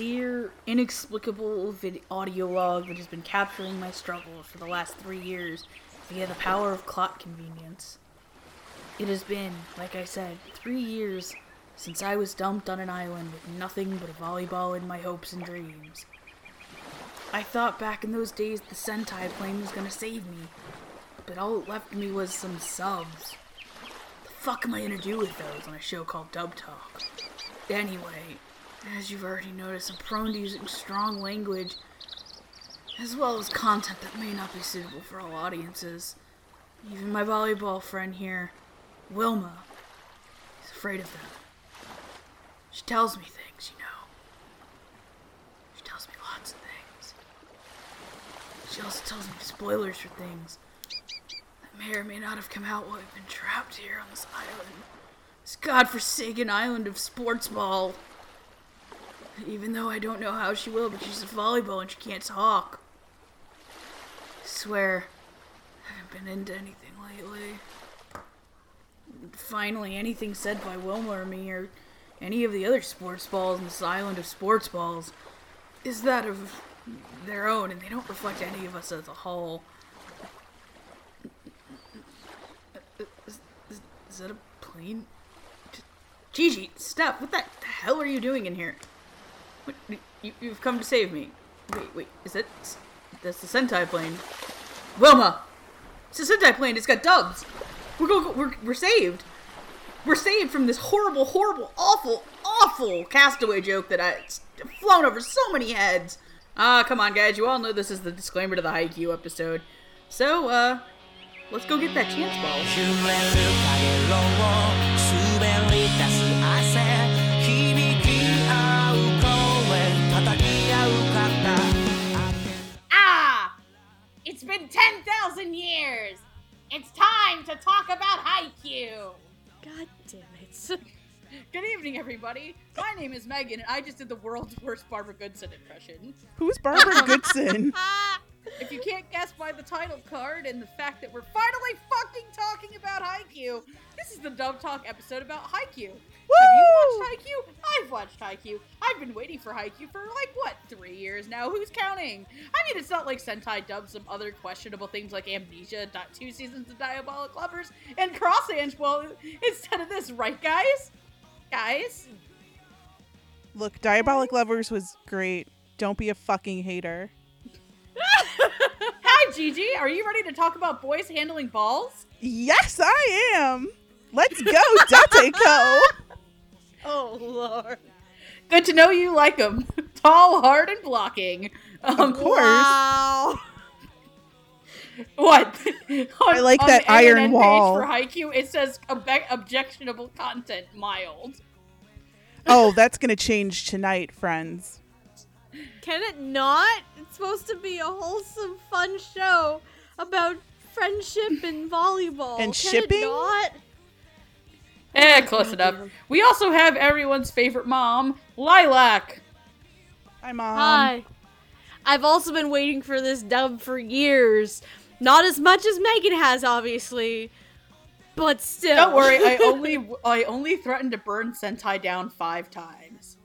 dear, inexplicable vid- audio log that has been capturing my struggles for the last three years via the power of clock convenience. It has been, like I said, three years since I was dumped on an island with nothing but a volleyball in my hopes and dreams. I thought back in those days the Sentai plane was gonna save me, but all it left me was some subs. The fuck am I gonna do with those on a show called Dub Talk? Anyway, as you've already noticed, I'm prone to using strong language, as well as content that may not be suitable for all audiences. Even my volleyball friend here, Wilma, is afraid of them. She tells me things, you know. She tells me lots of things. She also tells me spoilers for things that may or may not have come out while I've been trapped here on this island. This godforsaken island of sports ball. Even though I don't know how she will, but she's a volleyball and she can't talk. I swear, I haven't been into anything lately. Finally, anything said by Wilma or me or any of the other sports balls in this island of sports balls is that of their own, and they don't reflect any of us as a whole. Is, is, that a plane? Gigi, stop! What the hell are you doing in here? You, you've come to save me. Wait, wait, is it? That's the Sentai plane. Wilma! It's a Sentai plane, it's got dubs! We're, go, we're, we're saved! We're saved from this horrible, horrible, awful, awful castaway joke that I it's flown over so many heads. Ah, come on, guys. You all know this is the disclaimer to the Haikyuu episode. So, uh, let's go get that chance ball. It's been 10,000 years! It's time to talk about Haikyuu! God damn it. Good evening, everybody. My name is Megan, and I just did the world's worst Barbara Goodson impression. Who's Barbara Goodson? If you can't guess by the title card and the fact that we're finally fucking talking about Haikyuu, this is the Dub Talk episode about Haikyuu. Have you watched Haikyuu? I've watched Haikyuu. I've been waiting for Haikyuu for like what three years now. Who's counting? I mean, it's not like Sentai dubbed some other questionable things like Amnesia, two seasons of Diabolic Lovers, and Cross Ange. Well, instead of this, right, guys? Guys, Look, Diabolic Lovers was great. Don't be a fucking hater. hi Gigi. Are you ready to talk about boys handling balls? Yes, I am. Let's go, Dateko. oh, Lord. Good to know you like them. Tall, hard, and blocking. Um, Of course. Wow. What? On- I like that the iron ANN wall. Page for Haikyuu, it says obje- objectionable content mild. Oh, that's gonna change tonight, friends. Can it not? It's supposed to be a wholesome, fun show about friendship and volleyball. And Can shipping? It not? Eh, close enough. We also have everyone's favorite mom, Lilac. Hi, mom. Hi. I've also been waiting for this dub for years. Not as much as Megan has, obviously, but still. Don't worry, I only I only threatened to burn Sentai down five times.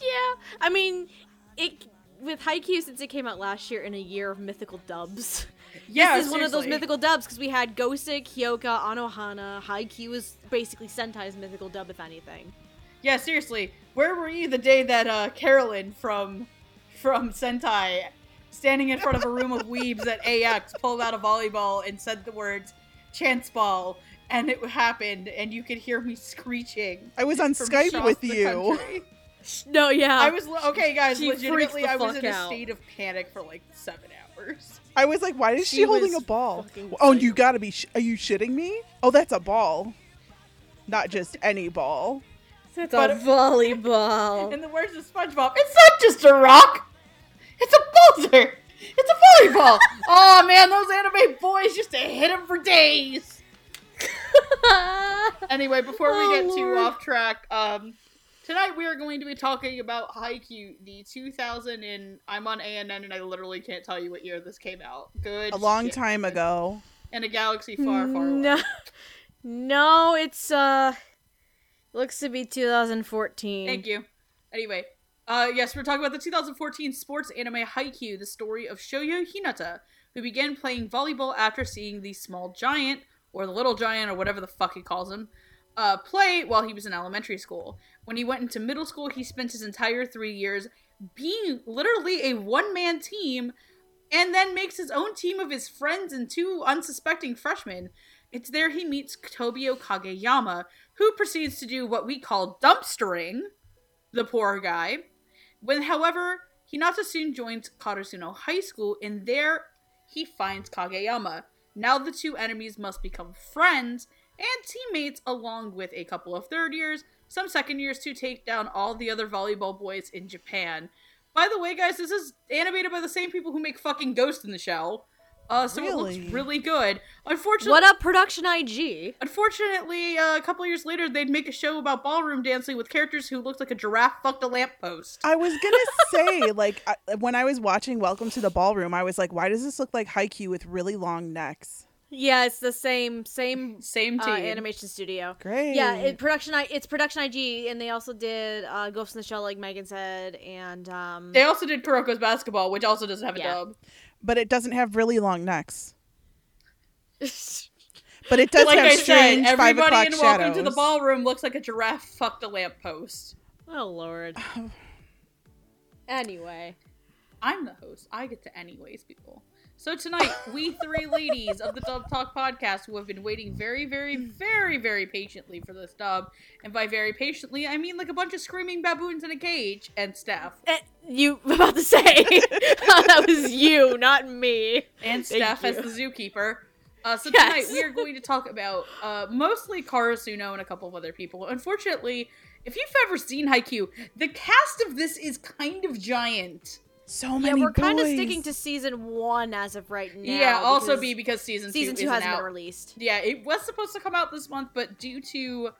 yeah, I mean, it with Haikyuu since it came out last year in a year of mythical dubs. Yeah, this is one of those mythical dubs because we had Gosick, Hyoka, Anohana. Haikyuu is basically Sentai's mythical dub, if anything. Yeah, seriously, where were you the day that uh, Carolyn from from Sentai, standing in front of a room of weebs at AX, pulled out a volleyball and said the words "chance ball," and it happened, and you could hear me screeching. I was on Skype with the you. Country. No, yeah. I was okay, guys. She legitimately, I was in fuck a out. state of panic for like seven hours. I was like, why is she, She holding a ball? fucking Oh, you gotta be. Sh- are you shitting me? Oh, that's a ball. Not just any ball. it's but- a volleyball. In the words of SpongeBob, it's not just a rock; it's a boulder. It's a volleyball. oh man, those anime boys used to hit him for days. Anyway, before we Oh, get too off track, um, tonight we are going to be talking about Haikyuu, the 2000 and I'm on ANN and I literally can't tell you what year this came out. Good. A long shit. time ago. In a galaxy far, far away. no, no, it's uh, looks to be 2014. Thank you. Anyway, Uh, yes, we're talking about the 2014 sports anime Haikyuu, the story of Shoyo Hinata, who began playing volleyball after seeing the small giant, or the little giant, or whatever the fuck he calls him, uh, play while he was in elementary school. When he went into middle school, he spent his entire three years being literally a one man team and then makes his own team of his friends and two unsuspecting freshmen. It's there he meets Tobio Kageyama, who proceeds to do what we call dumpstering the poor guy. When, however, Hinata soon joins Karasuno High School, and there he finds Kageyama. Now the two enemies must become friends and teammates, along with a couple of third years, some second years to take down all the other volleyball boys in Japan. By the way, guys, this is animated by the same people who make fucking Ghost in the Shell. Uh, so it looks really good. Unfortunately, What up, Production IG? Unfortunately, uh, a couple years later, they'd make a show about ballroom dancing with characters who looked like a giraffe fucked a lamppost. I was gonna say, like, I, when I was watching Welcome to the Ballroom, I was like, why does this look like Haikyuu with really long necks? Yeah, it's the same same Same uh, animation studio. Great. Yeah, it, production. I it's production IG, and they also did uh, Ghost in the Shell, like Megan said, and um. They also did Kuroko's basketball, which also doesn't have a Yeah. dub. but it doesn't have really long necks. But it does like have I said, strange five everybody o'clock in shadows. Welcome to the Ballroom looks like a giraffe fucked a lamppost. oh lord. anyway, I'm the host. I get to anyways, people. So tonight, we three ladies of the Dub Talk podcast who have been waiting very, very, very, very patiently for this dub, and by very patiently, I mean like a bunch of screaming baboons in a cage and Steph. Eh, you about to say that was you, not me. and Steph as the zookeeper. Uh, so Yes. tonight we are going to talk about uh, mostly Karasuno and a couple of other people. Unfortunately, if you've ever seen Haikyuu, the cast of this is kind of giant. So Yeah, we're kind of sticking to season one as of right now. yeah, also be because season, season two, two hasn't out. been released. Yeah, it was supposed to come out this month, but due to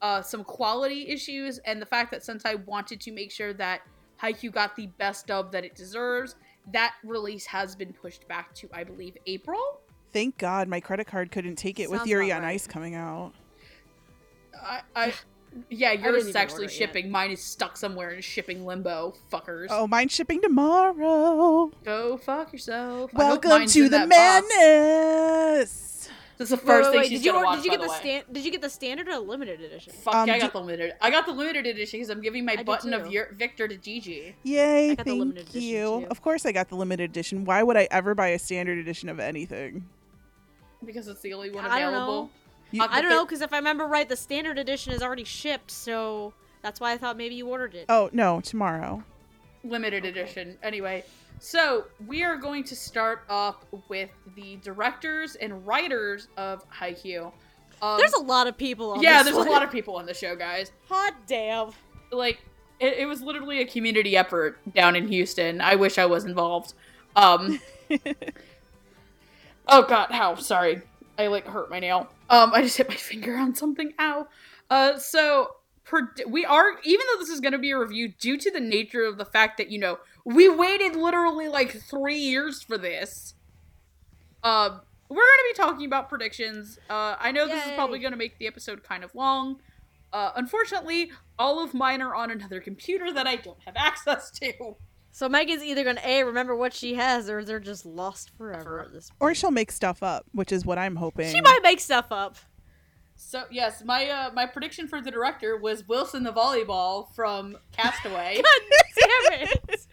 uh, some quality issues and the fact that Sentai wanted to make sure that Haikyuu got the best dub that it deserves, that release has been pushed back to, I believe, April. Thank God my credit card couldn't take it with Yuri about on right. Ice coming out. I, I yeah, didn't yours is actually yet. shipping. Mine is stuck somewhere in shipping limbo. Fuckers. Oh, mine's shipping tomorrow. Go fuck yourself. Welcome to the that box. madness. This is the Wait, first wait, thing wait, she's did you gonna watch. did you get the the stand? Did you get the standard or the limited edition? Fuck Um, yeah, I do- got the limited. I got the limited edition because I'm giving my I button of your Victor to Gigi. Yay, I got the thank limited you. too. Of course I got the limited edition. Why would I ever buy a standard edition of anything? Because it's the only one I don't available. Know. You- I don't know because if I remember right, the standard edition is already shipped, so that's why I thought maybe you ordered it. Oh, no, tomorrow. limited edition. Anyway, so we are going to start off with the directors and writers of Haikyuu. Um, There's a lot of people. on yeah, this there's one. a lot of people on the show, guys. Hot damn. Like, it, it was literally a community effort down in Houston. I wish I was involved. Um. oh God, how? Sorry, I like hurt my nail. Um, I just hit my finger on something. Ow. Uh, so pred- we are even though this is going to be a review due to the nature of the fact that you know we waited literally like three years for this. Um, we're going to be talking about predictions. Uh, I know this is probably going to make the episode kind of long. Uh, unfortunately, all of mine are on another computer that I don't have access to. So Megan's either gonna a remember what she has, or they're just lost forever at this. Point. Or she'll make stuff up, which is what I'm hoping. She might make stuff up. So yes, my uh, my prediction for the director was Wilson the volleyball from Castaway, God Damn it!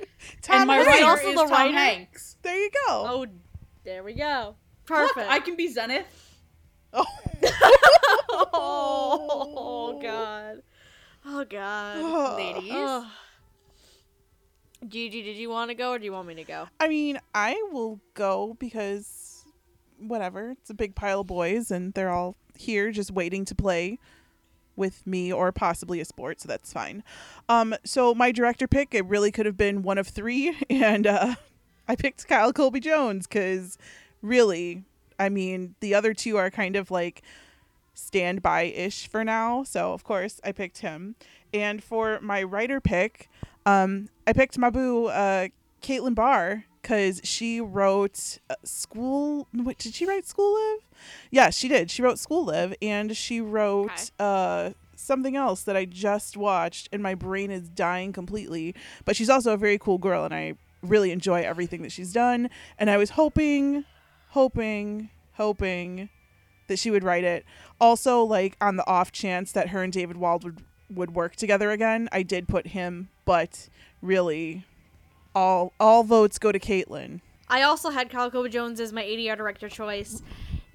Tom and my Is writer also is the Tom writer? Hanks. There you go. Oh, there we go. Look, Perfect. I can be Zenith. Oh. oh god. Oh god. Ladies, Ugh. Gigi, did you want to go or do you want me to go? I mean, I will go because whatever. It's a big pile of boys and they're all here just waiting to play with me or possibly a sport, so that's fine. Um so my director pick, it really could have been one of 3 and uh I picked Kyle Colby Jones cuz really, I mean, the other two are kind of like standby-ish for now, so of course I picked him. And for my writer pick, um, I picked my boo, uh, Caitlin Barr, because she wrote uh, School. What did she write? School Live? Yeah, she did. She wrote School Live, and she wrote Okay. uh, something else that I just watched and my brain is dying completely. But she's also a very cool girl and I really enjoy everything that she's done. And I was hoping, hoping, hoping that she would write it. Also, like on the off chance that her and David Wald would would work together again, I did put him, but really all all votes go to Caitlin. I also had Kyle Colby Jones as my ADR director choice.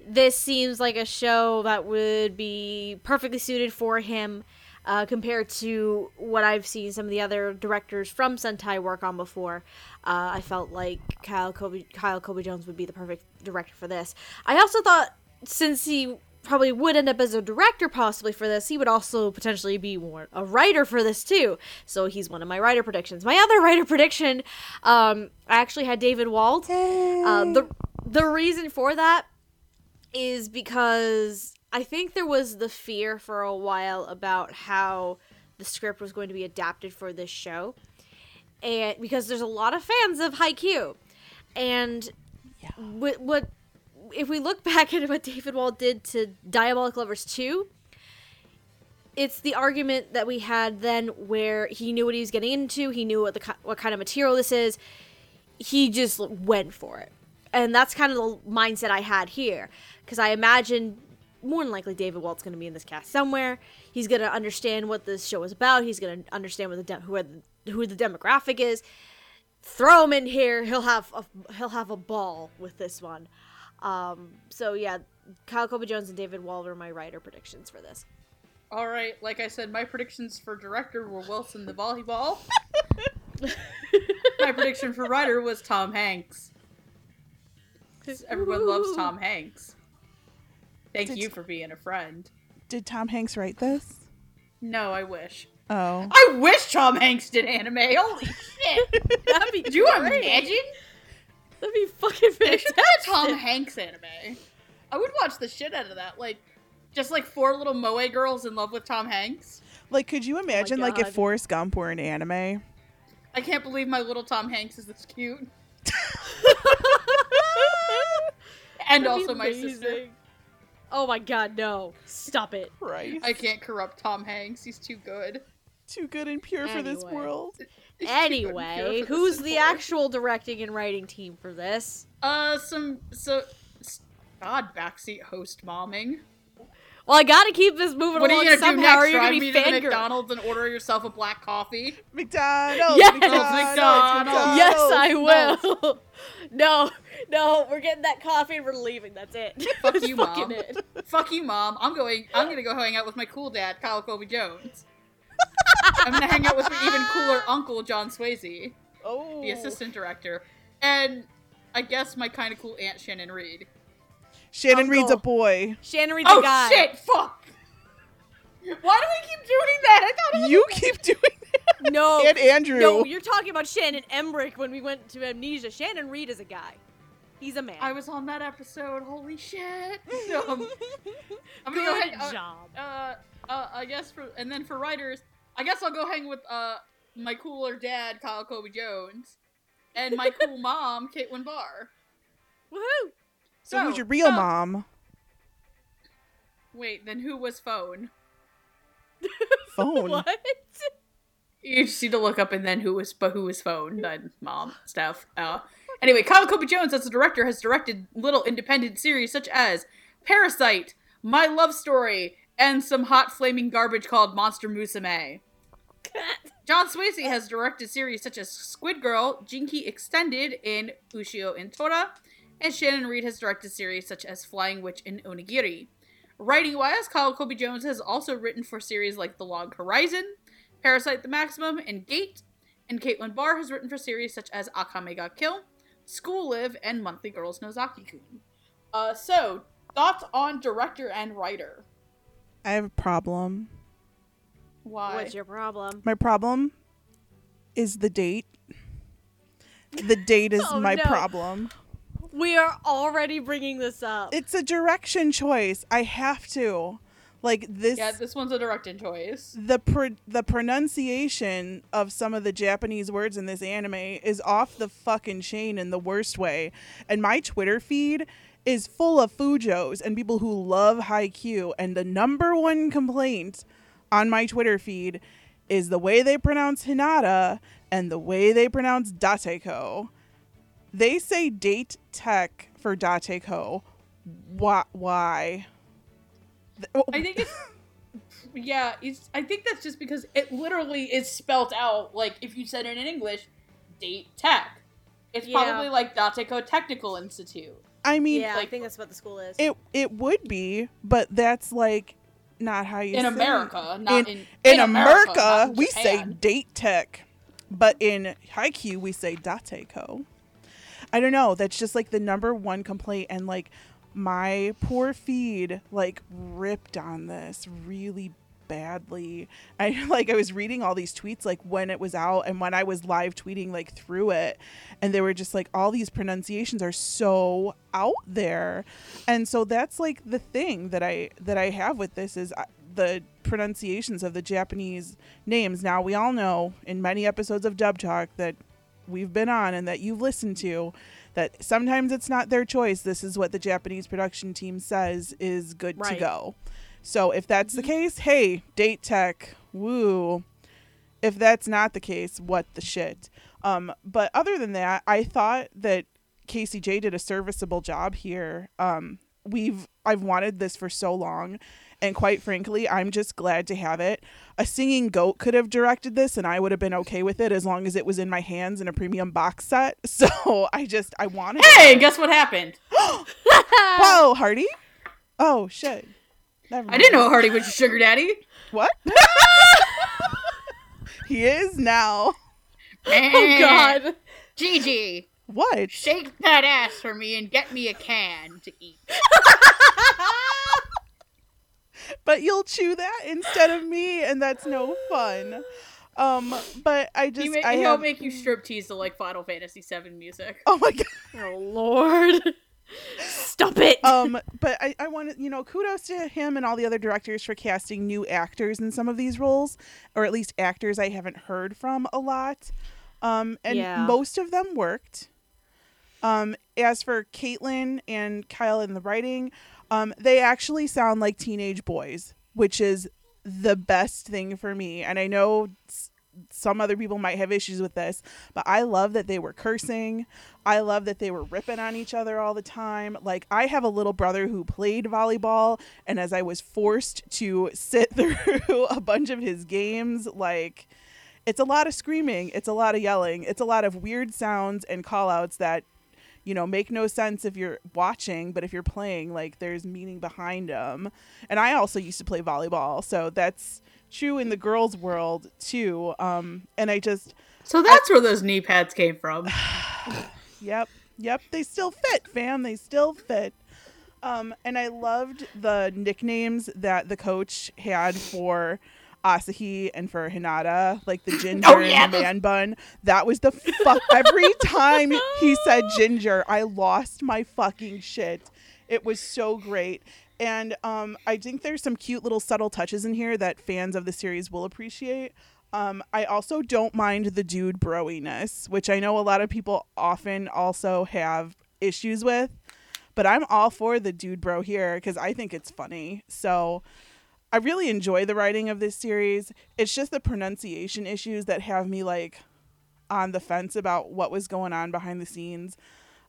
This seems like a show that would be perfectly suited for him uh, compared to what I've seen some of the other directors from Sentai work on before. Uh, I felt like Kyle Colby, Kyle Colby Jones would be the perfect director for this. I also thought since he probably would end up as a director possibly for this, he would also potentially be more a writer for this too. So he's one of my writer predictions. My other writer prediction, um, I actually had David Wald. Uh, the the reason for that is because I think there was the fear for a while about how the script was going to be adapted for this show, and because there's a lot of fans of Haikyuu, and what, what if we look back at what David Wald did to Diabolic Lovers 2, it's the argument that we had then where he knew what he was getting into, he knew what the what kind of material this is. He just went for it. And that's kind of the mindset I had here because I imagine more than likely David Wald's going to be in this cast somewhere. He's going to understand what this show is about. He's going to understand what the de- who, the, who the demographic is. Throw him in here. He'll have a, he'll have a ball with this one. Um, so yeah, Kyle Colby Jones and David Wald are my writer predictions for this. All right, like I said, my predictions for director were Wilson the volleyball. my prediction for writer was Tom Hanks. Everyone loves Tom Hanks. Thank Did- you for being a friend. Did Tom Hanks write this? No, I wish. Oh. I wish Tom Hanks did anime. Holy shit! That'd be Could you imagine? That'd be fucking They should do a. Tom Hanks anime. I would watch the shit out of that. Like, just like four little moe girls in love with Tom Hanks. Like, could you imagine, like, if God. Forrest Gump were an anime? I can't believe my little Tom Hanks is this cute. And That'd be also my sister. amazing. Oh my god, no. Stop it. Right. I can't corrupt Tom Hanks. He's too good. Too good and pure for this Anyway. world. He's too good and pure Anyway, who's the actual directing and writing team for this? Uh, some so. God, backseat host momming. Well, I gotta keep this moving What are along you gonna somehow, do next? or you're gonna me be to the fangirl. McDonald's and order yourself a black coffee? McDonald's. Yes! McDonald's, McDonald's. Yes, I will. no, no, we're getting that coffee and we're leaving. That's it. Fuck That's you, Mom. it. Fuck you, mom. I'm going. I'm gonna go hang out with my cool dad, Kyle Colby Jones. I'm gonna hang out with my even cooler uncle, John Swayze, Oh. the assistant director, and I guess my kind of cool aunt Shannon Reed. Shannon Reed's a boy. Shannon Reed's Oh a guy. shit! Fuck. Why do we keep doing that? I thought it was You keep doing that. No, And Andrew. no, you're talking about Shannon Emmerich when we went to Amnesia. Shannon Reed is a guy. He's a man. I was on that episode. Holy shit! Um, I'm gonna Good go hang. Uh, job. uh, uh, I guess for and then for writers, I guess I'll go hang with uh my cooler dad, Kyle Colby Jones, and my cool mom, Caitlin Barr. Woohoo! so who's your real so- mom? Wait, then who was phone? Phone. What? You just need to look up and then who was but who was phone, then mom stuff. Uh, anyway, Kyle Colby Jones as a director has directed little independent series such as Parasyte, My Love Story, and some hot flaming garbage called Monster Musume. John Swayze has directed series such as Squid Girl, Jinki Extended in Ushio in Tora, and Shannon Reed has directed series such as Flying Witch in Onigiri. Writing wise, Kyle Colby Jones has also written for series like The Log Horizon, Parasyte the Maximum, and Gate, and Caitlin Barr has written for series such as Akame ga Kill, School Live, and Monthly Girls Nozaki Kun. Uh, so, thoughts on director and writer? I have a problem. Why? What's your problem? My problem is the date. The date is Oh, my no. problem. We are already bringing this up. It's a direction choice. I have to. Like this yeah, this one's a direction choice. the pr- the pronunciation of some of the Japanese words in this anime is off the fucking chain in the worst way. And my Twitter feed is full of fujos and people who love Haikyuu and the number one complaint on my Twitter feed is the way they pronounce Hinata and the way they pronounce Dateko. They say date tech for Dateko. Why? Why? Oh, I think it's yeah. It's I think that's just because it literally is spelt out like if you said it in English, date tech. It's Yeah. probably like Dateko Technical Institute. I mean, yeah, I think that's what the school is. it it would be, but that's like not how you say. In say America, not in in, in America, not in we say date tech, but in Haikyuu we say dateko. I don't know. That's just like the number one complaint, and like my poor feed like ripped on this really badly. I like I was reading all these tweets like when it was out and when I was live tweeting like through it and they were just like all these pronunciations are so out there. And so that's like the thing that I that I have with this is I- the pronunciations of the Japanese names. Now we all know in many episodes of Dub Talk that we've been on and that you've listened to that sometimes it's not their choice. This is what the Japanese production team says is good to go. So if that's the case, hey, date tech, woo. If that's not the case, what the shit. Um, but other than that, I thought that KCJ did a serviceable job here. Um, we've I've wanted this for so long, and quite frankly, I'm just glad to have it. A singing goat could have directed this, and I would have been okay with it as long as it was in my hands in a premium box set. So I just I wanted. Hey, it. guess what happened? Whoa, Hardy! Oh shit! Never I didn't know Hardy was your sugar daddy. what. he is now. oh God. Gigi, What? shake that ass for me and get me a can to eat. but you'll chew that instead of me, and that's no fun. Um, but I just He ma- I he'll have, make you strip tease to like Final Fantasy VII music. oh my god. Oh Lord. Stop it. Um, but I I want to you know kudos to him and all the other directors for casting new actors in some of these roles, or at least actors I haven't heard from a lot. Um, and Yeah. most of them worked. Um, as for Caitlin and Kyle in the writing, um, they actually sound like teenage boys, which is the best thing for me. And I know some other people might have issues with this, but I love that they were cursing. I love that they were ripping on each other all the time. Like, I have a little brother who played volleyball, and as I was forced to sit through a bunch of his games, like, it's a lot of screaming, it's a lot of yelling, it's a lot of weird sounds and call outs that you know make no sense if you're watching but if you're playing like there's meaning behind them and i also used to play volleyball so that's true in the girls world too um and i just So that's where those knee pads came from. Yep. Yep. They still fit, fam. They still fit. Um, and I loved the nicknames that the coach had for Asahi and for Hinata, like the ginger Oh, yeah, and the man bun. That was the fuck. Every time he said ginger, I lost my fucking shit. It was so great. And um, I think there's some cute little subtle touches in here that fans of the series will appreciate. Um, I also don't mind the dude broiness, which I know a lot of people often also have issues with. But I'm all for the dude bro here because I think it's funny. So I really enjoy the writing of this series. It's just the pronunciation issues that have me like on the fence about what was going on behind the scenes.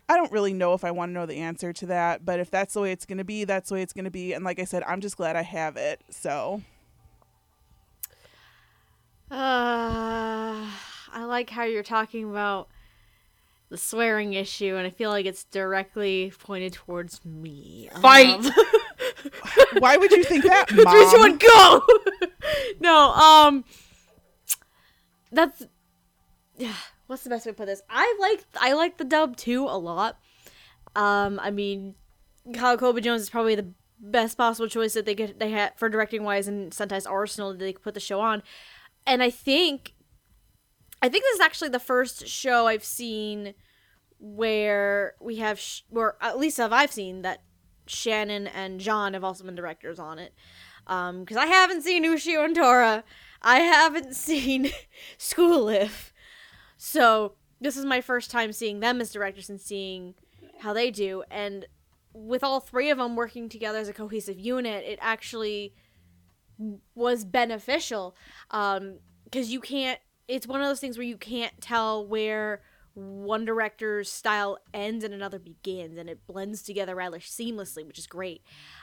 I don't really know if I want to know the answer to that, but if that's the way it's going to be, that's the way it's going to be. And like I said, I'm just glad I have it. So Uh, I like how you're talking about the swearing issue, and I feel like it's directly pointed towards me. Fight! Um, why would you think that, Three, two, mom? one, go! no, um, that's yeah. What's the best way to put this? I like I like the dub too a lot. Um, I mean, Kyle Colby Jones is probably the best possible choice that they get they had for directing wise and Sentai's Arsenal that they could put the show on, and I think, I think this is actually the first show I've seen where we have, sh- or at least have I've seen that Shannon and John have also been directors on it. Um, because I haven't seen Ushio and Tora, I haven't seen School Live, so this is my first time seeing them as directors and seeing how they do. And with all three of them working together as a cohesive unit, it actually was beneficial um because you can't it's one of those things where you can't tell where one director's style ends and another begins and it blends together rather seamlessly which is great.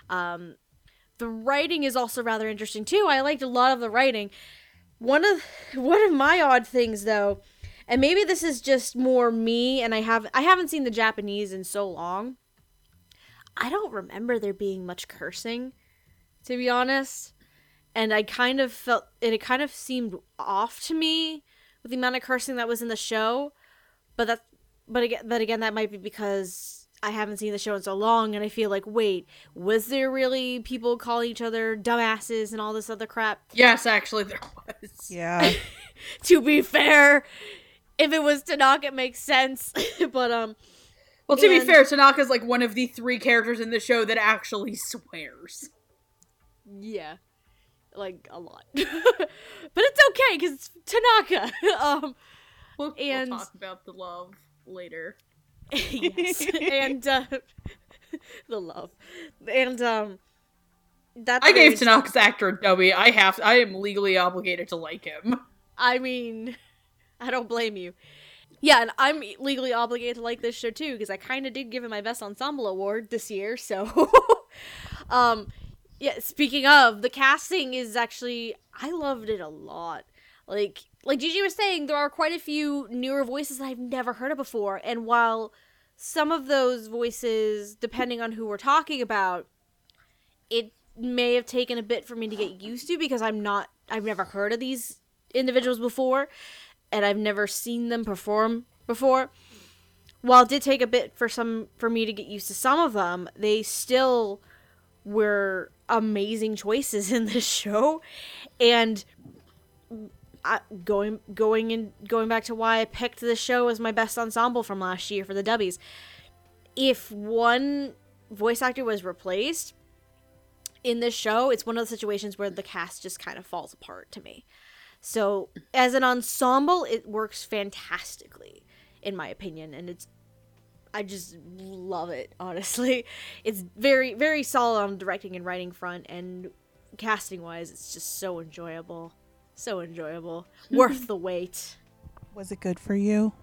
Um the writing is also rather interesting too. I liked a lot of the writing. One of one of my odd things though and maybe this is just more me and i have i haven't seen the japanese in so long i don't remember there being much cursing to be honest and I kind of felt and it kind of seemed off to me with the amount of cursing that was in the show. But that but again but again that might be because I haven't seen the show in so long and I feel like wait, was there really people calling each other dumbasses and all this other crap? Yes, actually, there was. Yeah. to be fair, if it was Tanaka it makes sense. but um Well, to be And- fair, Tanaka's like one of the three characters in the show that actually swears. yeah. Like a lot. but it's okay cuz it's Tanaka. um We'll, And- we'll talk about the love later. yes and uh the love and um that's I gave Tanaka's actor a W. I have. I am legally obligated to like him. i mean i don't blame you. Yeah and i'm legally obligated to like this show too because i kind of did give it my best ensemble award this year so um yeah speaking of the casting is actually i loved it a lot. Like like Gigi was saying there are quite a few newer voices that i've never heard of before and while some of those voices depending on who we're talking about it may have taken a bit for me to get used to because i'm not i've never heard of these individuals before and i've never seen them perform before while it did take a bit for some for me to get used to some of them they still were amazing choices in this show and I, going going and going back to why I picked this show as my best ensemble from last year for the Dubbies. If one voice actor was replaced in this show, it's one of the situations where the cast just kind of falls apart to me. So, as an ensemble, it works fantastically in my opinion and it's I just love it, honestly. It's very very solid on directing and writing front and casting wise, it's just so enjoyable. So enjoyable. Worth the wait. Was it good for you?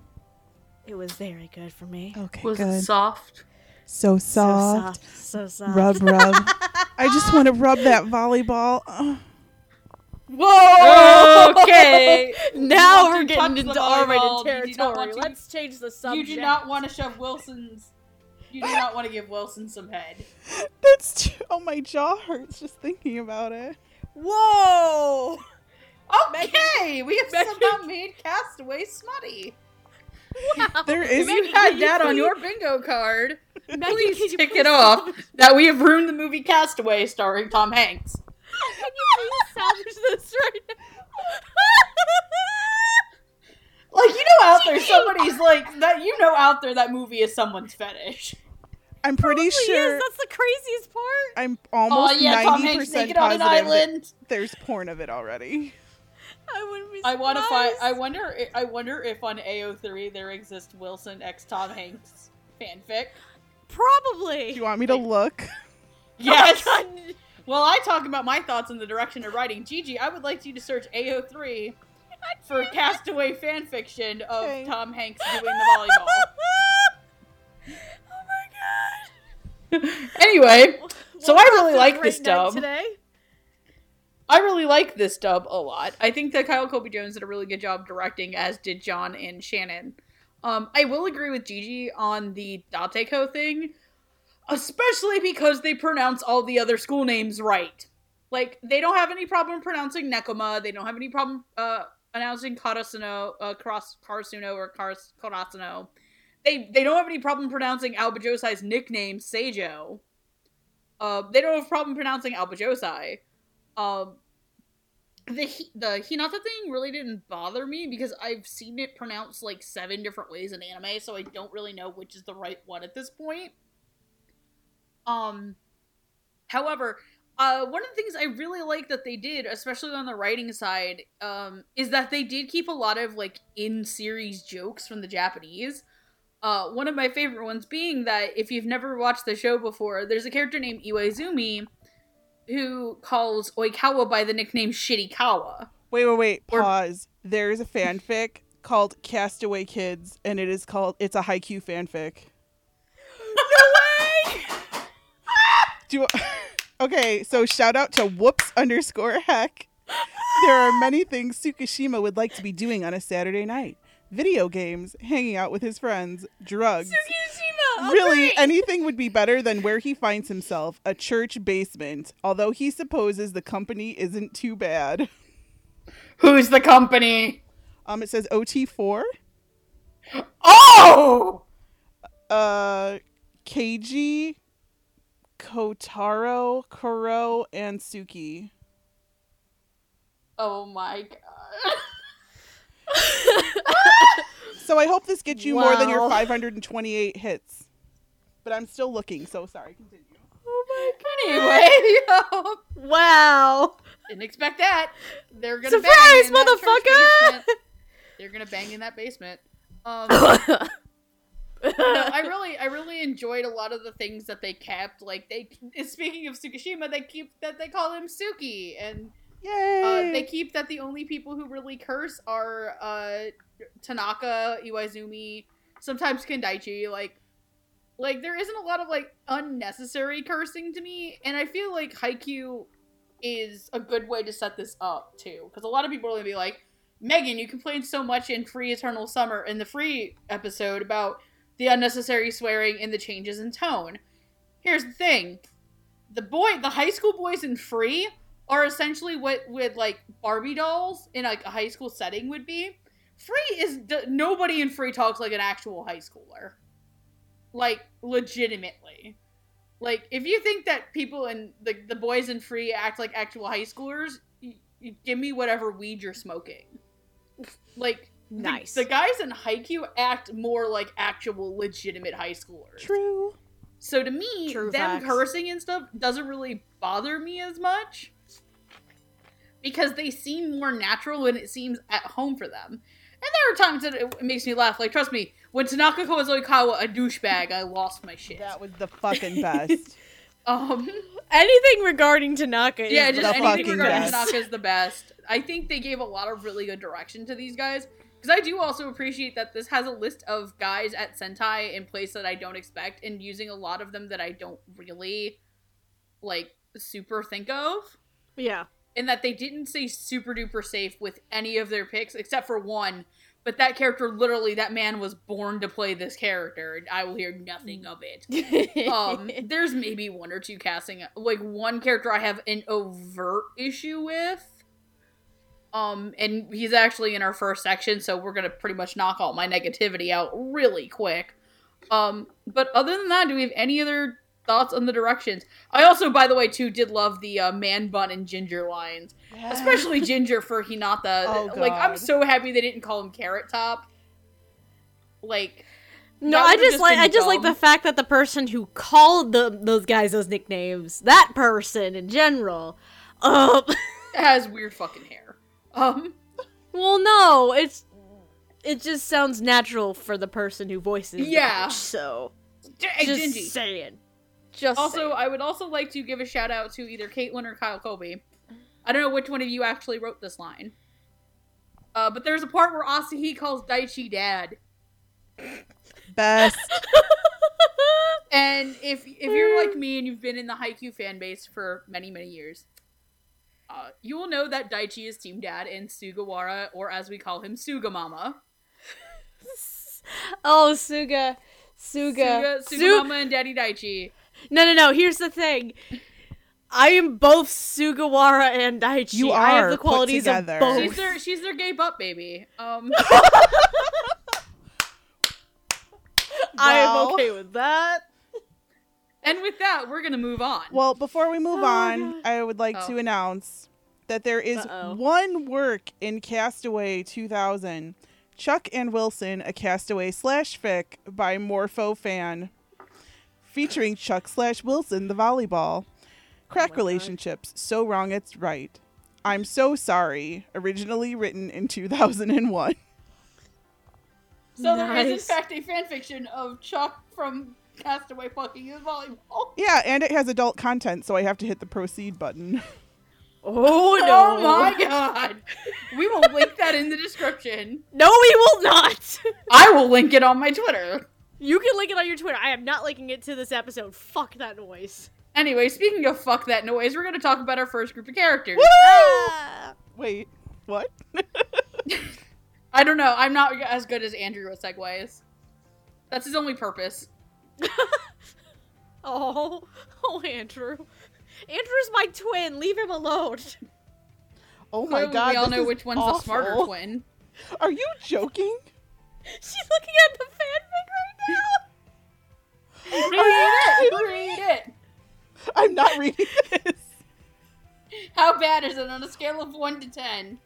It was very good for me. Okay, Was good. it soft? so So soft. soft. So soft. Rub, rub. I just want to rub that volleyball. Ugh. Whoa! Okay. now we're getting into R-rated volleyball, you do not territory. to- Let's change the subject. You do not want to shove Wilson's. You do not want to give Wilson some head. That's too, oh my jaw hurts just thinking about it. Whoa! Okay, we have Megan- somehow made Castaway smutty. There If is you had can you that on please- your bingo card, Megan, please can you tick please it off that we have ruined the movie Castaway starring Tom Hanks. Can you please salvage this right now? Like you know out there somebody's like that you know out there that movie is someone's fetish. I'm pretty Probably sure. is. That's the craziest part. I'm Oh almost yeah, Tom ninety Hanks percent naked on an positive that island. there's porn of it already. I wouldn't be. I want to find. I wonder. I wonder if on AO3 there exists Wilson x Tom Hanks fanfic. Probably. Do you want me to look? Yes. Oh my God. Well, I talk about my thoughts in the direction of writing. Gigi, I would like you to search AO3 for castaway fanfiction of Okay. Tom Hanks doing the volleyball. oh my god. anyway, So I really like this dub. today. I really like this dub a lot. I think that Kyle Colby Jones did a really good job directing, as did John and Shannon. Um, I will agree with Gigi on the Dateko thing, especially because they pronounce all the other school names right. Like they don't have any problem pronouncing Nekoma. They don't have any problem uh, announcing Karasuno, uh, Karasuno or Karasuno. They they don't have any problem pronouncing Aoba Johsai's nickname Seijo. Uh, they don't have a problem pronouncing Aoba Johsai. Um, the the Hinata thing really didn't bother me because I've seen it pronounced like seven different ways in anime, so I don't really know which is the right one at this point. Um, however, uh, one of the things I really like that they did, especially on the writing side, um, is that they did keep a lot of like in series jokes from the Japanese. Uh, one of my favorite ones being that if you've never watched the show before, there's a character named Iwaizumi who calls Oikawa by the nickname Shitty Kawa. Wait, wait, wait. Or- Pause. There's a fanfic called Castaway Kids, and it is called. It's a Haikyuu fanfic. Do okay. So shout out to whoops underscore heck. There are many things Tsukishima would like to be doing on a Saturday night: video games, hanging out with his friends, drugs. Tsukishima! Oh, really, great! anything would be better than where he finds himself, a church basement. Although he supposes the company isn't too bad. Who's the company? Um, it says OT4. Oh! uh Keiji, Kotaro, Kuro, and Suki. Oh my god. So I hope this gets you more than your 528 hits. But I'm still looking, so sorry. Continue. Oh my god. Anyway, yo. Wow. didn't expect that. They're gonna Surprise, bang in that motherfucker! basement. They're gonna bang in that basement. Um, no, I really, I really enjoyed a lot of the things that they kept. Like they, speaking of Tsukishima, they keep that they call him Suki, and Yay! uh, they keep that the only people who really curse are uh, Tanaka, Iwaizumi, sometimes Kindaichi. Like, like there isn't a lot of like unnecessary cursing to me, and I feel like Haikyuu is a good way to set this up too, because a lot of people are gonna be like, Megan, you complained so much in Free Eternal Summer in the Free episode about the unnecessary swearing and the changes in tone. Here's the thing: the boy, the high school boys in Free are essentially what with like Barbie dolls in like a high school setting would be. Free is nobody in Free talks like an actual high schooler, like legitimately. Like if you think that people in the the boys in Free act like actual high schoolers, give me whatever weed you're smoking. Like Nice. the, guys in Haikyuu act more like actual legitimate high schoolers. True. So to me, True them facts. cursing and stuff doesn't really bother me as much because they seem more natural when it seems at home for them. And there are times that it makes me laugh. Like, trust me, when Tanaka calls Oikawa a douchebag, I lost my shit. That was the fucking best. Um, Anything regarding Tanaka is yeah, the just fucking anything regarding best. Tanaka is the best. I think they gave a lot of really good direction to these guys. Because I do also appreciate that this has a list of guys at Sentai in place that I don't expect, and using a lot of them that I don't really like super think of. Yeah. And that they didn't say super duper safe with any of their picks except for one. But that character, literally, that man was born to play this character, and I will hear nothing of it. um there's maybe one or two casting like one character i have an overt issue with um and he's actually in our first section so we're gonna pretty much knock all my negativity out really quick. Um but other than that do we have any other thoughts on the directions? I also by the way too did love the uh, man bun and ginger lines. Especially ginger for hinata. Oh, like i'm so happy they didn't call him carrot top. Like No, I just just like I just like the fact that the person who called the those guys those nicknames, that person in general, um, has weird fucking hair um well, no, it's it just sounds natural for the person who voices. the Yeah. pitch, so Hey, just Gingy. saying. Just Also, saying. I would also like to give a shout out to either Caitlin or Kyle Colby. I don't know which one of you actually wrote this line. Uh, but there's a part where Asahi calls Daichi dad. Best. And if if you're like me and you've been in the Haikyuu fan base for many, many years, uh, you will know that Daichi is team dad and Sugawara, or as we call him, Sugamama. oh, Suga, Suga, Suga, Su- and Daddy Daichi. No, no, no. Here's the thing. I am both Sugawara and Daichi. You I have are the put qualities of together. both. She's their she's their gay butt baby. Um, I am okay with that. And with that, we're gonna move on. Well, before we move Oh, on, God. I would like Oh. to announce that there is Uh-oh. one work in Castaway 2000, Chuck and Wilson, a Castaway slash fic by Morpho fan, featuring Chuck slash Wilson, the volleyball. Crack oh God. relationships, so wrong it's right. I'm so sorry. Originally written in 2001. So there is in fact a fanfiction of Chuck from Castaway fucking his volleyball. Yeah, and it has adult content, so I have to hit the proceed button. Oh no! Oh my god. We will link that in the description. No, we will not. I will link it on my Twitter. you can link it on your Twitter. I am not linking it to this episode. Fuck that noise. Anyway, speaking of fuck that noise, we're gonna talk about our first group of characters. Ah. Wait, what? I don't know. I'm not as good as Andrew with segues. That's his only purpose. Oh, oh, Andrew. Andrew's my twin. Leave him alone. Oh, oh my Clearly, god. we all this know is which one's awful. the smarter twin. Are you joking? She's looking at the fanfic right now. Read it. Read it. I'm not reading this. How bad is it on a scale of one to ten?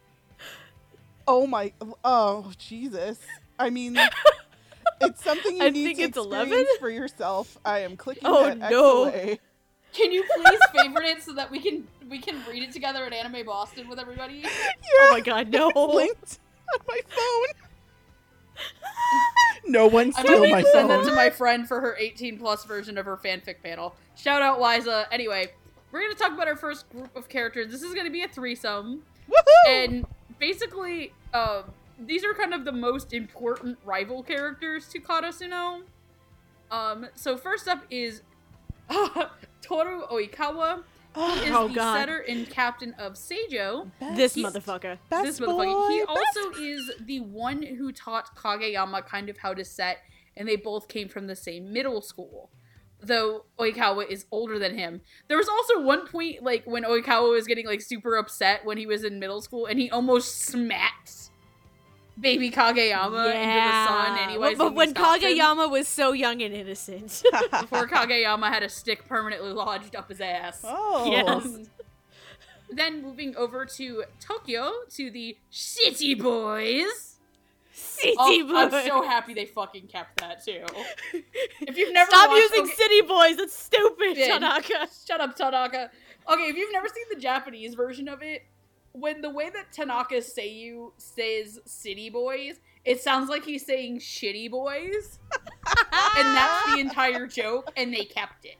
Oh my. Oh Jesus. I mean, it's something you I need think to it's experience 11. for yourself. I am clicking Oh, that X no. away. Can you please favorite it so that we can we can read it together at Anime Boston with everybody? Yeah, Oh my god, no. it's linked on my phone. no one I'm steal my to send that to my friend for her 18 plus version of her fanfic panel. Shout out Liza. Anyway, we're gonna talk about our first group of characters. This is gonna be a threesome, Woohoo! and basically, um, these are kind of the most important rival characters to Karasuno. Um, so first up is Toru Oikawa. He is Oh, the God. setter and captain of Seijo. This motherfucker. Best this motherfucker. boy, He best also is the one who taught Kageyama kind of how to set, and they both came from the same middle school. Though Oikawa is older than him. There was also one point like when Oikawa was getting like super upset when he was in middle school and he almost smacked baby Kageyama into the sun anyways. But, but when stopped him Kageyama was so young and innocent. before Kageyama had a stick permanently lodged up his ass. Oh. Yes. Then moving over to Tokyo to the City Boys. City Oh, boy. I'm so happy they fucking kept that too. If you've never Stop watched- using okay, city boys. That's stupid, Yeah. Tanaka. Shut up, Tanaka. Okay, if you've never seen the Japanese version of it, when the way that Tanaka Seiyu says "city boys," it sounds like he's saying "shitty boys," and that's the entire joke. And they kept it.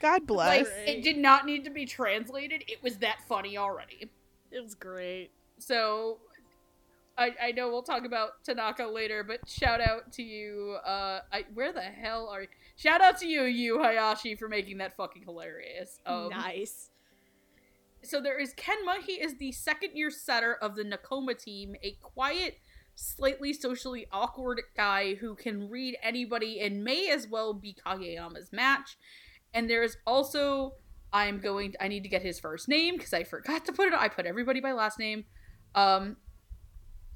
God bless. Like it did not need to be translated. It was that funny already. It was great. So I, I know we'll talk about Tanaka later, but shout out to you. Uh, I, where the hell are you? Shout out to you, Yu Hayashi, for making that fucking hilarious. Um, nice. So there is Kenma. He is the second year setter of the Nekoma team, a quiet, slightly socially awkward guy who can read anybody and may as well be Kageyama's match. And there is also I'm going. to, I need to get his first name because I forgot to put it. I put everybody by last name. Um,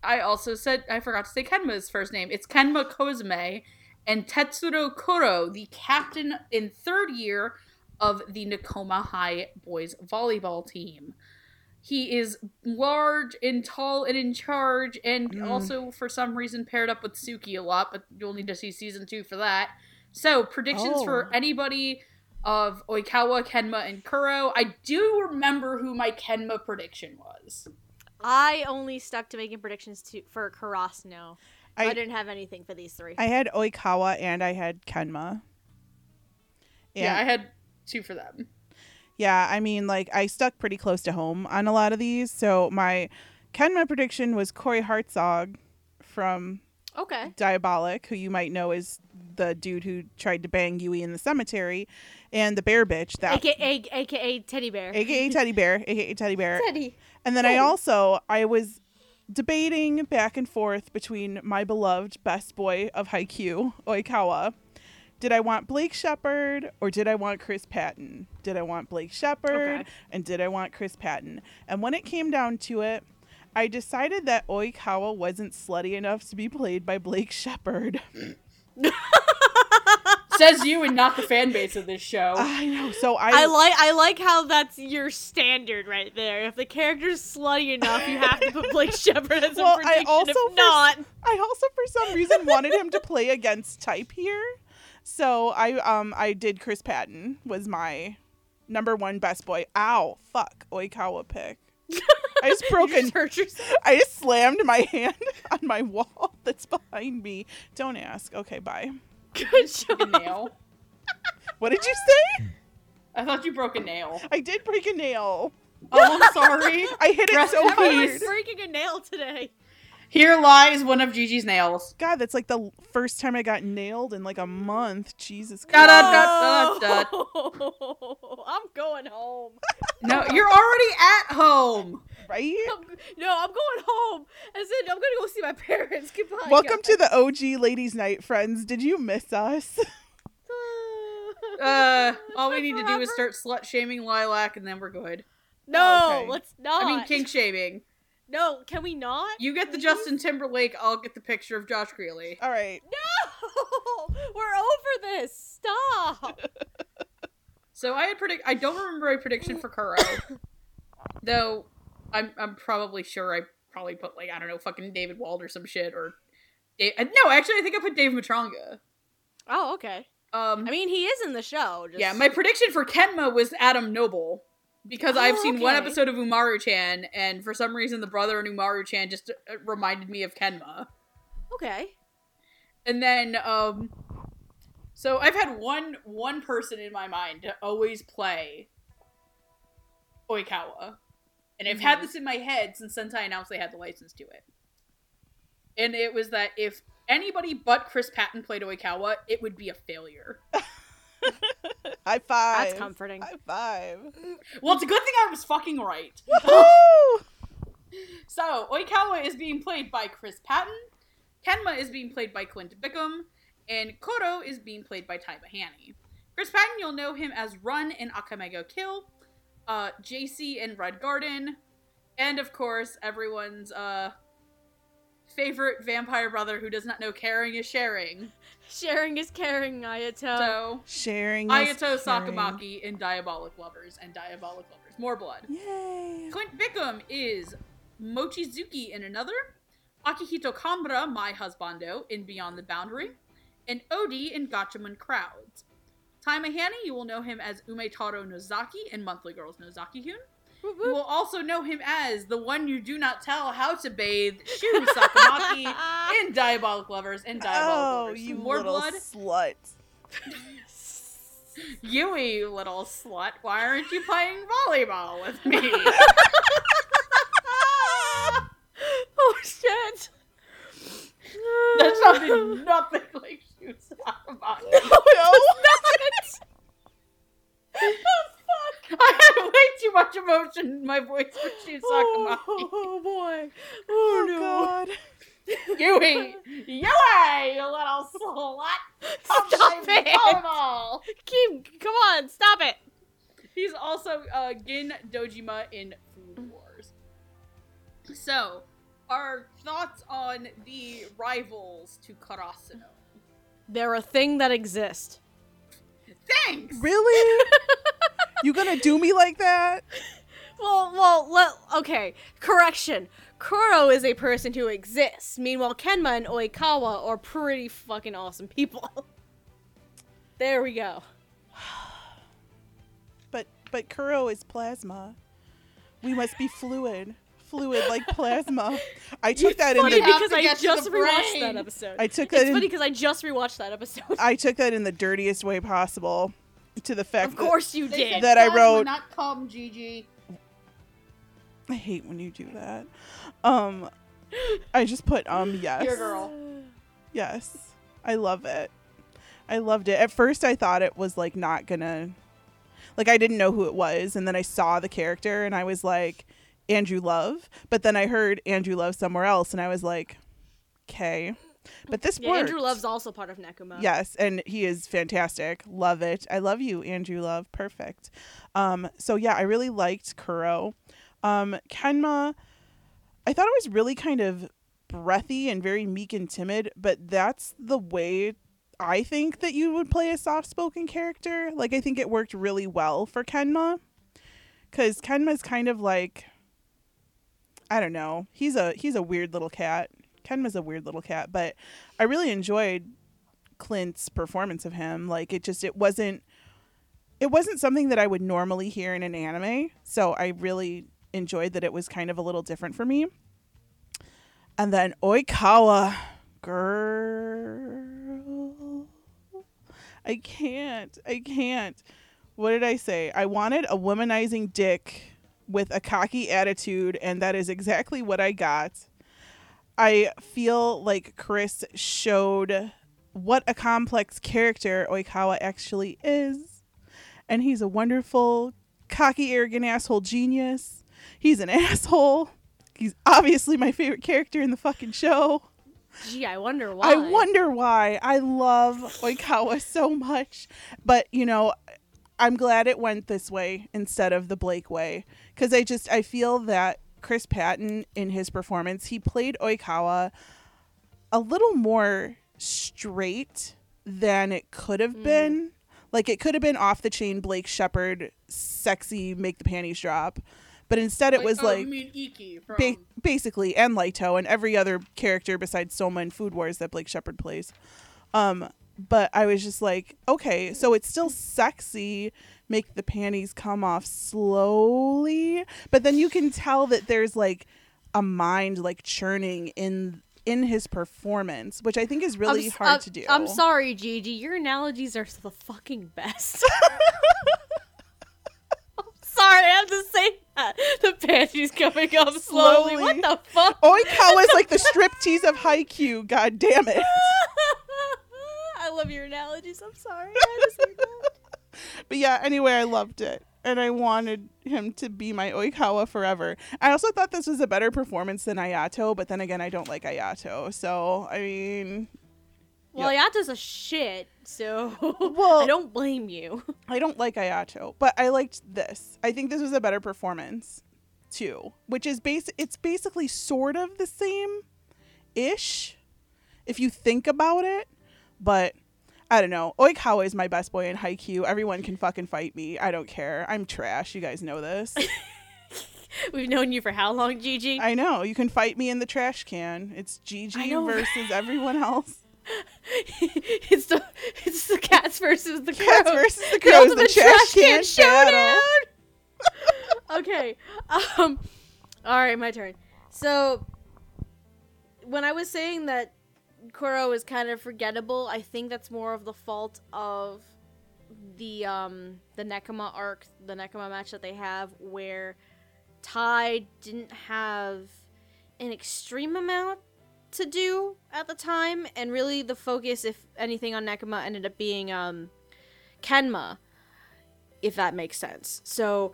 I also said I forgot to say Kenma's first name. It's Kenma Kozume and Tetsuro Kuro, the captain in third year of the Nekoma High boys volleyball team. He is large and tall and in charge, and Mm. also for some reason paired up with Tsukki a lot, but you'll need to see season two for that. So, predictions Oh. for anybody of Oikawa, Kenma, and Kuro. I do remember who my Kenma prediction was. I only stuck to making predictions to for Karasuno. I, I- didn't have anything for these three. I had Oikawa and I had Kenma. Yeah, I had two for them. Yeah, I mean, like I stuck pretty close to home on a lot of these. So my Kenma prediction was Corey Hartzog from okay. Diabolik, who you might know is the dude who tried to bang Yui in the cemetery, and the bear bitch that AKA, AKA Teddy Bear. aka Teddy Bear, aka Teddy Bear. Teddy. And then I also I was debating back and forth between my beloved best boy of Haikyuu, Oikawa. Did I want Blake Shepard or did I want Chris Patton? Did I want Blake Shepard Okay. and did I want Chris Patton? And when it came down to it, I decided that Oikawa wasn't slutty enough to be played by Blake Shepard. Says you and not the fan base of this show. I know. So I, I like I like how that's your standard right there. If the character's slutty enough, you have to put Blake Shepard as Well, a I prediction. also if for- not, I also for some reason wanted him to play against type here. So I um I did Chris Patton was my number one best boy. Ow, fuck, Oikawa pick. I just broke you an just hurt yourself. I just slammed my hand on my wall that's behind me. Don't ask. Okay, bye. Good job. Fucking nail. What did you say? I thought you broke a nail. I did break a nail. Oh, I'm sorry. I hit it Rest so in hard. peace. breaking a nail today. Here lies one of Gigi's nails. God, that's like the first time I got nailed in like a month. Jesus Da, Christ. da, da, da, da. I'm going home. No, you're already at home. Right? I'm, no, I'm going home. As in, I'm gonna go see my parents. Goodbye. Welcome guys. to the OG Ladies Night, friends. Did you miss us? Uh, all we been need to do is start slut shaming Lilac, and then we're good. No, Oh, okay. let's not. I mean, kink shaming. No, can we not? You get the Justin Timberlake. I'll get the picture of Josh Grelle. All right. No, we're over this. Stop. So I had predict. I don't remember a prediction for Kuro, though. I'm I'm probably sure I probably put like I don't know fucking David Wald or some shit or. Da- uh, no, actually, I think I put Dave Matranga. oh, okay. Um, I mean, he is in the show. Just... yeah, my prediction for Kenma was Adam Noble because I've Oh, seen one episode of Umaru Chan, and for some reason, the brother in Umaru Chan just uh, reminded me of Kenma. okay. And then, um, so I've had one one person in my mind to always play Oikawa, and I've had this in my head since Sentai announced they had the license to it. And it was that if anybody but Chris Patton played Oikawa, it would be a failure. High five. That's comforting. High five. Well, it's a good thing I was fucking right. Woo! So, Oikawa is being played by Chris Patton, Kenma is being played by Clint Bickham, and Koro is being played by Ty Mahany. Chris Patton, you'll know him as Run in Akame ga Kill, uh, JC in Red Garden, and of course, everyone's uh, favorite vampire brother who does not know caring is sharing. Sharing is caring, Ayato. So, Sharing. is Ayato caring. Sakamaki in Diabolik Lovers and Diabolik Lovers. More blood. Yay. Clint Bickham is Mochizuki in another, Akihito Kanbara, my husbando, in Beyond the Boundary, and Odie in Gatchaman Crowds. Ty Mahany, you will know him as Umetaro Nozaki in Monthly Girls Nozaki-kun. You will also know him as the one you do not tell how to bathe, Shu Sakamaki in Diabolik Lovers and Diabolik Oh, Lovers. you More little blood? slut. Yui, you little slut, why aren't you playing volleyball with me? oh shit. That sounded nothing like Shu Sakamaki. No. I had way too much emotion in my voice for Shu Sakamaki. Oh boy. Oh, Oh, no. God. Yui! Yui, you little slut! Stop play it. volleyball! Keep come on, stop it. He's also uh, Gin Dojima in Food Wars. So, our thoughts on the rivals to Karasuno. They're a thing that exists. Thanks! Really? You gonna do me like that? Well, well, let, okay. Correction. Kuro is a person who exists. Meanwhile, Kenma and Oikawa are pretty fucking awesome people. there we go. But but Kuro is plasma. We must be fluid. Fluid like plasma. I took that in the because I just the rewatched brain. that episode. I took that it's in funny because I just rewatched that episode. I took that in the dirtiest way possible to the fact of course you did. That I wrote- Not cum, Gigi. I hate when you do that. Um I just put um yes. Your girl. Yes. I love it. I loved it. At first I thought it was like not gonna like I didn't know who it was and then I saw the character and I was like Andrew Love, but then I heard Andrew Love somewhere else and I was like okay. But this Yeah, worked. Andrew Love's also part of Nekoma. Yes, and he is fantastic. Love it. I love you, Andrew Love. Perfect. Um, so yeah, I really liked Kuro. Um, Kenma, I thought it was really kind of breathy and very meek and timid, but that's the way I think that you would play a soft spoken character. Like I think it worked really well for Kenma. Cause Kenma's kind of like I don't know. He's a he's a weird little cat. Kenma's a weird little cat, but I really enjoyed Clint's performance of him. Like it just it wasn't it wasn't something that I would normally hear in an anime. So I really enjoyed that it was kind of a little different for me. And then Oikawa girl I can't. I can't. What did I say? I wanted a womanizing dick with a cocky attitude, and that is exactly what I got. I feel like Chris showed what a complex character Oikawa actually is. And he's a wonderful, cocky, arrogant asshole genius. He's an asshole. He's obviously my favorite character in the fucking show. Gee, I wonder why. I wonder why. I love Oikawa so much. But, you know, I'm glad it went this way instead of the Blake way. Because I just, I feel that Chris Patton, in his performance, he played Oikawa a little more straight than it could have been. Like, it could have been off the chain Blake Shepard, sexy, make the panties drop. But instead, it was oh, like mean Iki from ba- basically and Lito and every other character besides Soma in Food Wars that Blake Shepard plays. Um, but I was just like, okay, so it's still sexy, make the panties come off slowly, but then you can tell that there's like a mind like churning in in his performance, which I think is really I'm hard I'm- to do. I'm sorry, Gigi. Your analogies are the fucking best. I'm sorry, I have to say that. The panties coming up slowly. Slowly. What the fuck? Oikawa is like the striptease of Haikyuu. God damn it! I love your analogies. I'm sorry. I had to say that. But yeah, anyway, I loved it. And I wanted him to be my Oikawa forever. I also thought this was a better performance than Ayato, but then again, I don't like Ayato. So, I mean, Well, Yato's a shit, so Well- I don't blame you. I don't like Ayato, but I liked this. I think this was a better performance too, which is base it's basically sort of the same ish if you think about it, but I don't know. Oikawa is my best boy in Haikyuu. Everyone can fucking fight me. I don't care. I'm trash. You guys know this. We've known you for how long, Gigi? I know. You can fight me in the trash can. It's Gigi versus everyone else. it's the it's the cats versus the crows. Cats versus the crows. The, ultimate trash, can, battle. okay. Um. All right, my turn. So, when I was saying that Kuro is kind of forgettable, I think that's more of the fault of the um the Nekoma arc, the Nekoma match that they have, where Tai didn't have an extreme amount to do at the time, and really the focus, if anything, on Nekoma ended up being um Kenma, if that makes sense. So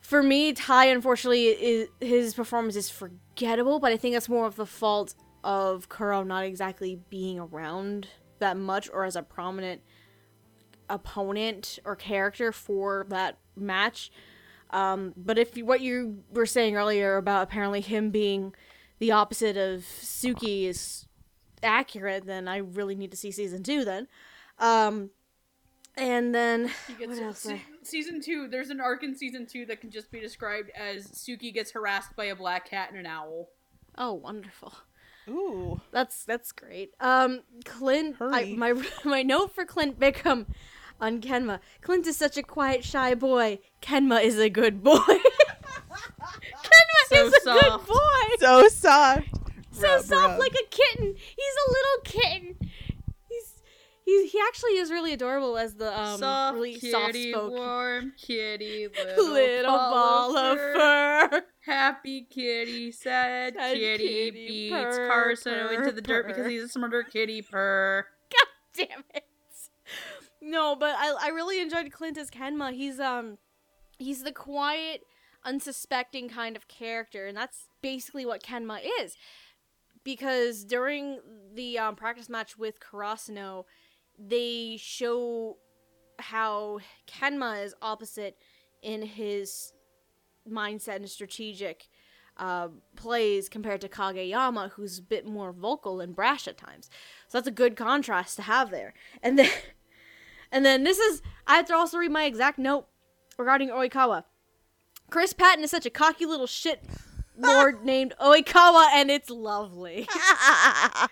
for me, Ty unfortunately is, his performance is forgettable, but I think that's more of the fault of Kuro not exactly being around that much or as a prominent opponent or character for that match. Um, but if you, what you were saying earlier about apparently him being the opposite of Tsukki is accurate, then I really need to see season two then. Um, and then He gets what else? se- season two. There's an arc in season two that can just be described as Tsukki gets harassed by a black cat and an owl. Oh, wonderful. Ooh. That's that's great. Um, Clint, I, my my note for Clint Bickham on Kenma. Clint is such a quiet, shy boy. Kenma is a good boy. Kenma So is a soft. good boy. So soft. So Rub, soft, rub. like a kitten. He's a little kitten. He's he actually is really adorable as the um soft really soft spoken warm kitty, little, little ball of fur. Happy kitty, sad Sad kitty, kitty, beats purr, Carson purr, into the dirt purr. because he's a smarter kitty. Purr. God damn it. No, but I I really enjoyed Clint as Kenma. He's um he's the quiet, unsuspecting kind of character, and that's basically what Kenma is. Because during the um, practice match with Karasuno, they show how Kenma is opposite in his mindset and strategic uh, plays compared to Kageyama, who's a bit more vocal and brash at times. So that's a good contrast to have there. And then, and then this is I have to also read my exact note regarding Oikawa. Chris Patton is such a cocky little shit lord named Oikawa, and it's lovely.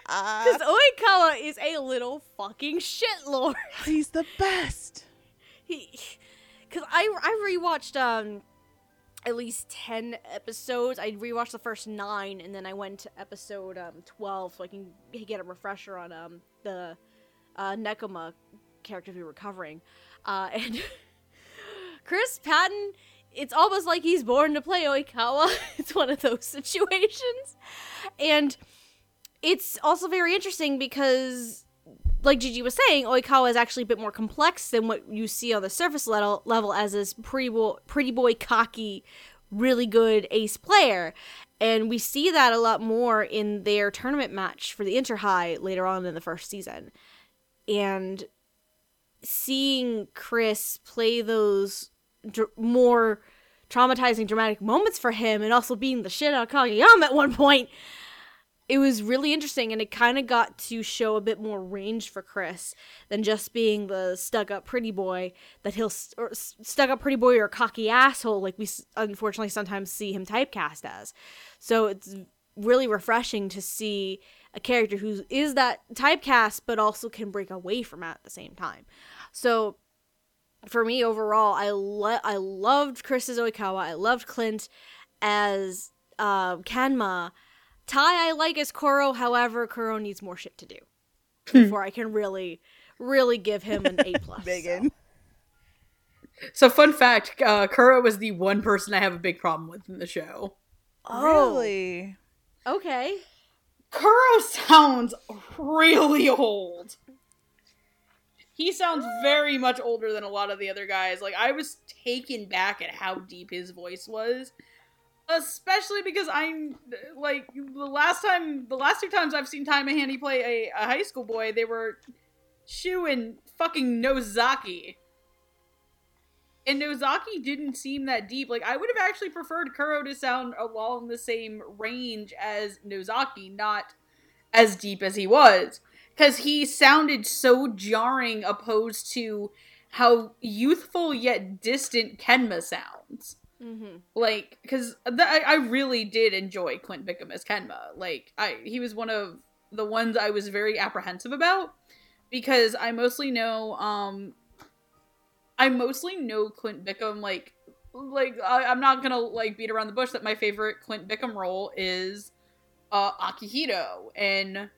Because Oikawa is a little fucking shit lord. He's the best. he because I I rewatched um at least 10 episodes. I rewatched the first 9 and then I went to episode um 12 so I can get a refresher on um the uh Nekoma characters we were covering, uh, and Chris Patton. It's almost like he's born to play Oikawa. it's one of those situations, and it's also very interesting because like Gigi was saying, Oikawa is actually a bit more complex than what you see on the surface level, level as this pretty boy, pretty boy, cocky, really good ace player. And we see that a lot more in their tournament match for the Inter High later on in the first season. And seeing Chris play those dr- more traumatizing, dramatic moments for him and also being the shit out of Kageyama at one point it was really interesting and it kind of got to show a bit more range for Chris than just being the stuck up pretty boy that he'll or stuck up pretty boy or cocky asshole like we unfortunately sometimes see him typecast as. So it's really refreshing to see a character who is that typecast but also can break away from it at the same time. So for me overall, I lo- I loved Chris's Oikawa. I loved Clint as uh, Kenma Tai I like as Koro, however, Koro needs more shit to do before I can really, really give him an A plus. Megan. So, fun fact: uh, Kuro was the one person I have a big problem with in the show. Oh, Really? okay. Kuro sounds really old. He sounds very much older than a lot of the other guys. Like I was taken back at how deep his voice was. Especially because I'm like the last time the last two times I've seen Ty Mahany play a, a high school boy, they were Shu and fucking Nozaki. And Nozaki didn't seem that deep. Like I would have actually preferred Kuro to sound along the same range as Nozaki, not as deep as he was. Because he sounded so jarring opposed to how youthful yet distant Kenma sounds. Mm-hmm. Like, because th- I, I really did enjoy Clint Bickham as Kenma. Like, I he was one of the ones I was very apprehensive about because I mostly know um I mostly know Clint Bickham like like I, I'm not gonna like beat around the bush that my favorite Clint Bickham role is uh Akihito in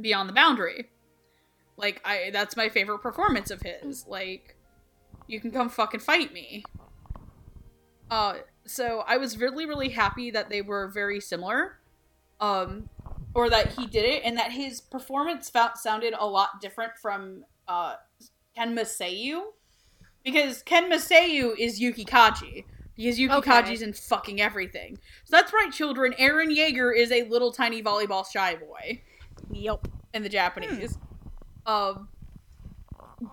Beyond the Boundary. Like I that's my favorite performance of his. Like you can come fucking fight me. Uh so I was really really happy that they were very similar. Um or that he did it and that his performance felt sounded a lot different from uh Ken Masayu because Ken Masayu is Yuki Kaji because Yuki Okay. Kaji's in fucking everything. So that's right, children. Eren Yeager is a little tiny volleyball shy boy Yep. And the Japanese. Um,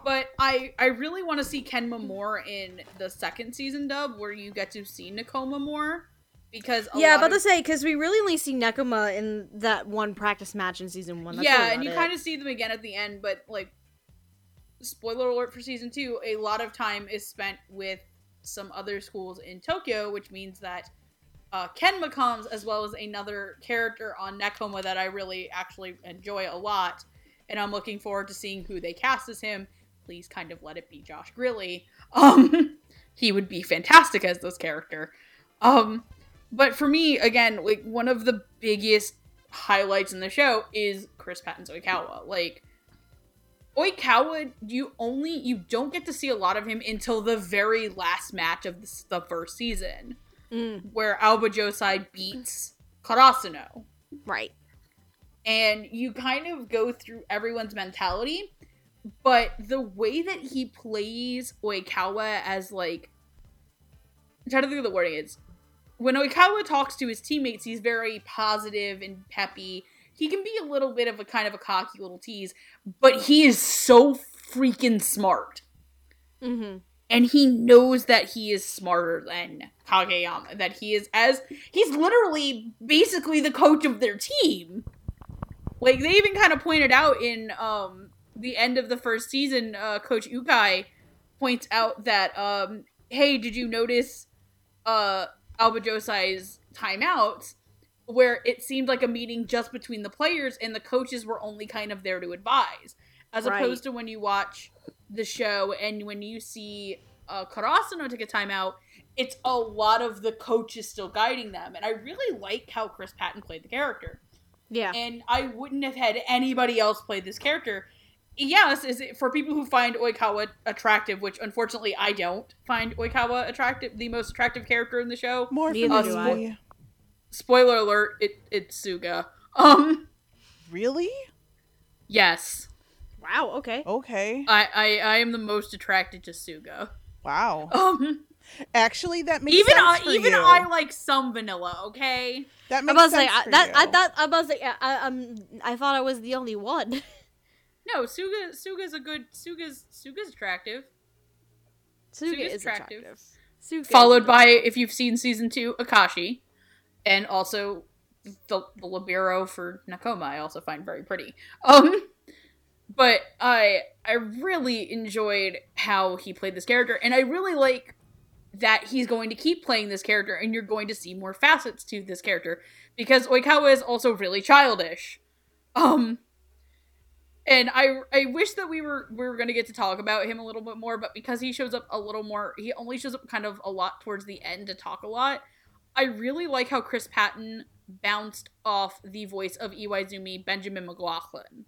but I I really want to see Kenma more in the second season dub where you get to see Nekoma more because yeah, about to say because we really only see Nekoma in that one practice match in season one. That's yeah, and you kind of see them again at the end, but like spoiler alert for season two, a lot of time is spent with some other schools in Tokyo, which means that uh, Kenma comes as well as another character on Nekoma that I really actually enjoy a lot, and I'm looking forward to seeing who they cast as him. Please, kind of let it be Josh Grelle. Um, he would be fantastic as this character. Um, but for me, again, like one of the biggest highlights in the show is Chris Patton's Oikawa. Like Oikawa, you only you don't get to see a lot of him until the very last match of the, the first season, Mm, where Aoba Johsai beats Karasuno, right. and you kind of go through everyone's mentality. But the way that he plays Oikawa as like, I'm trying to think of the wording is when Oikawa talks to his teammates, he's very positive and peppy. He can be a little bit of a kind of a cocky little tease, but he is so freaking smart. Mm-hmm. And he knows that he is smarter than Kageyama. That he is as he's literally basically the coach of their team. Like they even kind of pointed out in um the end of the first season, uh Coach Ukai points out that um hey, did you notice uh Aoba Johsai's timeouts where it seemed like a meeting just between the players and the coaches were only kind of there to advise as Right. opposed to when you watch the show and when you see uh, Karasuno take a timeout, it's a lot of the coaches still guiding them. And I really like how Chris Patton played the character. Yeah. And I wouldn't have had anybody else play this character yes, is it for people who find Oikawa attractive, which unfortunately I don't find Oikawa attractive, the most attractive character in the show. More for Neither do me. Spoiler alert, it it's Suga. Um, Really? yes, Wow. Okay. Okay. I I, I am the most attracted to Suga. Wow. Um, Actually, that makes even sense I for even you. I like some vanilla. Okay. That I'm makes about to say sense I, for that. I you. thought I'm about to I, I, um I thought I was the only one. No, Suga Suga's a good Suga's Suga's attractive. Suga Suga's is attractive. attractive. Suga Followed is by adorable. if you've seen season two, Akashi, and also the, the libero for Nekoma. I also find very pretty. Um, but I I really enjoyed how he played this character, and I really like that he's going to keep playing this character, and you're going to see more facets to this character because Oikawa is also really childish. Um, and I I wish that we were we were going to get to talk about him a little bit more, but because he shows up a little more, he only shows up kind of a lot towards the end to talk a lot. I really like how Chris Patton bounced off the voice of Iwaizumi Benjamin McLaughlin.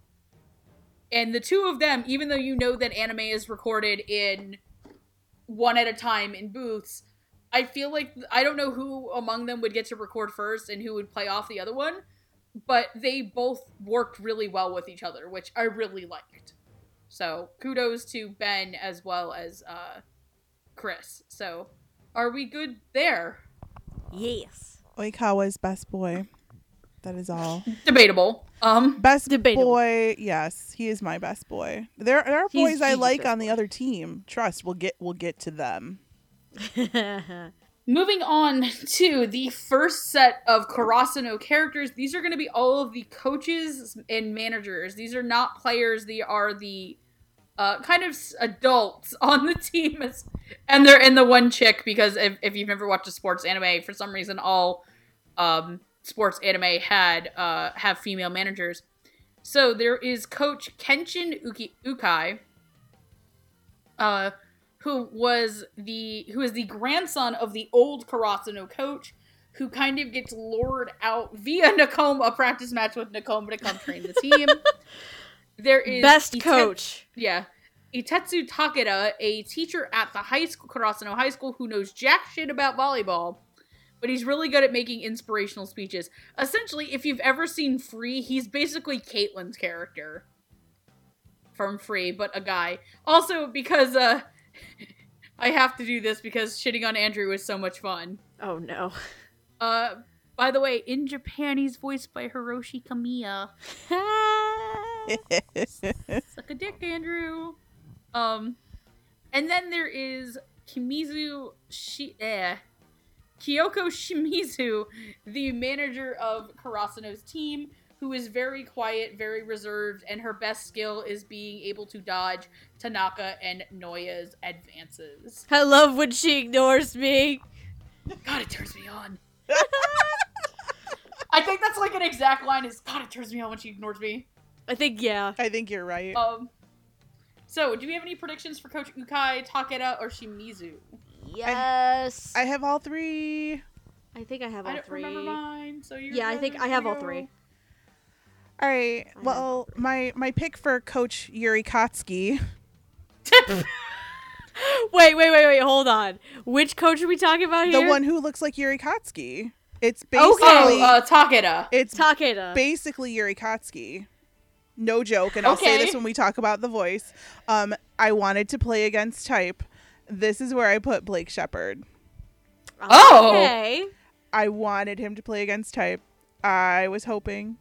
And the two of them, even though you know that anime is recorded in one at a time in booths, I feel like I don't know who among them would get to record first and who would play off the other one, but they both worked really well with each other, which I really liked. So kudos to Ben as well as uh, Chris. So are we good there? yes. Oikawa's best boy. That is all. Debatable. Um, Best Debatable. boy, yes, he is my best boy. There, there are He's- boys I like on the other team. Trust, we'll get we'll get to them. Moving on to the first set of Karasuno characters, these are going to be all of the coaches and managers. These are not players; they are the uh, kind of adults on the team, as, and they're in the one chick because if, if you've never watched a sports anime, for some reason, all um, sports anime had uh, have female managers. So there is Coach Keishin Uki- Ukai, uh, who was the who is the grandson of the old Karasuno coach, who kind of gets lured out via Nekoma, a practice match with Nekoma to come train the team. there is Best Ite- coach. yeah. Ittetsu Takeda, a teacher at the high school, Karasuno High School, who knows jack shit about volleyball, but he's really good at making inspirational speeches. Essentially, if you've ever seen Free, he's basically Caitlyn's character from Free, but a guy. Also, because uh, I have to do this because shitting on Andrew was so much fun. Oh no. Uh, by the way, in Japan, he's voiced by Hiroshi Kamiya. Suck a dick, Andrew. Um, and then there is Kimizu Shi- eh, Kyoko Shimizu, the manager of Karasuno's team, who is very quiet, very reserved, and her best skill is being able to dodge Tanaka and Noya's advances. I love when she ignores me. God, it turns me on. I think that's like an exact line is God, it turns me on when she ignores me. I think yeah. I think you're right. Um, so do we have any predictions for Coach Ukai, Takeda, or Shimizu? Yes. I have all three. I think I have I all don't three. remember mine, so you're Yeah, I think I have all three. All right. have Well, all three. my my pick for Coach Yuri Katsuki. Wait, wait, wait, wait. Hold on. Which coach are we talking about here? the one who looks like Yuri Katsuki. It's Okay. basically Oh, uh, Takeda. it's Takeda. basically Yuri Katsuki. No joke, and I'll say this when we talk about the voice. Um, I wanted to play against type. This is where I put Blake Shepard. Oh. Okay. I wanted him to play against type. I was hoping.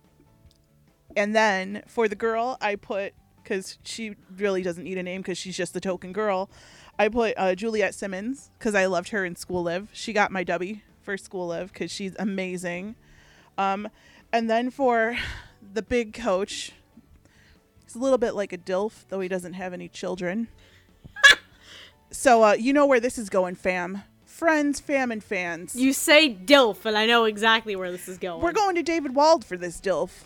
And then for the girl, I put because she really doesn't need a name because she's just the token girl. I put uh, Juliet Simmons because I loved her in School Live. She got my W for School Live because she's amazing. Um, and then for the big coach, he's a little bit like a DILF, though he doesn't have any children. So uh, you know where this is going, fam. Friends, fam, and fans. You say DILF, and I know exactly where this is going. We're going to David Wald for this DILF.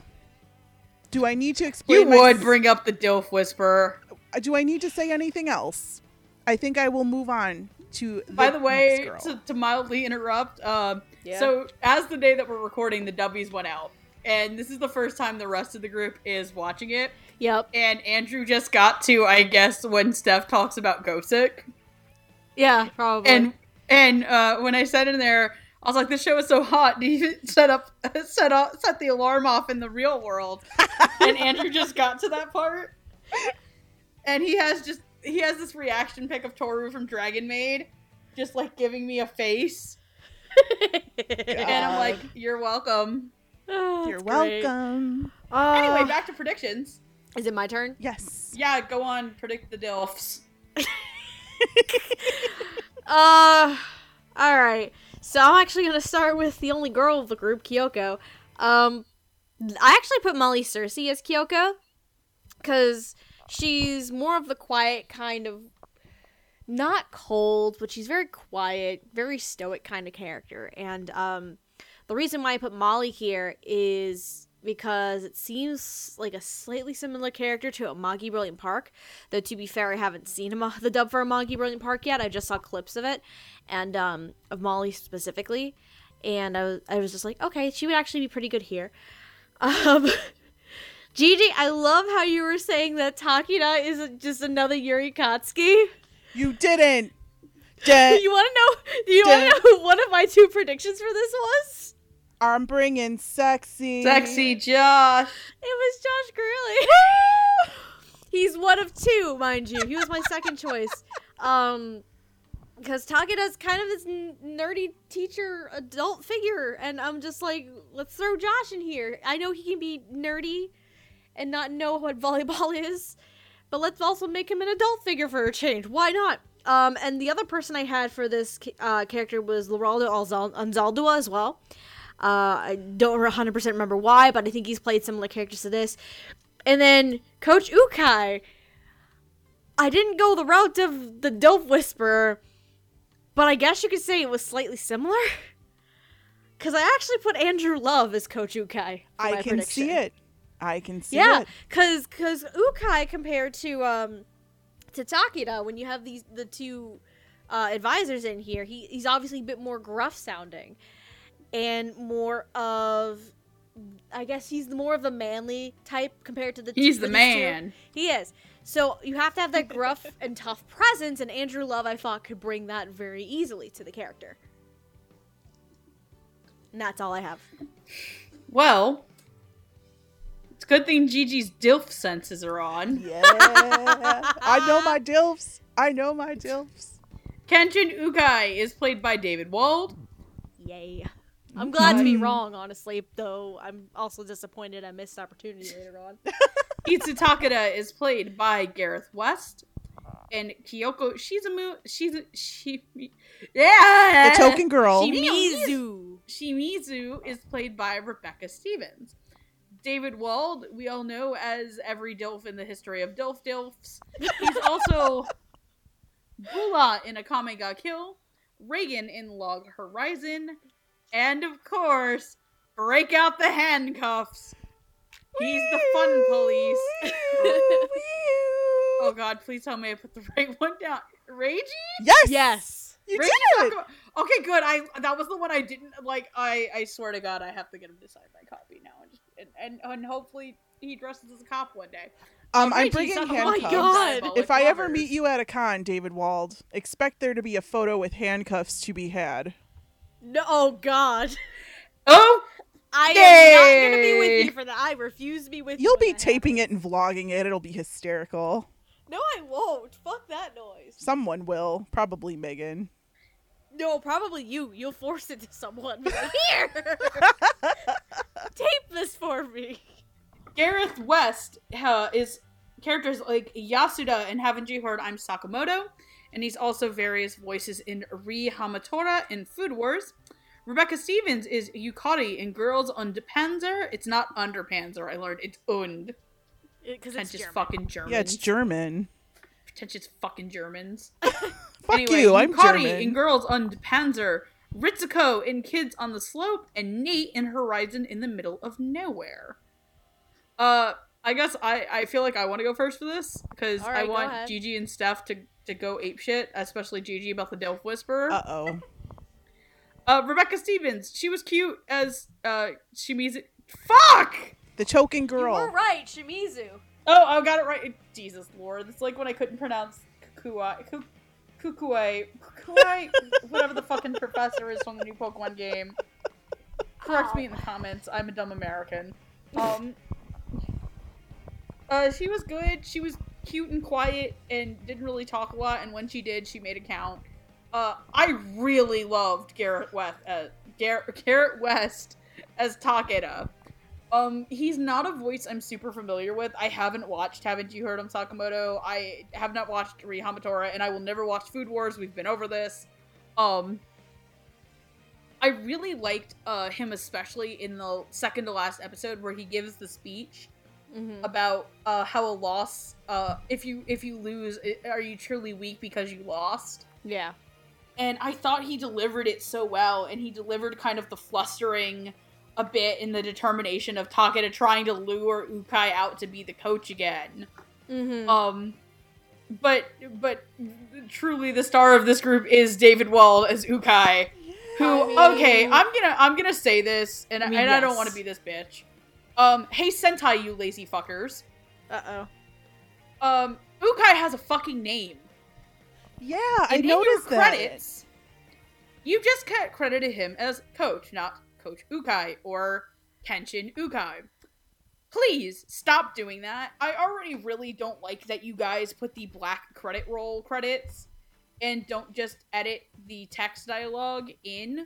Do I need to explain? You my- would bring up the Dilf Whisperer. Do I need to say anything else? I think I will move on to. The By the way, to, to mildly interrupt, um, Yeah. so as the day that we're recording, the W's went out. And this is the first time the rest of the group is watching it. Yep. And Andrew just got to, I guess, when Steph talks about Gosick. Yeah, probably. And and uh, when I said in there, I was like, "This show is so hot." Do you set up set up set the alarm off in the real world? and Andrew just got to that part, and he has just he has this reaction pic of Toru from Dragon Maid, just like giving me a face, and I'm like, "You're welcome." Oh, You're great. welcome. Uh, Anyway, back to predictions. is it my turn? Yes. Yeah, go on, predict the Dilfs. Uh, all right. So I'm actually gonna start with the only girl of the group, Kyoko. Um, I actually put Molly Searcy as Kyoko because she's more of the quiet kind of, not cold, but she's very quiet, very stoic kind of character. And um, the reason why I put Molly here is because it seems like a slightly similar character to Amagi Brilliant Park. Though to be fair, I haven't seen the dub for Amagi Brilliant Park yet. I just saw clips of it and um, of Molly specifically, and I was, I was just like, okay, she would actually be pretty good here. Um, Gigi, I love how you were saying that Takina is just another Yuri Katsuki. You didn't. Dun- you want to know? Do you want to know who one of my two predictions for this was? I'm bringing sexy. Sexy Josh. It was Josh Grelle. He's one of two, mind you. He was my second choice. Um, because Takada's kind of this n- nerdy teacher adult figure, and I'm just like, let's throw Josh in here. I know he can be nerdy and not know what volleyball is, but let's also make him an adult figure for a change. Why not? Um, and the other person I had for this uh, character was Leraldo Alzal- Anzaldua as well. Uh, I don't 100% remember why, but I think he's played similar characters to this. And then Coach Ukai. I didn't go the route of the Dope Whisperer, but I guess you could say it was slightly similar. Because I actually put Andrew Love as Coach Ukai. I can see it. I can see Yeah, it. because because Ukai compared to um to Takeda, when you have these the two uh, advisors in here, he he's obviously a bit more gruff sounding, and more of. I guess he's more of the manly type compared to the. He's to the these two. man. He is. So you have to have that gruff and tough presence, and Andrew Love, I thought, could bring that very easily to the character. And that's all I have. Well, it's a good thing Gigi's DILF senses are on. Yeah. I know my dilfs. I know my dilfs. Keishin Ukai is played by David Wald. Yay. I'm glad to be wrong, honestly, though I'm also disappointed I missed opportunity later on. Itsu Takeda is played by Gareth West. And Kyoko Shizumu, Shizu, she, yeah, The token girl. Shimizu. Shimizu is played by Rebecca Stevens. David Wald, we all know as every DILF in the history of DILF DILFs. He's also Bula in Akame ga Kill, Reagan in Log Horizon, and of course, break out the handcuffs. He's the fun police. oh god, please tell me I put the right one down. Ragey? Yes. yes. You Ragey did. Takuma- Okay, good. I that was the one I didn't like. I I swear to God, I have to get him to sign my copy now, and just, and, and and hopefully he dresses as a cop one day. Um, I'm bringing not the Oh my handcuffs. God. If I ever meet you at a con, David Wald, expect there to be a photo with handcuffs to be had. No, oh God. oh, I am not gonna be with you for that. I refuse to be with you. You'll be that taping it and vlogging it. It'll be hysterical. No, I won't. Fuck that noise. Someone will, probably Megan. No, probably you. You'll force it to someone. Here. Tape this for me. Gareth West uh, is characters like Yasuda and haven't you heard I'm Sakamoto? And he's also various voices in Ri Hamatora in Food Wars. Rebecca Stevens is Yukari in Girls Under Panzer. It's not Under Panzer, I learned. It's Und. Because it's Pretentious German. fucking German. Yeah, it's German. Pretentious fucking Germans. Fuck anyway, you, I'm Yukari German. in Girls Under Panzer. Ritsuko in Kids on the Slope. And Nate in Horizon in the Middle of Nowhere. Uh, I guess I, I feel like I want to go first for this because All I want. Gigi and Steph to, to go ape shit, especially Gigi about the Dilf Whisperer. Uh oh. Uh, Rebecca Stevens, she was cute as uh Shimizu Fuck! The choking girl. You were right, Shimizu. Oh, I got it right. Jesus Lord, it's like when I couldn't pronounce Kukui, Ku- Kukui, Kukui, whatever the fucking professor is from the new Pokemon game. Correct me in the comments. I'm a dumb American. Um, uh, she was good. She was cute and quiet and didn't really talk a lot. And when she did, she made a count. Uh, I really loved Garrett West. Uh, Garrett, Garrett West as Takeda. Um, he's not a voice I'm super familiar with. I haven't watched Haven't You Heard of Sakamoto? I have not watched Ri Hamatora, and I will never watch Food Wars. We've been over this. Um, I really liked uh, him, especially in the second to last episode where he gives the speech Mm-hmm. about uh, how a loss, uh, if you if you lose, are you truly weak because you lost? Yeah. and I thought he delivered it so well, and he delivered kind of the flustering a bit in the determination of Takeda trying to lure Ukai out to be the coach again. Mm-hmm. Um, but but truly the star of this group is David Wald as Ukai, who I mean- okay, I'm gonna I'm gonna say this, and I, I mean, and I don't want to be this bitch. Um, hey Sentai, you lazy fuckers. Uh oh. Um, Ukai has a fucking name. Yeah, I And in your noticed that. credits, you just credited him as coach, not Coach Ukai or Keishin Ukai. Please stop doing that. I already really don't like that you guys put the black credit roll credits and don't just edit the text dialogue in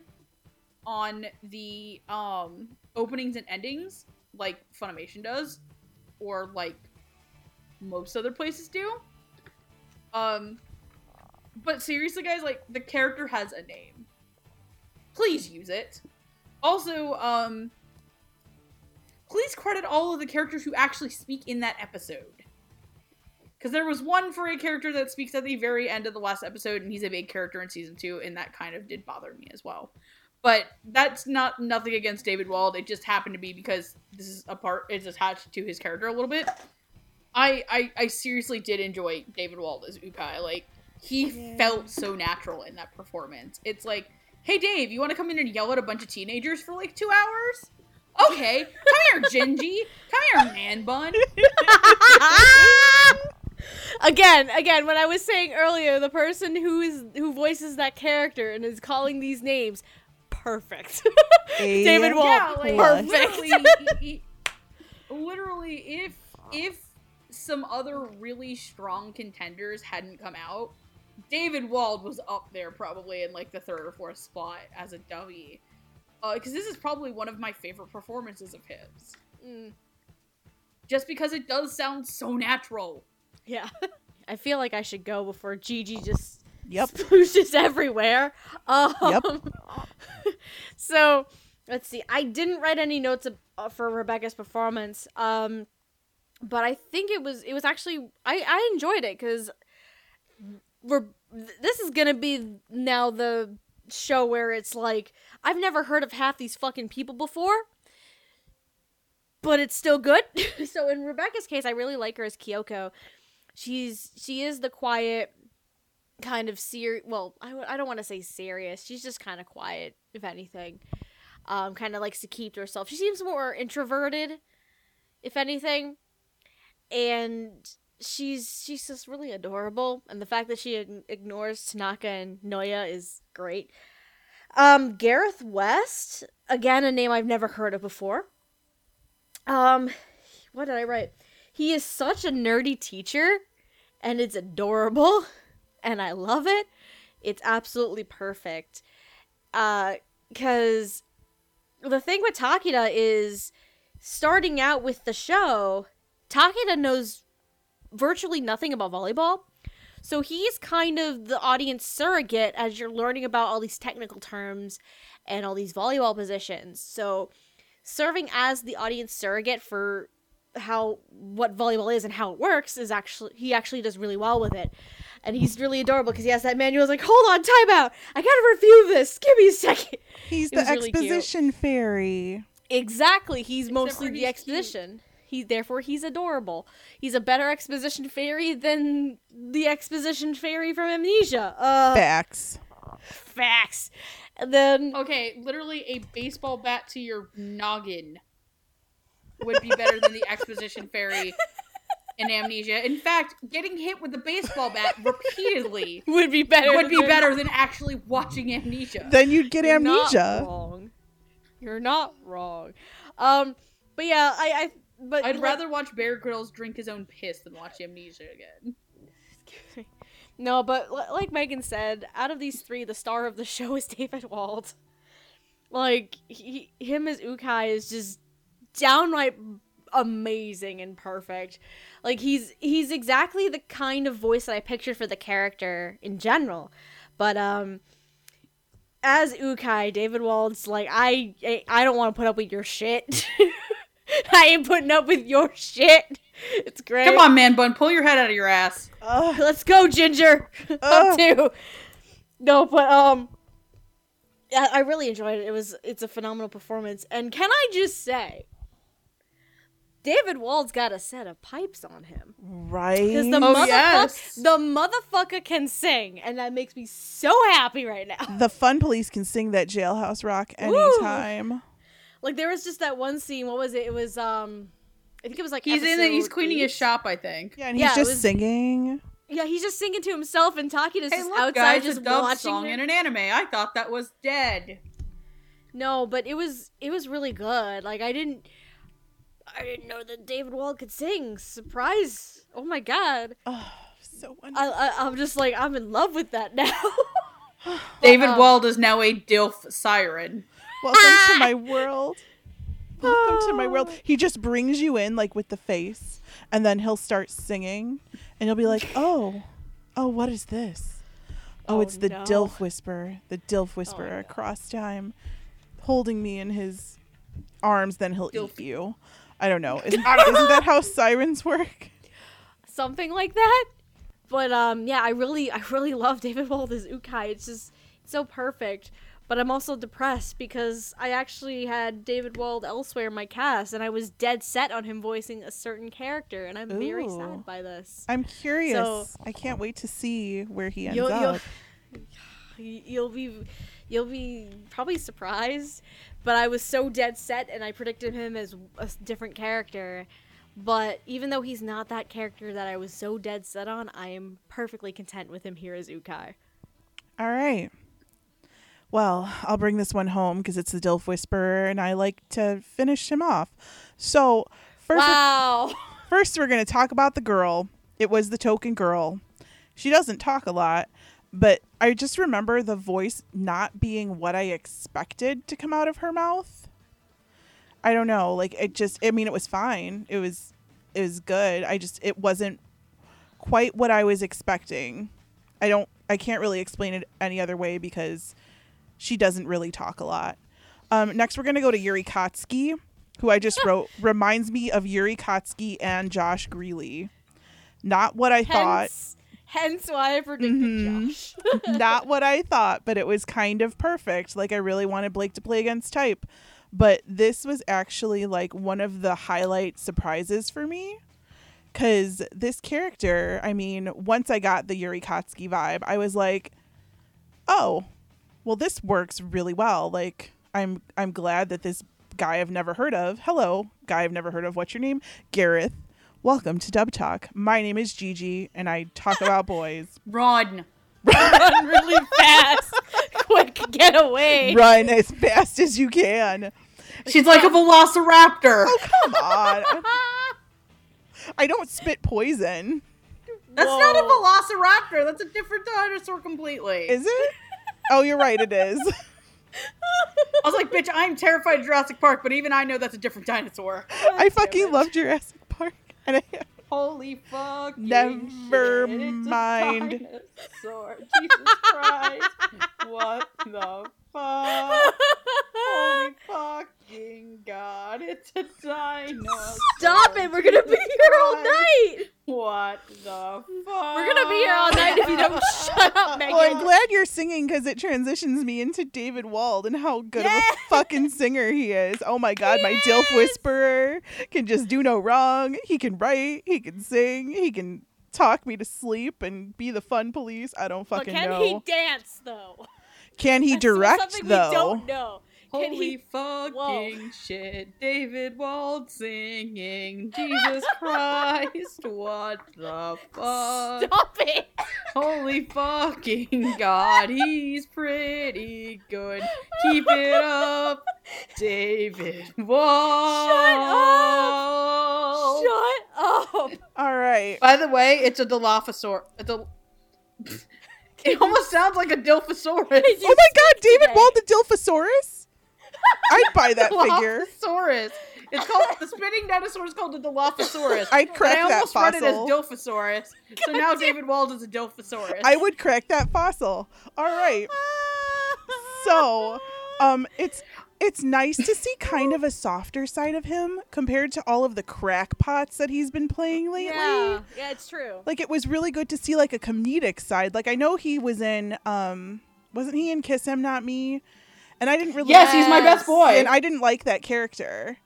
on the um openings and endings like Funimation does or like most other places do. Um but seriously, guys, like the character has a name. Please use it. Also, um, please credit all of the characters who actually speak in that episode. Because there was one for a character that speaks at the very end of the last episode, and he's a big character in season two, and that kind of did bother me as well. But that's not nothing against David Wald. It just happened to be because this is a part is attached to his character a little bit. I I, I seriously did enjoy David Wald as Ukai. Like he Yeah. felt so natural in that performance. It's like, hey Dave, you want to come in and yell at a bunch of teenagers for like two hours? Okay, come here, Gingy. Come here, man bun. again, again, when I was saying earlier, the person who is who voices that character and is calling these names, perfect. David Wald, Yeah, like plus. literally, he- he- literally, if if some other really strong contenders hadn't come out, David Wald was up there probably in like the third or fourth spot as a dummy. Because this is probably one of my favorite performances of his. Mm, Just because it does sound so natural. yeah. I feel like I should go before Gigi just Yep. splooshes everywhere. Um, Yep. so let's see. I didn't write any notes uh, for Rebecca's performance, um, but I think it was it was actually I I enjoyed it because we're this is gonna be now the show where it's like I've never heard of half these fucking people before. But it's still good. so in Rebecca's case, I really like her as Kyoko. She's she is the quiet, kind of serious. Well, I, w- I don't want to say serious. She's just kind of quiet, if anything. Um, kind of likes to keep to herself. She seems more introverted, if anything, and she's she's just really adorable. And the fact that she ig- ignores Tanaka and Noya is great. Um, Gareth West, again, a name I've never heard of before. Um, what did I write? He is such a nerdy teacher, and it's adorable and I love it. It's absolutely perfect. Uh, cause the thing with Takeda is starting out with the show, Takeda knows virtually nothing about volleyball. So he's kind of the audience surrogate as you're learning about all these technical terms and all these volleyball positions. So serving as the audience surrogate for how what volleyball is and how it works is actually he actually does really well with it and he's really adorable because he has that manual. He's like, "Hold on, time out. I gotta review this. Give me a second. He's It the was really exposition fairy. Exactly. He's Except mostly for the he's exposition. He therefore he's adorable. He's a better exposition fairy than the exposition fairy from Amnesia. Uh, Facts. facts. And then Okay, literally a baseball bat to your noggin. Would be better than the exposition fairy in Amnesia. In fact, getting hit with a baseball bat repeatedly Would be better. would be than- better than actually watching Amnesia. Then you'd get You're not amnesia. wrong. You're not wrong. Um, but yeah, I, I but I'd like- rather watch Bear Grylls drink his own piss than watch Amnesia again. No, but li- like Megan said, out of these three, the star of the show is David Wald. Like he, him as Ukai is just downright amazing and perfect. Like he's he's exactly the kind of voice that I pictured for the character in general. But um as Ukai, David Wald's like I I, I don't want to put up with your shit. I ain't putting up with your shit. It's great. Come on, man bun, pull your head out of your ass. Ugh. Let's go, Ginger. Ugh. Up two. No, but um, yeah, I really enjoyed it. It was it's a phenomenal performance. And can I just say, David Wald's got a set of pipes on him Right. because the Oh, motherfucker, yes. the motherfucker can sing, and that makes me so happy right now. the fun police can sing that jailhouse rock Woo. anytime. Like there was just that one scene. What was it? It was um, I think it was like He's in it. He's episode cleaning his shop, I think. Yeah, and he's Yeah, just was- singing. Yeah, he's just singing to himself and talking to Hey, just look, outside, guys, just a dub watching. song him. in an anime. I thought that was dead. No, but it was it was really good. Like I didn't I didn't know that David Wald could sing. Surprise! Oh my god! Oh, so wonderful. I, I I'm just like I'm in love with that now. David um, Wald is now a DILF siren. Welcome to my world. Welcome to my world. He just brings you in like with the face, and then he'll start singing, and you'll be like, "Oh, oh, what is this? Oh, Oh, it's the no. Dilf Whisperer, the Dilf Whisperer no. across time, holding me in his arms. Then he'll Dilf. eat you. I don't know. Isn't, isn't that how sirens work? Something like that. But um yeah, I really I really love David Wald as Ukai. It's just it's so perfect. But I'm also depressed because I actually had David Wald elsewhere in my cast and I was dead set on him voicing a certain character and I'm very sad by this. I'm curious. So- I can't wait to see where he ends You'll- you'll- up. You'll be you'll be probably surprised but i was so dead set and i predicted him as a different character but even though he's not that character that i was so dead set on i am perfectly content with him here as ukai All right. Well, I'll bring this one home because it's the Dilf Whisperer, and I like to finish him off. So first, wow first we're going to talk about the girl. It was the token girl. She doesn't talk a lot, but I just remember the voice not being what I expected to come out of her mouth. I don't know, like it just. I mean, it was fine. It was, it was good. I just, it wasn't quite what I was expecting. I don't. I can't really explain it any other way because she doesn't really talk a lot. Um, next, we're gonna go to Yuri Katsuki, who I just wrote reminds me of Yuri Katsuki and Josh Grelle. Not what I thought. Hence, why i predicted Mhm. josh Not what I thought, but it was kind of perfect. Like I really wanted Blake to play against type. But this was actually like one of the highlight surprises for me. Cause this character, I mean, once I got the Yuri Katsuki vibe, I was like, oh, well, this works really well. Like, I'm I'm glad that this guy I've never heard of. Hello, guy I've never heard of. What's your name? Gareth. Welcome to Dub Talk. My name is Gigi, and I talk about boys. Run. run really fast quick get away Run as fast as you can. She's like a velociraptor. Oh, come on. I don't spit poison. That's not a velociraptor. That's a different dinosaur completely. Is it? Oh, you're right. It is. I was like, bitch, I'm terrified of Jurassic Park, but even I know that's a different dinosaur. I fucking love Jurassic Park. And I, Holy fuck. Never mind. Dinosaur. Jesus Christ. what the fuck? Holy fucking god. It's a dinosaur. stop it we're gonna be here all night What the fuck? we're gonna be here all night if you don't shut up megan well, I'm glad you're singing because it transitions me into David Wald and how good of a fucking singer he is. Oh my god, my Dilf Whisperer can just do no wrong. He can write, he can sing, he can talk me to sleep and be the fun police. I don't But fucking can know. Can he dance though? can he That's direct something though? We don't know. Can Holy he- fucking shit. David Wald singing. Jesus Christ. What the fuck? Stop it! Holy fucking God. He's pretty good. Keep it up. David Wald. Shut up! Shut up. All right. By the way, it's a Dilophosaur. A Dil- it almost sounds like a Dilphosaurus. Oh my god, David today. Wald the Dilphosaurus? I'd buy that figure. Dilophosaurus. It's called the spinning dinosaur is called the Dilophosaurus. I'd crack I that almost read it as fossil. Dilphosaurus. So now David Wald is a Dilphosaurus. I would crack that fossil. All right. So, um it's it's nice to see kind of a softer side of him compared to all of the crackpots that he's been playing lately. Yeah, yeah, it's true. Like it was really good to see like a comedic side. Like I know he was in um wasn't he in Kiss Him Not Me? And I didn't really yes, he's my best boy. and I didn't like that character.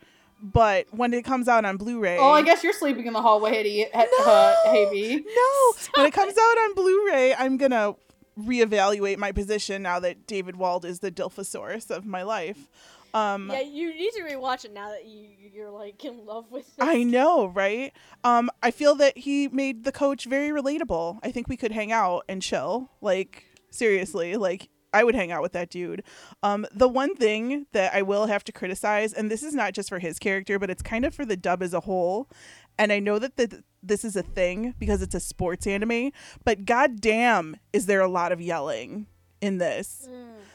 But when it comes out on Blu-ray oh, I guess you're sleeping in the hallway, Hetty, at, uh, Havy. No, when it comes out on Blu-ray, I'm gonna reevaluate my position now that David Wald is the Dilphosaurus of my life. Um, Yeah, you need to rewatch it now that you you're like in love with. This. I know, right? Um, I feel that he made the coach very relatable. I think we could hang out and chill. Like seriously, like I would hang out with that dude. Um, the one thing that I will have to criticize, and this is not just for his character, but it's kind of for the dub as a whole. And I know that the, this is a thing because it's a sports anime, but goddamn, is there a lot of yelling in this?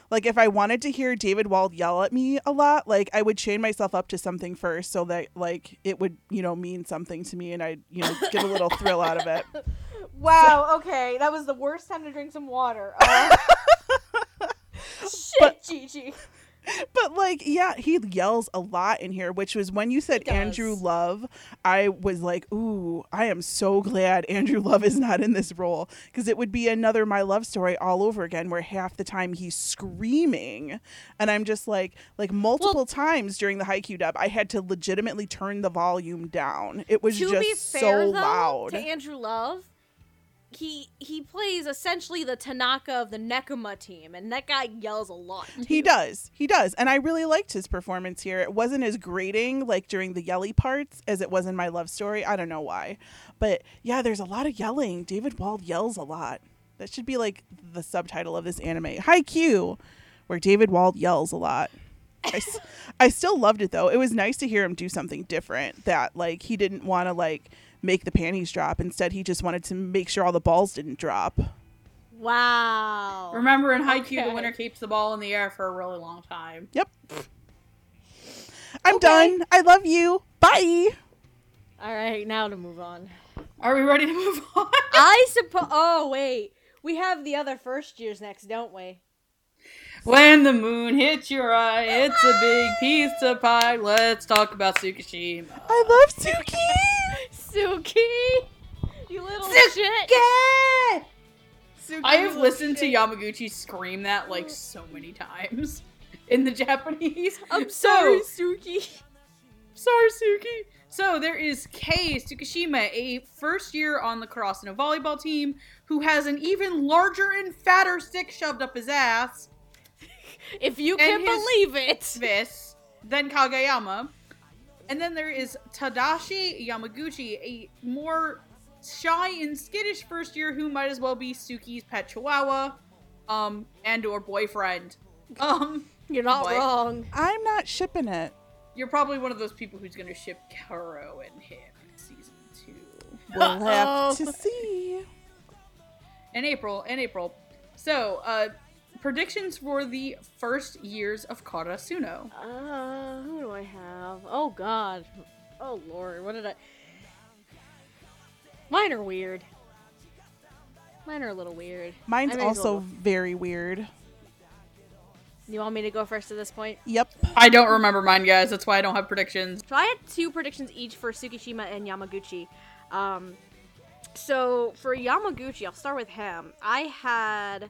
Like if I wanted to hear David Wald yell at me a lot, like I would chain myself up to something first so that like it would, you know, mean something to me and I'd, you know, get a little thrill out of it. Wow. Okay, that was the worst time to drink some water. Uh, shit, But- Gigi. But like, yeah, he yells a lot in here, which was when you said Andrew Love, I was like, ooh, I am so glad Andrew Love is not in this role because it would be another My Love story all over again where half the time he's screaming. And I'm just like, like multiple times during the Haikyuu dub, I had to legitimately turn the volume down. It was just fair, so though, loud. to Andrew Love, he he plays essentially the Tanaka of the Nekoma team, and that guy yells a lot. He does. He does. And I really liked his performance here. It wasn't as grating like during the yelly parts as it was in my love story. I don't know why. But yeah, there's a lot of yelling. David Wald yells a lot. That should be like the subtitle of this anime. Haikyuu, where David Wald yells a lot. I, s- I still loved it though. It was nice to hear him do something different that like he didn't want to like make the panties drop. Instead, he just wanted to make sure all the balls didn't drop. Wow. Remember in Haikyuu, Okay. the winner keeps the ball in the air for a really long time. Yep. I'm Okay. done. I love you. Bye. All right, now to move on. Are we ready to move on? I suppose. Oh wait, we have the other first years next, don't we? when the moon hits your eye, it's a big piece of pie. Let's talk about Tsukishima. I love Tsukki. Tsukki, you little shit. Tsukki, I have little listened to. Yamaguchi scream that like so many times in the Japanese. I'm So- sorry, Tsukki. Sorry, Tsukki. So there is Kei Tsukishima, a first year on the Karasuno volleyball team, who has an even larger and fatter stick shoved up his ass. If you can his- believe it. This then Kageyama. And then there is Tadashi Yamaguchi, a more shy and skittish first year who might as well be Tsukki's pet chihuahua, um, and or boyfriend. Um, You're not What? wrong. I'm not shipping it. you're probably one of those people who's gonna ship Kuroo and him in season two. We'll have Uh-oh. to see. in April. In April. So, uh, predictions for the first years of Karasuno. Uh, who do I have? Oh God. Oh Lord, what did I? Mine are weird. Mine are a little weird. Mine's I may as also well- very weird. You want me to go first at this point? Yep. I don't remember mine, guys. That's why I don't have predictions. So I had two predictions each for Tsukishima and Yamaguchi. Um, so for Yamaguchi, I'll start with him. I had,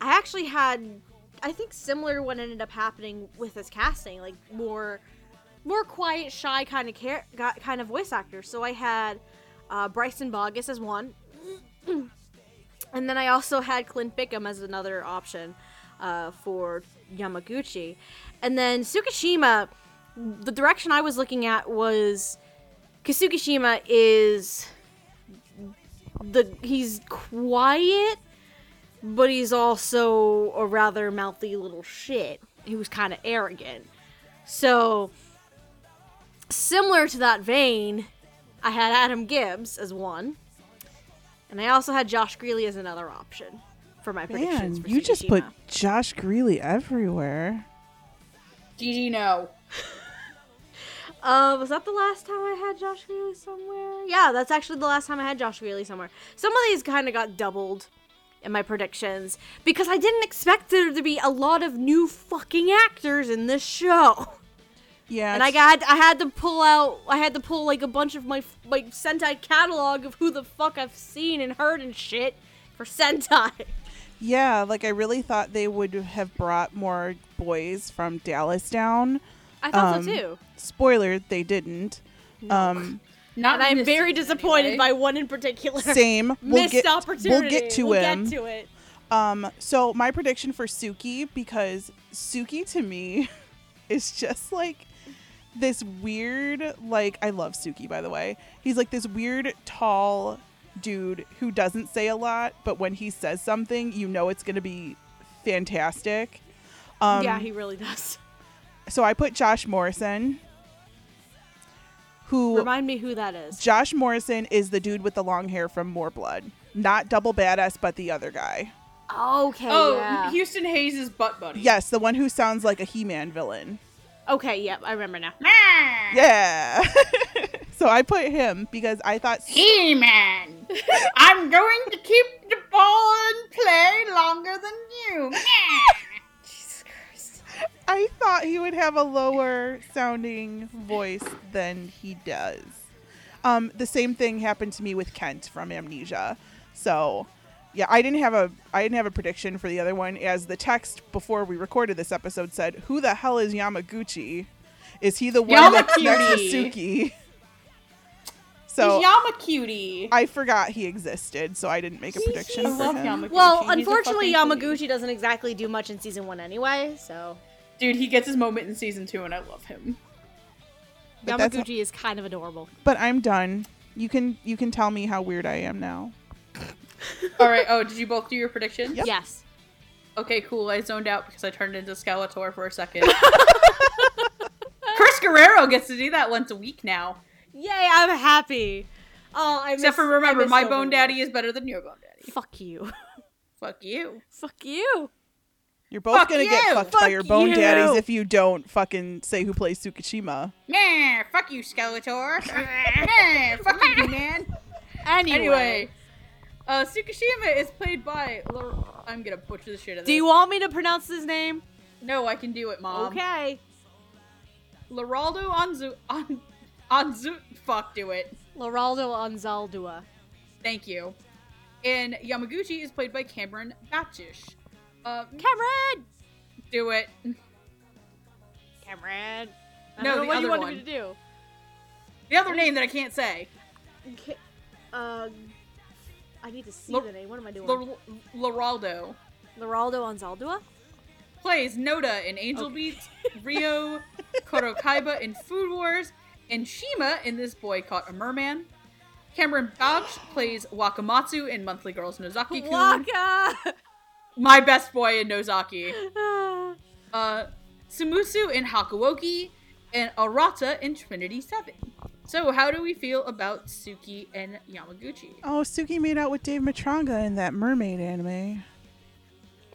I actually had, I think similar to what ended up happening with his casting, like more, more quiet, shy kind of got- kind of voice actor. So I had uh, Bryson Baugus as one, and then I also had Clint Bickham as another option uh, for Yamaguchi. And then Tsukishima, the direction I was looking at was because Tsukishima is the he's quiet, but he's also a rather mouthy little shit He was kind of arrogant. So similar to that vein, I had Adam Gibbs as one, and I also had Josh Grelle as another option for my predictions. Man, for you just put Josh Grelle everywhere. GG no. Uh, was that the last time I had Josh Grelle somewhere? Yeah, that's actually the last time I had Josh Grelle somewhere. Some of these kind of got doubled in my predictions because I didn't expect there to be a lot of new fucking actors in this show. Yeah, And I got I had to pull out I had to pull like a bunch of my my Sentai catalog of who the fuck I've seen and heard and shit for Sentai. yeah, like I really thought they would have brought more boys from Dallas down. I thought Um, so too. Spoiler, they didn't. Um, Not And I'm very disappointed anyway. by one in particular. same. We'll Missed get, opportunity. We'll get to We'll him. Get to it. Um, so my prediction for Tsukki because Tsukki to me is just like this weird like I love Tsukki by the way. He's like this weird tall dude who doesn't say a lot, but when he says something, you know it's going to be fantastic. Um yeah, he really does. so I put Josh Morrison who Remind me who that is. Josh Morrison is the dude with the long hair from More Blood. Not double badass, but the other guy. Okay. Oh, yeah. Houston Hayes' butt buddy. Yes, the one who sounds like a He-Man villain. Okay. Yep. I remember now. Yeah. so I put him because I thought He-Man. I'm going to keep the ball in play longer than you. Jesus Christ. I thought he would have a lower sounding voice than he does. Um, the same thing happened to me with Kent from Amnesia. So, yeah, I didn't have a I didn't have a prediction for the other one. As the text before we recorded this episode said, "Who the hell is Yamaguchi? Is he the one that's next to Tsukki?" So He's Yama cutie. I forgot he existed, so I didn't make a prediction I for love him. Yamaguchi. Well, He's unfortunately, fucking cutie. Yamaguchi doesn't exactly do much in season one anyway. So Dude, he gets his moment in season two, and I love him. But that's- Yamaguchi is kind of adorable. But I'm done. You can you can tell me how weird I am now. All right. Oh, did you both do your prediction? Yep. Yes. Okay, cool. I zoned out because I turned into Skeletor for a second. Chris Guerrero gets to do that once a week now. Yay! I'm happy. Oh, I Except miss- for I remember, miss my Overlord. bone daddy is better than your bone daddy. Fuck you. Fuck you. Fuck you. You're both Fuck gonna get you! fucked by Fuck your bone you! daddies if you don't fucking say who plays Tsukishima. Yeah, fuck you, Skeletor. yeah, fuck you, man. Anyway, Anyway, uh, Tsukishima is played by. Lor- I'm gonna butcher the shit out of do you want me to pronounce his name? No, I can do it, mom. okay. Leraldo Anzu. On, Anzu. Fuck, do it. Leraldo Anzaldua. Thank you. And Yamaguchi is played by Cameron Batchish. Uh, Cameron. do it. Cameron. I No, don't the what you other wanted one. me to do. The other name that I can't say. Okay. Uh, I need to see Lor- the name. What am I doing? Lor- Leraldo Leraldo Anzaldua. plays Noda in Angel Beats, Ryo Kurokiba in Food Wars, and Shima in This Boy Caught a Merman. Cameron Bautsch plays Wakamatsu in Monthly Girls Nozaki Kun. Waka. My best boy in Nozaki. Uh, Sumusu in Hakuoki, and Arata in Trinity 7. So, how do we feel about Tsukki and Yamaguchi? Oh, Tsukki made out with Dave Matranga in that mermaid anime.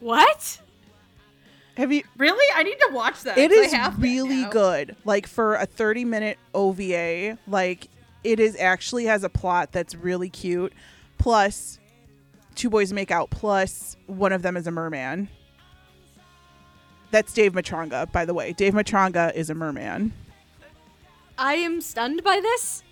what? Have you? Really? I need to watch that. It is I have really now. good. Like for a 30 minute OVA, like it is actually has a plot that's really cute. Plus, two boys make out. Plus, one of them is a merman. That's Dave Matranga, by the way. Dave Matranga is a merman. I am stunned by this.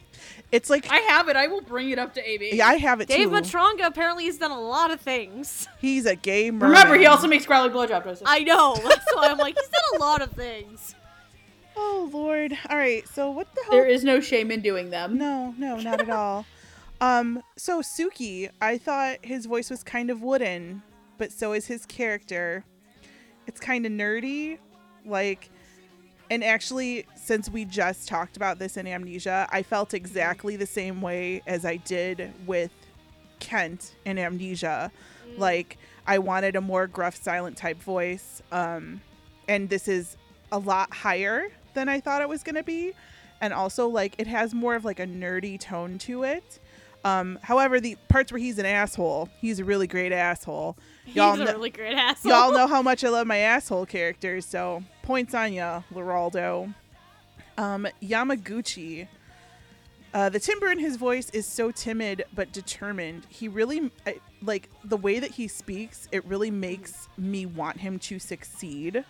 It's like I have it. I will bring it up to AB. yeah, I have it Dave too. Matranga apparently has done a lot of things. He's a gay merman. Remember, he also makes Crowley blowjob doses. I know. That's why I'm like, he's done a lot of things. Oh Lord! All right, so what the hell? there is no shame in doing them. No, no, not at all. Um, so Tsukki, I thought his voice was kind of wooden, but so is his character. it's kind of nerdy. Like, and actually, since we just talked about this in Amnesia, I felt exactly the same way as I did with Kent in Amnesia. Like, I wanted a more gruff, silent type voice. Um, and this is a lot higher than I thought it was going to be. And also, like, it has more of like a nerdy tone to it. Um, however, the parts where he's an asshole, he's a really great asshole. Y'all He's a really great asshole. Y'all know how much I love my asshole characters, so points on ya, Leraldo. Um, Yamaguchi. Uh, the timbre in his voice is so timid but determined. He really, I, like, the way that he speaks, it really makes me want him to succeed.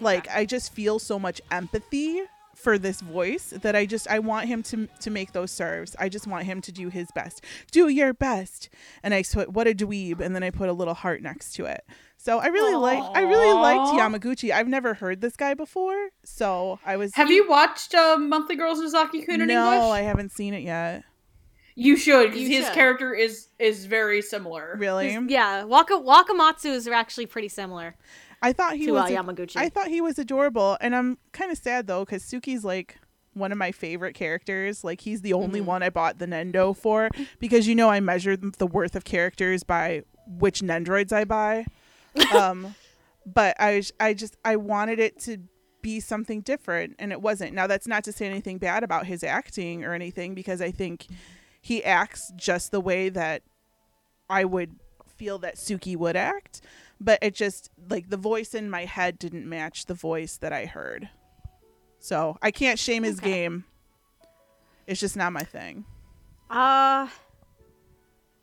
Like, I just feel so much empathy for this voice that I just I want him to to make those serves. I just want him to do his best. Do your best. And I put what a dweeb and then I put a little heart next to it. So I really like I really liked Yamaguchi. I've never heard this guy before, so I was Have you watched uh, Monthly Girls Nozaki Kun in No, English? I haven't seen it yet. You should, because his should. character is is very similar. Really? Yeah, Waka Wakamatsu's are actually pretty similar I thought he to was uh, Yamaguchi. I thought he was adorable, and I'm kind of sad though because Tsukki's like one of my favorite characters. Like he's the only Mhm. one I bought the Nendo for because you know I measure the worth of characters by which Nendroids I buy. um, but I I just I wanted it to be something different, and it wasn't. Now that's not to say anything bad about his acting or anything because I think he acts just the way that I would feel that Tsukki would act but it just like the voice in my head didn't match the voice that I heard. So I can't shame his Okay. game. It's just not my thing. Uh,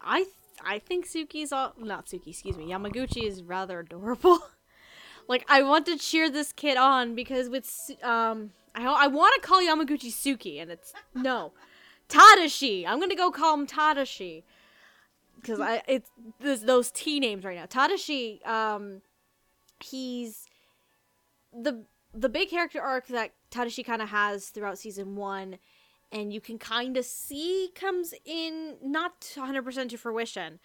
I th- I think Tsukki's all not Tsukki, excuse me. Yamaguchi is rather adorable. like I want to cheer this kid on because with um I I want to call Yamaguchi Tsukki and it's no Tadashi. I'm gonna go call him Tadashi because I it's this, those T names right now. Tadashi. Um, he's the the big character arc that Tadashi kind of has throughout season one and you can kind of see comes in not 100% to fruition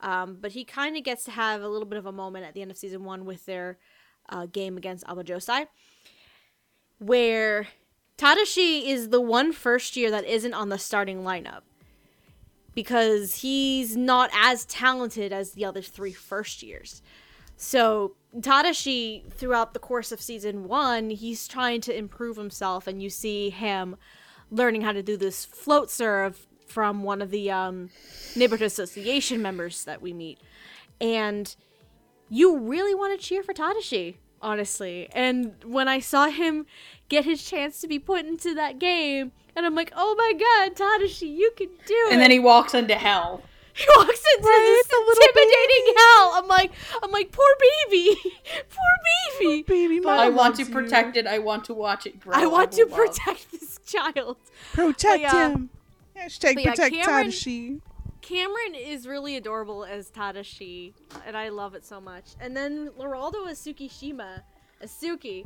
um, but he kind of gets to have a little bit of a moment at the end of season one with their uh, game against Aoba Johsai where Tadashi is the one first year that isn't on the starting lineup because he's not as talented as the other three first years so Tadashi, throughout the course of season one, he's trying to improve himself, and you see him learning how to do this float serve from one of the um, neighborhood association members that we meet, and you really want to cheer for Tadashi, honestly. And when I saw him get his chance to be put into that game, and I'm like, oh my god, Tadashi, you can do it. And then he walks into hell. He walks into Right, this the little intimidating hell. I'm like, I'm like, poor baby, poor baby. Baby, But- mom I want to loves you. protect it. I want to watch it grow. I want to love. protect this child. Protect But yeah. him. Hashtag But yeah, protect Cameron- Tadashi. Cameron is really adorable as Tadashi, and I love it so much. And then Leraldo as Tsukishima, as Tsukki.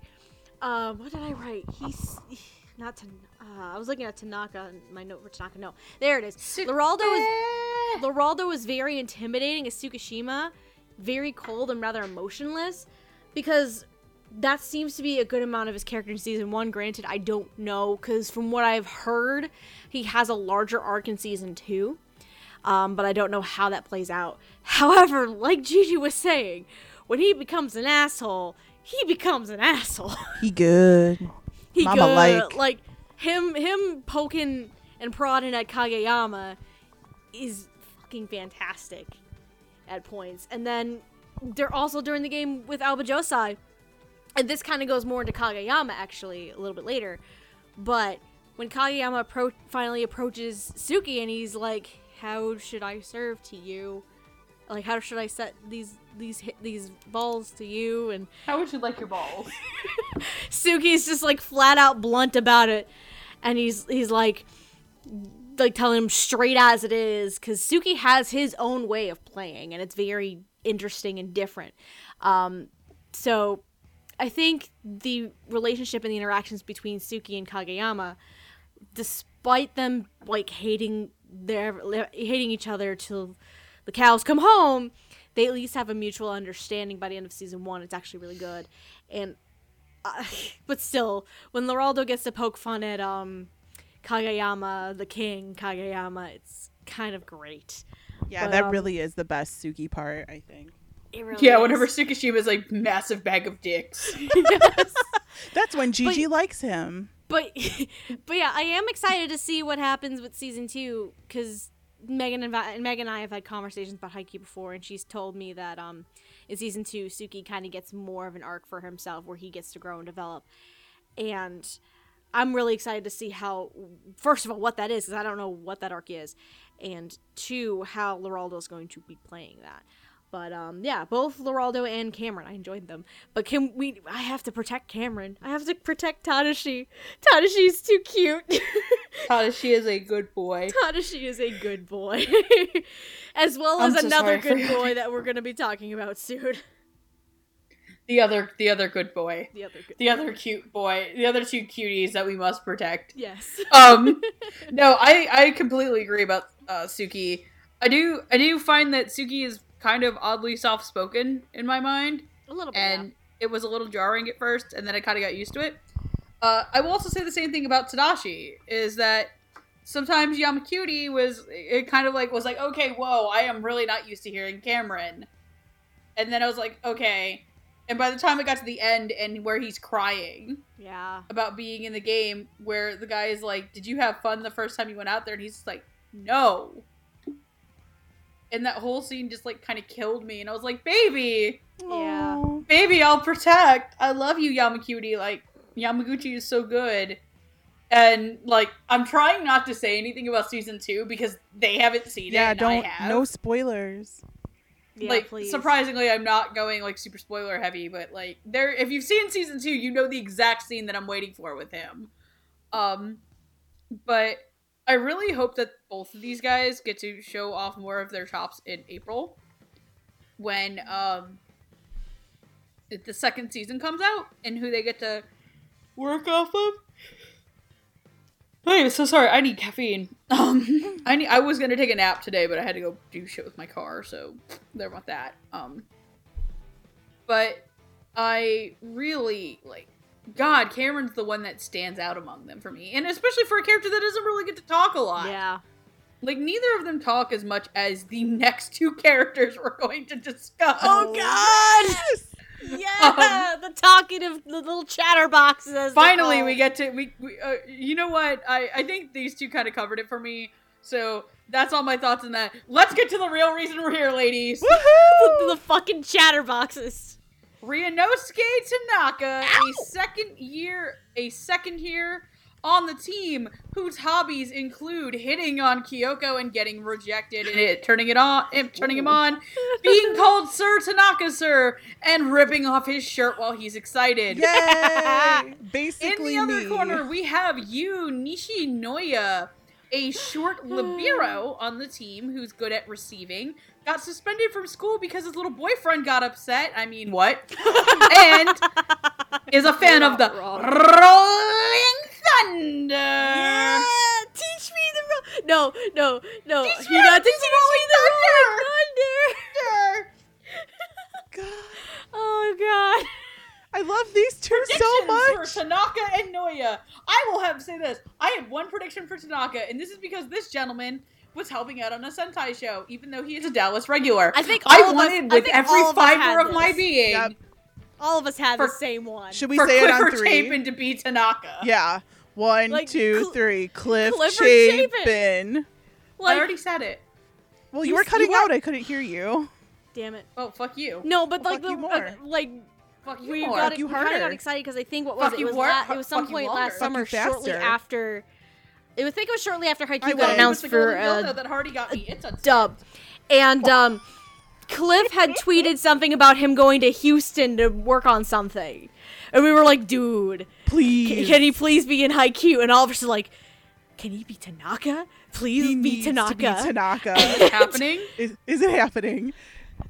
Um, what did I write? He's not to. Uh, I was looking at Tanaka, my note for Tanaka. No, there it is. Leraldo is Leraldo is very intimidating as Tsukishima, very cold and rather emotionless, because that seems to be a good amount of his character in season one. Granted, I don't know because from what I've heard, he has a larger arc in season two. Um, but I don't know how that plays out. However, like Gigi was saying, when he becomes an asshole, he becomes an asshole. He good. he Mama good. like. like him him poking and prodding at Kageyama is fucking fantastic at points. And then they're also during the game with Aoba Johsai. And this kind of goes more into Kageyama actually a little bit later. But when Kageyama appro- finally approaches Tsukki and he's like, "How should I serve to you? Like, how should I set these these these balls to you?" And How would you like your balls? Tsukki's just like flat out blunt about it, and he's he's like like telling him straight as it is because Tsukki has his own way of playing, and it's very interesting and different. Um, so I think the relationship and the interactions between Tsukki and Kageyama, despite them like hating their hating each other till the cows come home, they at least have a mutual understanding by the end of season one. It's actually really good, and uh, but still, when Leraldo gets to poke fun at um Kageyama, the king Kageyama, it's kind of great. Yeah, But, that um, really is the best Tsukki part, I think. It really Yeah, is. whenever Tsukishima's like massive bag of dicks. yes. That's when Gigi likes him. but but yeah, I am excited to see what happens with season two because Megan and, and Megan and I have had conversations about Haikyuu before, and she's told me that um in season two, Tsukki kind of gets more of an arc for himself where he gets to grow and develop, and I'm really excited to see how first of all what that is because I don't know what that arc is, and two how Leraldo's going to be playing that. But um, yeah, both Leraldo and Cameron, I enjoyed them. But can we? I have to protect Cameron. I have to protect Tadashi. Tadashi's too cute. Tadashi is a good boy. Tadashi is a good boy, as well I'm as so another good boy that we're gonna be talking about soon. The other, the other good boy. The other good. The other cute boy. The other two cuties that we must protect. Yes. Um, no, I I completely agree about uh, Tsukki. I do I do find that Tsukki is kind of oddly soft spoken in my mind. a little bit. and it was a little jarring at first, and then I kind of got used to it. Uh, I will also say the same thing about Tadashi is that sometimes Yamacutie was it kind of like was like okay, whoa, I am really not used to hearing Cameron, and then I was like okay, and by the time it got to the end and where he's crying yeah. about being in the game, where the guy is like, "Did you have fun the first time you went out there?" and he's like, "No." And that whole scene just like kind of killed me, and I was like, "Baby, Yeah. Baby, I'll protect. I love you, Yamaguchi. Like Yamaguchi is so good. And like I'm trying not to say anything about season two because they haven't seen Yeah, it. Yeah, don't I have. no spoilers. Yeah. like please. surprisingly, I'm not going like super spoiler heavy, but like there, if you've seen season two, you know the exact scene that I'm waiting for with him. Um, but I really hope that both of these guys get to show off more of their chops in April, when um the second season comes out, and who they get to work off of. Hey, so sorry. I need caffeine. Um, I need. I was gonna take a nap today, but I had to go do shit with my car, so there about that. Um, but I really like. God, Cameron's the one that stands out among them for me, and especially for a character that doesn't really get to talk a lot. Yeah. Like neither of them talk as much as the next two characters we're going to discuss. Oh God! Yes! Yeah, the talkative the little chatterboxes. finally we get to we, we uh, you know what i i think these two kind of covered it for me so that's all my thoughts on that let's get to the real reason we're here ladies the, the fucking chatterboxes. Ryanosuke tanaka a second year a second year on the team whose hobbies include hitting on kyoko and getting rejected and it, turning it on and turning him on being called sir tanaka sir and ripping off his shirt while he's excited Yay! In the other me. corner, we have Yu Nishinoya, a short libero on the team who's good at receiving. Got suspended from school because his little boyfriend got upset. I mean, what? and is a fan of the You're Rolling Thunder. Yeah, teach me the ro- no, no, no. Teach You're me- not teach teaching me the rolling thunder. God, Oh God. I love these two so much. for Tanaka and Noya. I will have to say this. I had one prediction for Tanaka, and this is because this gentleman was helping out on a Sentai show, even though he is a Dallas regular. I think I all of us- wanted I with think every all of fiber of my being Yep. All of us had For- the same one. Should we for say it on Clifford three? Chapin to be Tanaka. Yeah. One, Like, two, Cl- three. Cliff Clifford Chapin. I like, already said it. Well, you You were s- you cutting were- out. I couldn't hear you. damn it. Oh, fuck you. No, but Well, like fuck the you more. uh, like Fuck you we more. got it, you we kind of got excited because I think what was Fuck it? It was la- it was some fuck point last summer, shortly after. It was I think it was shortly after Haikyuu I got announced It was the for uh, that Hardy got me. It's a dub, and um, Cliff had tweeted something about him going to Houston to work on something, and we were like, dude, Please. c- can he please be in Haikyuu? And all of us are like, can he be Tanaka? Please he be needs Tanaka. to be Tanaka. happening. is, is it happening?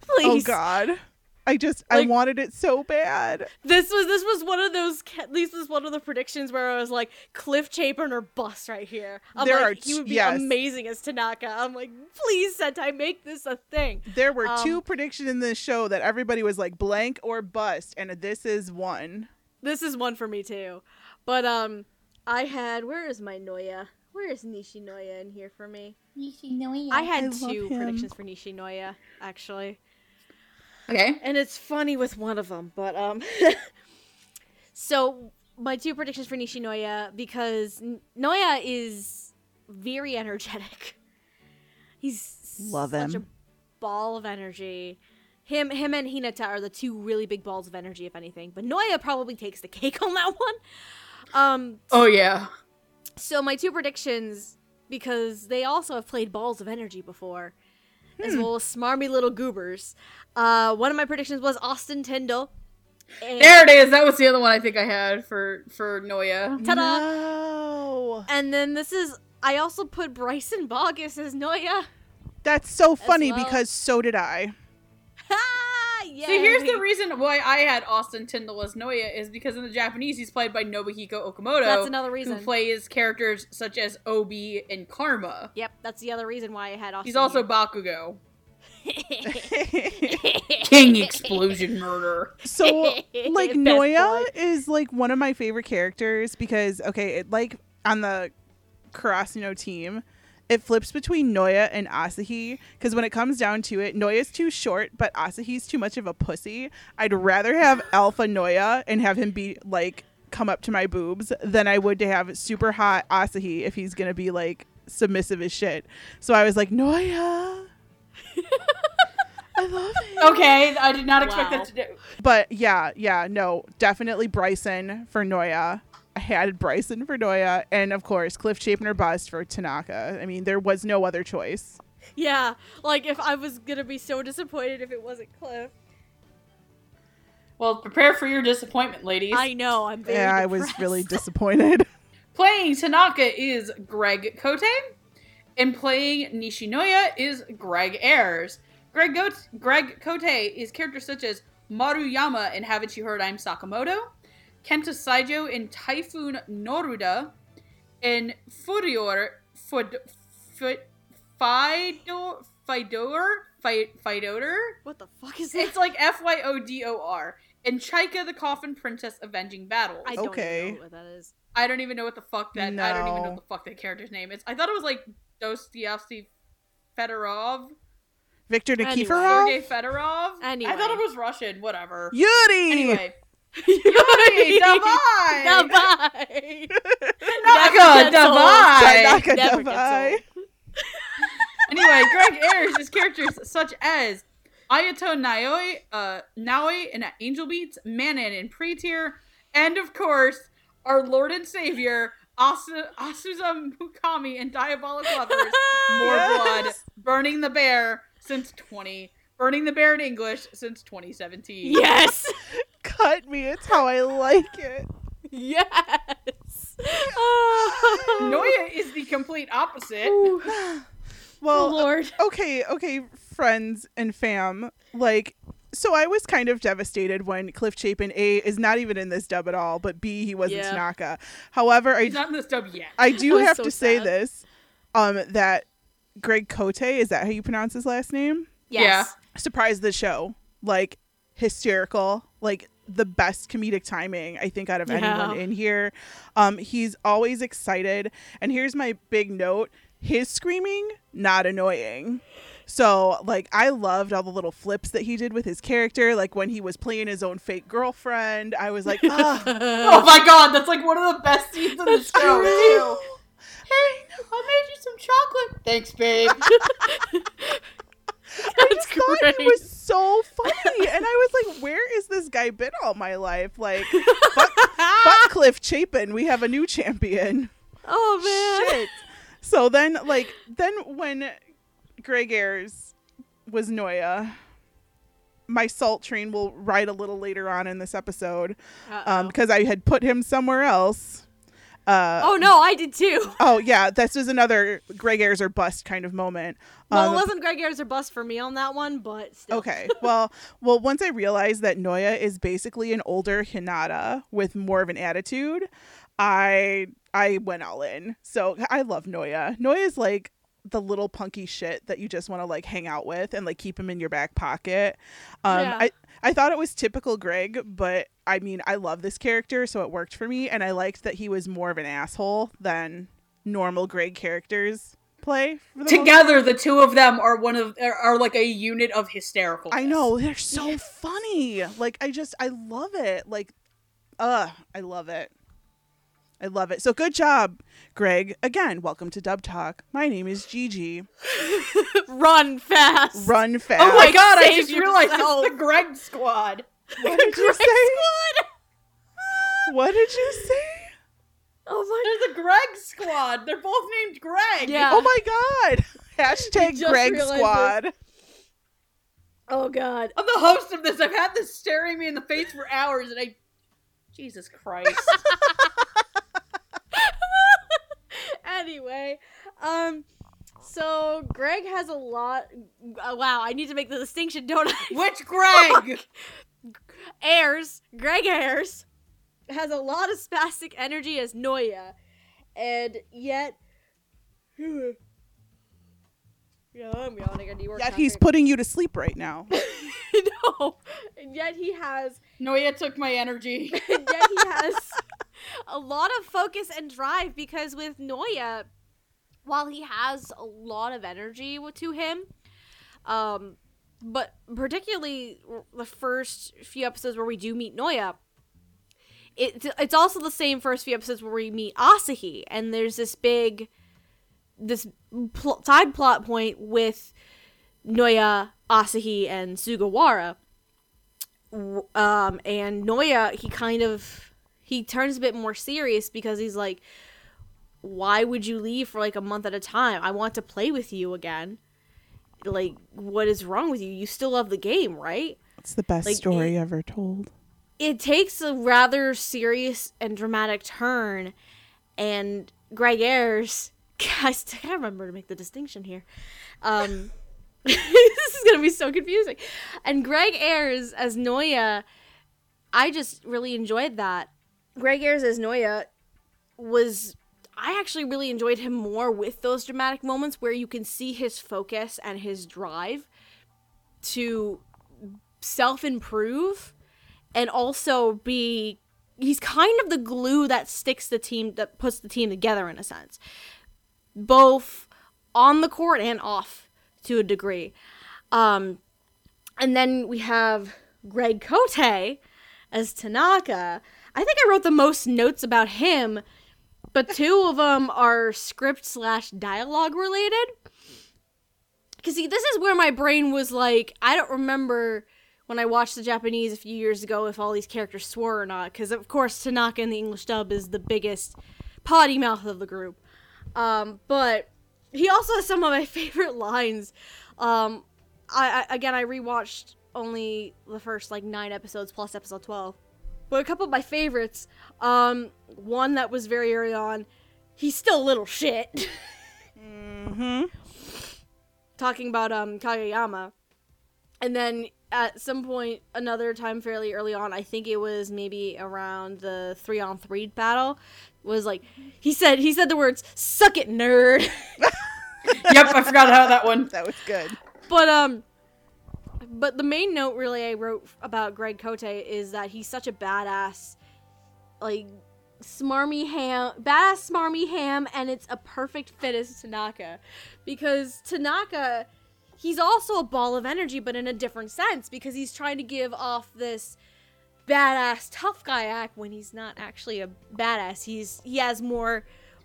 Please. Oh God. I just I wanted it so bad. This was this was one of those. This was one of the predictions where I was like, Cliff Chapin or bust right here. I'm There like, are he would be yes. amazing as Tanaka. I'm like, please, Sentai, make this a thing. There were Um, two predictions in this show that everybody was like blank or bust, and this is one. This is one for me too. But um, I had where is my Noya? Where is Nishinoya in here for me? I had I love two predictions for Nishinoya actually. Okay. and it's funny with one of them but um so my two predictions for nishinoya because noya is very energetic he's Love such him. a ball of energy him him and hinata are the two really big balls of energy if anything but noya probably takes the cake on that one um Oh yeah. so my two predictions, because they also have played balls of energy before, as well as smarmy little goobers. Uh, one of my predictions was Austin Tindle. And, There it is. That was the other one I think I had for for Noya. Ta-da! No. and then this is I also put Bryson Baugus as Noya. That's so funny well. because so did I. Ha! Yeah. See, here's the reason why I had Austin Tindle as Noya is because in the Japanese he's played by Nobuhiko Okamoto. That's another reason. Who plays characters such as Obi and Karma. Yep, that's the other reason why I had Austin. He's also here. Bakugo. King Explosion Murder. so like Best Noya boy. is like one of my favorite characters because okay, it like on the Karasuno team, it flips between Noya and Asahi because when it comes down to it, Noya's too short, but Asahi's too much of a pussy. I'd rather have Alpha Noya and have him be like come up to my boobs than I would to have super hot Asahi if he's gonna be like submissive as shit. So I was like Noya. I love him. Okay, I did not expect Wow. that to do. But yeah, yeah, no, definitely Bryson for Noya. I had Bryson for Noya, and of course Cliff Chapin or bust for Tanaka. I mean, there was no other choice. Yeah, like if I was gonna be so disappointed if it wasn't Cliff. Well, prepare for your disappointment, ladies. I know. I'm very. yeah, I was really disappointed. Playing Tanaka is Greg Cote, and playing Nishinoya is Greg Ayers. Greg, Go- Greg Cote is characters such as Maruyama in Haven't You Heard I'm Sakamoto, Kenta Saijo in Typhoon Noruda, in Furior Fud, Fud, Fidor Fidor Fidor. What the fuck is that? It's like F Y O D O R. And Chaika the Coffin Princess Avenging Battles. I don't Okay. even know what that is. I don't even know what the fuck that. I don't even know what the fuck that character's name is. I thought it was like Dostoevsky Fedorov, Victor Anyway. Nikiforov, Sergey Fedorov. Anyway. I thought it was Russian. Whatever. Yuri. Anyway, Yuri, Davai, Davai. Tanaka, Never gets. Davai. Tanaka Davai. Anyway, Greg Ayers is characters such as Ayato Naoi, uh, Naoi in Angel Beats, Manon in Pretear, and of course, our Lord and Savior, Asu- Azusa Mukami in Diabolik Lovers, More Yes. Blood, Burning the Bear since 20, Burning the Bear in English since 2017. Yes. Cut me. It's how I like it. Yes. Oh. Noya is the complete opposite. Well, oh Lord. okay, okay, friends and fam. Like, so I was kind of devastated when Cliff Chapin A is not even in this dub at all, but B he was in Yeah. Tanaka. However, I He's not in this dub yet. I do was have so to say this, um, that Greg Cote is that how you pronounce his last name? Yes. Surprised the show, like hysterical, like the best comedic timing I think out of anyone in here. Um, he's always excited, and here's my big note: his screaming not annoying. So like I loved all the little flips that he did with his character. Like when he was playing his own fake girlfriend, I was like, ah, Oh my god, that's like one of the best scenes in the show. Hey, I made you some chocolate. Thanks, babe. I That's just thought great. it was so funny, and I was like, "Where is this guy been all my life?" Like, fuck, fuck Cliff Chapin, we have a new champion. oh man. Shit. So then, like, then when Greg Ayers was Noya, my salt train will ride a little later on in this episode, um, because I had put him somewhere else. Uh, Oh no, I did too. oh yeah, this was another Greg Ayers or bust kind of moment. Well, Um, it wasn't Greg Ayers or bust for me on that one, but still. Okay. Well, well, once I realized that Noya is basically an older Hinata with more of an attitude, I I went all in. So I love Noya. Noya is like the little punky shit that you just want to like hang out with and like keep him in your back pocket. Um Yeah. I I thought it was typical Greg, but I mean, I love this character, so it worked for me and I liked that he was more of an asshole than normal Greg characters play for the Together, the two of them are one of are, are like a unit of hysterical. I know they're so funny. Like I just I love it. Like, uh, I love it. I love it. So good job, Greg. Again, welcome to Dub Talk. My name is Gigi. Run fast. Run fast. Oh my god! I Save just realized yourself. it's the Greg Squad. What did you say? Squad. What did you say? Oh my. There's a Greg Squad. They're both named Greg. Yeah. Oh my god. Hashtag Greg realized Squad. Oh god. I'm the host of this. I've had this staring me in the face for hours, and I. Jesus Christ. anyway, um, so Greg has a lot. Uh, wow, I need to make the distinction, don't I? Which Greg? Ayers, Greg Ayers, has a lot of spastic energy as Noya, and yet. Yeah, I'm yawning. I need work. Yet he's putting you to sleep right now. no, and yet he has Noya took my energy. and yet he has a lot of focus and drive because with Noya, while he has a lot of energy to him, um, but particularly the first few episodes where we do meet Noya, it, it's also the same first few episodes where we meet Asahi, and there's this big, this pl- side plot point with Noya, Asahi, and Sugawara. Um and Noya he kind of he turns a bit more serious because he's like why would you leave for like a month at a time? I want to play with you again. Like what is wrong with you? You still love the game right? It's the best Like, story it- ever told. it takes a rather serious and dramatic turn and Greg Ayers I still can't remember to make the distinction here um this is gonna be so confusing. And Greg Ayers as Noya I just really enjoyed that Greg Ayers as Noya was I actually really enjoyed him more with those dramatic moments where you can see his focus and his drive to self improve and also be he's kind of the glue that sticks the team that puts the team together in a sense. Both on the court and off to a degree. Um and then we have Greg Cote as Tanaka I think I wrote the most notes about him but two of them are script slash dialogue related because see this is where my brain was like I don't remember when I watched the Japanese a few years ago if all these characters swore or not. Because of course Tanaka in the English dub is the biggest potty mouth of the group. Um, but he also has some of my favorite lines. Um, I, I again I rewatched only the first like nine episodes plus episode twelve. But a couple of my favorites. Um, one that was very early on. He's still a little shit. Mm-hmm. talking about um Kageyama. And then at some point another time fairly early on, I think it was maybe around the 3 on 3 battle was like he said he said the words suck it nerd. yep, I forgot how that one. That was good. but um but the main note really I wrote about Greg Cote is that he's such a badass like smarmy ham badass smarmy ham and it's a perfect fit as Tanaka because Tanaka he's also a ball of energy but in a different sense because he's trying to give off this badass tough guy act when he's not actually a badass he's he has more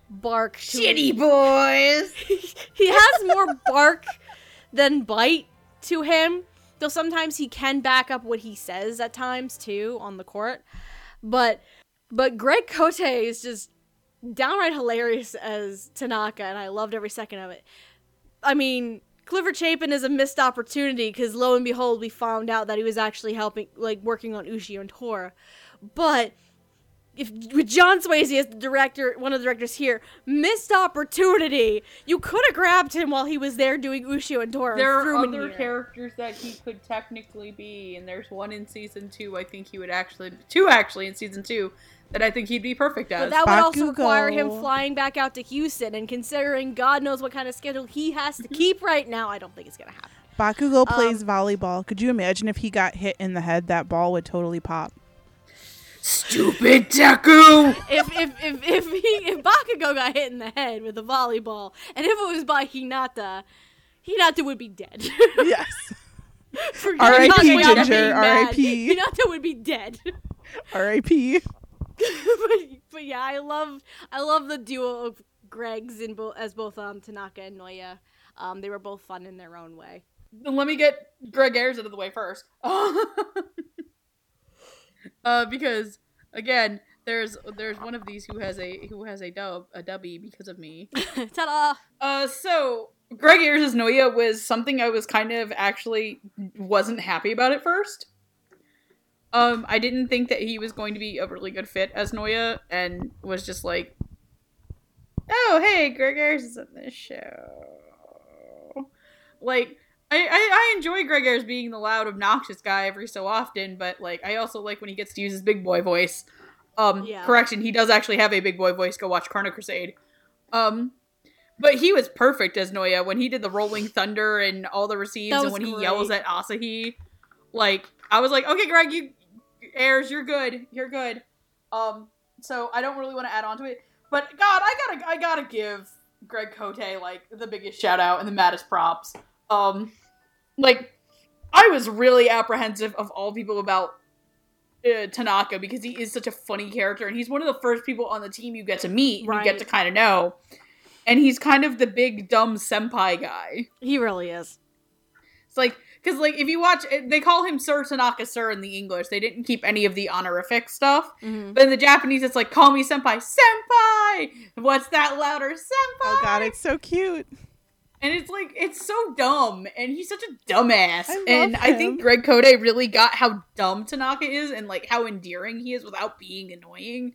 bark to Shitty boys. he has more bark than bite to him. Though sometimes he can back up what he says at times too on the court. But but Greg Cote is just downright hilarious as Tanaka and I loved every second of it. I mean, Clifford Chapin is a missed opportunity because lo and behold we found out that he was actually helping like working on Ushio and Tora. But if with John Swasey as the director, one of the directors here, missed opportunity. You could have grabbed him while he was there doing Ushio and Tora. There are other here. characters that he could technically be, and there's one in season two. I think he would actually two actually in season two that I think he'd be perfect as. But that would also require him flying back out to Houston, and considering God knows what kind of schedule he has to keep right now, I don't think it's gonna happen. Bakugo plays Um, volleyball. Could you imagine if he got hit in the head? That ball would totally pop. Stupid Deku. if if if if, he, if Bakugo got hit in the head with a volleyball, and if it was by Hinata, Hinata would be dead. yes. R.I.P. Hinata Ginger, R.I.P.. Hinata would be dead. R.I.P. but, but yeah, I love I love the duo of Gregs in bo- as both um Tanaka and Noya. Um, they were both fun in their own way. Let me get Greg Ayers out of the way first. uh, because again, there's there's one of these who has a who has a dub a dubby because of me. Ta-da! Uh, so Greg Ayers' Noya was something I was kind of actually wasn't happy about at first. Um, I didn't think that he was going to be a really good fit as Noya, and was just like, "Oh, hey, Greg Ayers is in this show." Like, I, I I enjoy Greg Ayers being the loud, obnoxious guy every so often, but like, I also like when he gets to use his big boy voice. Um, Yeah. correction, he does actually have a big boy voice. Go watch Chrono Crusade. Um, but he was perfect as Noya when he did the Rolling Thunder and all the receives, and when he yells at Asahi. Like, I was like, okay, Greg, you airs, you're good, you're good. Um, so I don't really want to add on to it, but God, I gotta, I gotta give Greg Cote like the biggest shout out and the maddest props. Um, like, I was really apprehensive of all people about uh, Tanaka because he is such a funny character and he's one of the first people on the team you get to meet and you get to kind of know. And he's kind of the big dumb senpai guy. He really is. It's like because like if you watch, eh, they call him Sir Tanaka Sir in the English. They didn't keep any of the honorific stuff, Mhm. but in the Japanese, it's like call me senpai, senpai. What's that louder, senpai? Oh God, it's so cute. And it's like it's so dumb, and he's such a dumbass. I and I think Greg Cote really got how dumb Tanaka is, and like how endearing he is without being annoying.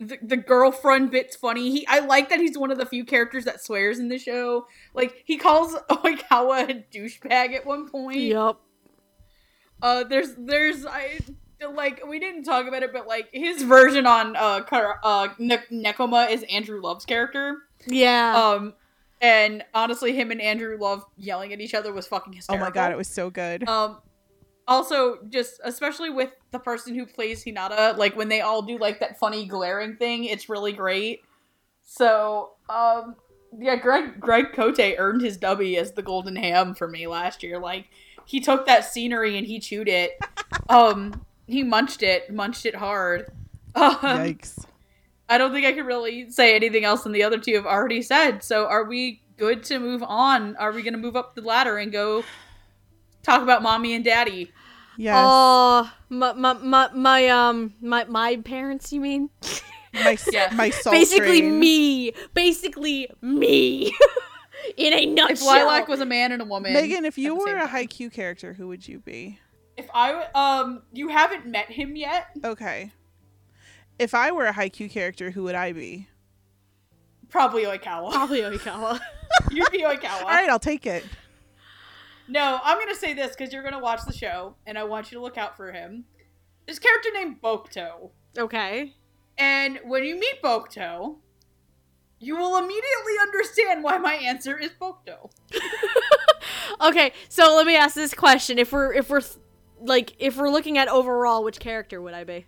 The, the girlfriend bit's funny. He I like that he's one of the few characters that swears in the show. Like he calls Oikawa a douchebag at one point. Yep. Uh, there's there's I like we didn't talk about it, but like his version on uh Kar- uh ne- Nekoma is Andrew Love's character. Yeah. Um, and honestly, him and Andrew Love yelling at each other was fucking Oh my God, it was so good. Um, also, just especially with the person who plays Hinata, like when they all do like that funny glaring thing, it's really great. So, um, yeah, Greg Greg Cote earned his W as the Golden Ham for me last year. Like he took that scenery and he chewed it. um, he munched it, munched it hard. Um, Yikes. I don't think I can really say anything else than the other two have already said. So are we good to move on? Are we going to move up the ladder and go talk about mommy and daddy? Yes. Oh, my, my, my, my, um, my, my parents, you mean? my yeah. my soul Basically train. me. Basically me. In a nutshell. If nutshell. Lilac was a man and a woman. Megan, if you were a time. Haikyuu character, who would you be? if I w- um you haven't met him yet, Okay. If I were a Haikyuu character, who would I be? probably Oikawa. Probably Oikawa. You'd be Oikawa. All right, I'll take it. No, I'm gonna say this because you're gonna watch the show, and I want you to look out for him. This character named Bokuto, okay. and when you meet Bokuto, you will immediately understand why my answer is Bokuto. Okay, so let me ask this question: If we're if we're like if we're looking at overall, which character would I be?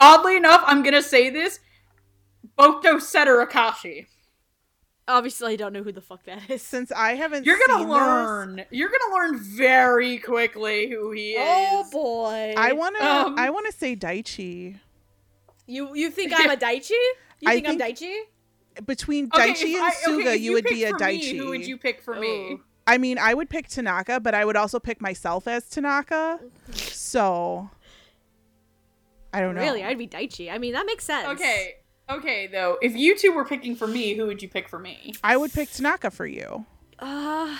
Oddly enough, I'm gonna say this: Bokuto Setter Akaashi. Obviously, I don't know who the fuck that is. Since I haven't You're gonna seen learn. You're gonna learn very quickly who he is. Oh boy! I want to Um, I want to say Daichi. you you think I'm a Daichi? You I think, I'm Daichi? Between Daichi if and I- Suga, okay, if you would be a for me, Daichi. who would you pick for me? I mean, I would pick Tanaka, but I would also pick myself as Tanaka. So I don't know. Really, I'd be Daichi. I mean, that makes sense. Okay, okay though. If you two were picking for me, who would you pick for me? I would pick Tanaka for you Uh,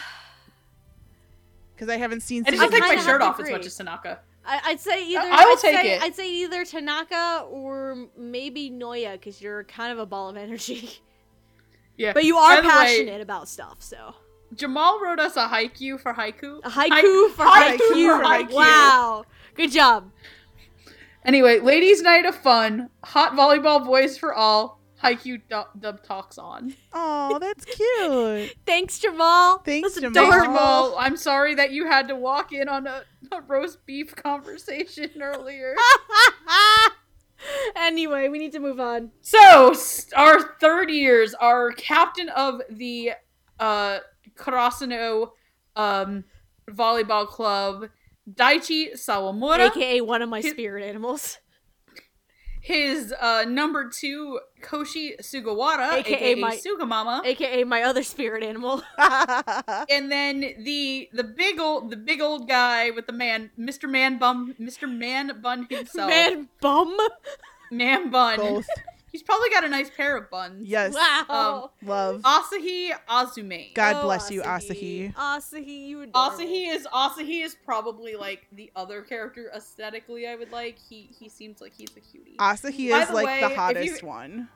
because I haven't seen. I just take my shirt have to off as much as Tanaka. I, I'd say either. I will I'd take say, it. I'd say either Tanaka or maybe Noya, because you're kind of a ball of energy. Yeah. But you are By the way, passionate about stuff, so Jamal wrote us a haiku for haiku. a haiku for haiku haiku. for haiku. Wow, good job. Anyway, ladies' night of fun, hot volleyball boys for all. Haiku dub, dub talks on. Oh, that's cute. Thanks, Jamal. Thanks, That's Jamal. Thanks, adorable. Jamal. I'm sorry that you had to walk in on a, a roast beef conversation earlier. anyway, we need to move on. So, s- our third years, our captain of the uh, Karasuno um, volleyball club, Daichi Sawamura. AKA one of my His- spirit animals. His uh, number two, Koshi Sugawara, AKA aka, my- Sugamama. AKA my other spirit animal. and then the the big old the big old guy with the man, Mr. Man Bum, Mr. Man Bun himself, Man bum. Man Bun. Both. He's probably got a nice pair of buns. Yes. Wow. Um, Love. Asahi Azume. God Oh, bless you, Asahi. Asahi, you adorable. Asahi is Asahi is probably like the other character aesthetically I would like. He he seems like he's a cutie. Asahi By is the like way, the if you- hottest one.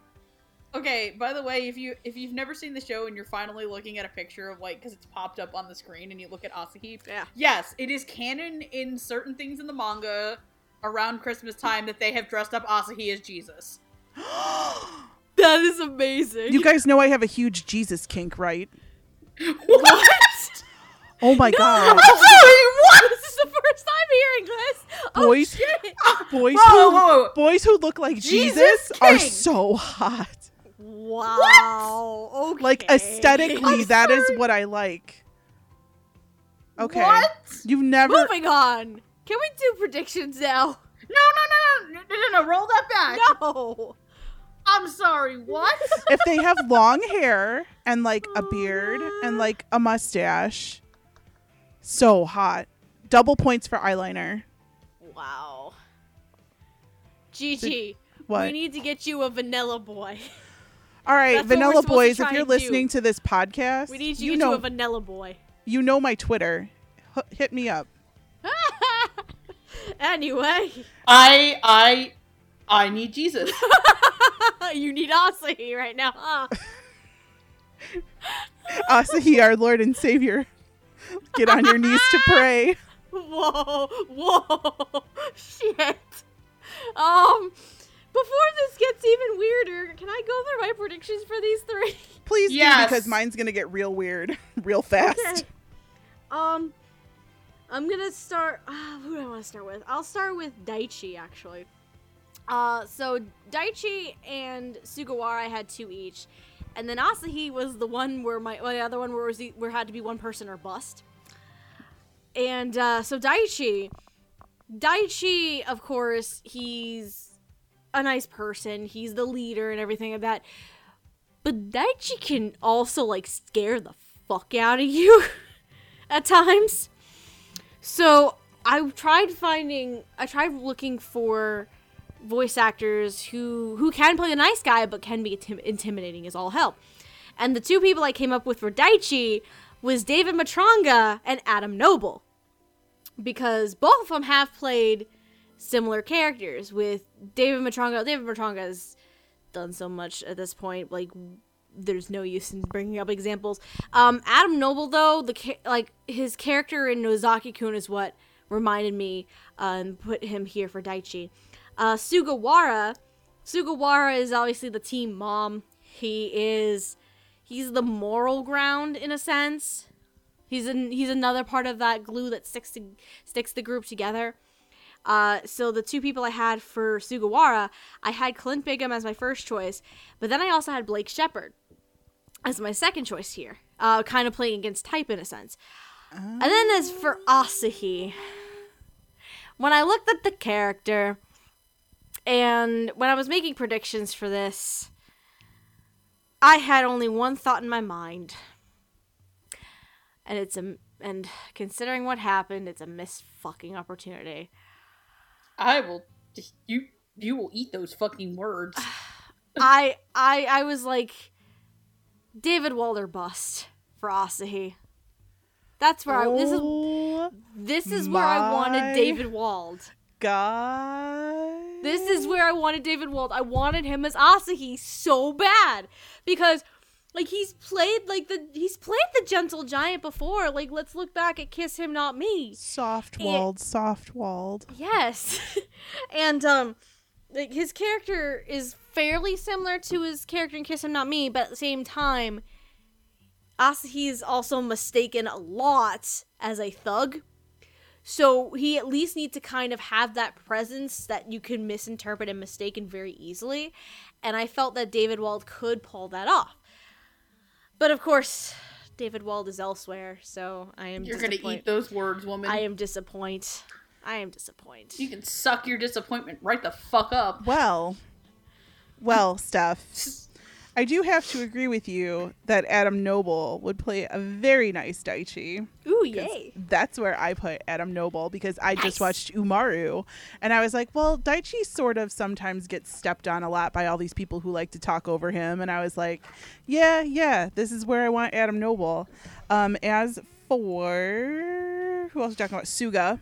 Okay, by the way, if you if you've never seen the show and you're finally looking at a picture of like because it's popped up on the screen and you look at Asahi, Yeah. yes, it is canon in certain things in the manga around Christmas time that they have dressed up Asahi as Jesus. That is amazing. You guys know I have a huge Jesus kink, right? What? Oh my god. what? This is the first time hearing this. Oh, Boys- shit. Boys Whoa, who whoa, whoa. boys who look like Jesus Jesus, are so hot. Wow. Okay. Like aesthetically, that is what I like. Okay. What? You've never Moving on. Can we do predictions now? No, no, no, no, no, no, no, roll that back. No. I'm sorry, what? if they have long hair and like a beard and oh, like a mustache. So hot. Double points for eyeliner. Wow. Gigi, What? we need to get you a vanilla boy. All right, That's Vanilla Boys, if you're and do. listening to this podcast, We need to you get know you a vanilla boy. you know my Twitter. H- hit me up. anyway, I, I, I need Jesus. you need Asahi right now, huh? Asahi, our Lord and Savior. Get on your knees to pray. Whoa, whoa, shit. Um, before this gets even weirder, can I go through my predictions for these three? Please Yes. do because mine's gonna get real weird real fast. Okay. Um, I'm gonna start. Uh, who do I want to start with? I'll start with Daichi actually. Uh, so Daichi and Sugawara had two each, and then Asahi was the one where my well, the other one where was the, where had to be one person or bust. And uh, so Daichi, Daichi, of course, he's a nice person. He's the leader and everything like that. But Daichi can also like scare the fuck out of you at times. So I tried finding, I tried looking for voice actors who who can play the nice guy but can be intim- intimidating as all hell. And the two people I came up with for Daichi was David Matranga and Adam Noble. Because both of them have played similar characters with David Matranga. David Matranga has done so much at this point like there's no use in bringing up examples. Um, Adam Noble, though, the like his character in Nozaki Kun is what reminded me uh, and put him here for Daichi. Uh, Sugawara, Sugawara is obviously the team mom. He is, he's the moral ground in a sense. He's an, he's another part of that glue that sticks to, sticks the group together. Uh, so the two people I had for Sugawara, I had Clint Bickham as my first choice, but then I also had Blake Shepard as my second choice here, uh, kind of playing against type in a sense. And then as for Asahi, when I looked at the character, and when I was making predictions for this, I had only one thought in my mind, and it's a and considering what happened, it's a missed fucking opportunity. I will. You you will eat those fucking words. I I I was like David Walder bust for Asahi. That's where I this is Oh This is where I wanted oh David Wald. God. This is where I wanted David Wald. I wanted him as Asahi so bad because like he's played like the he's played the gentle giant before. Like let's look back at Kiss Him Not Me. soft walled, soft walled. Yes. and um like his character is fairly similar to his character in Kiss Him Not Me, but at the same time Asahi is also mistaken a lot as a thug. So he at least needs to kind of have that presence that you can misinterpret and mistaken very easily. And I felt that David Wald could pull that off. But of course, David Wald is elsewhere, so I am You're gonna eat those words, woman. I am disappointed. I am disappointed. You can suck your disappointment right the fuck up. Well, well, Steph. I do have to agree with you that Adam Noble would play a very nice Daichi. Ooh, yay. That's where I put Adam Noble because I Nice. just watched Umaru and I was like, well, Daichi sort of sometimes gets stepped on a lot by all these people who like to talk over him. And I was like, yeah, yeah, this is where I want Adam Noble. Um, as for who else are we talking about? Suga.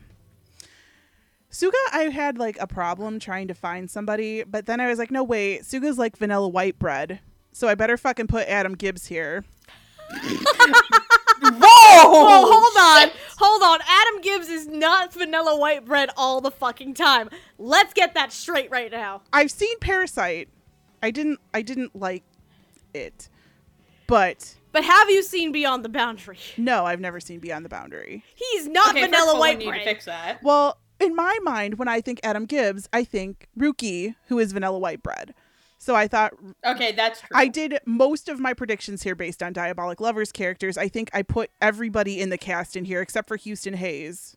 Suga, I had like a problem trying to find somebody, but then I was like, no, wait, Suga's like vanilla white bread. So I better fucking put Adam Gibbs here. Oh, hold on. Hold on. Adam Gibbs is not vanilla white bread all the fucking time. Let's get that straight right now. I've seen Parasyte. I didn't I didn't like it. But But have you seen Beyond the Boundary? no, I've never seen Beyond the Boundary. He's not Okay, first of vanilla all, white we bread. fix that. Well, in my mind, when I think Adam Gibbs, I think Ruki, who is vanilla white bread. So I thought Okay, that's true. I did most of my predictions here based on Diabolik Lovers characters. I think I put everybody in the cast in here except for Houston Hayes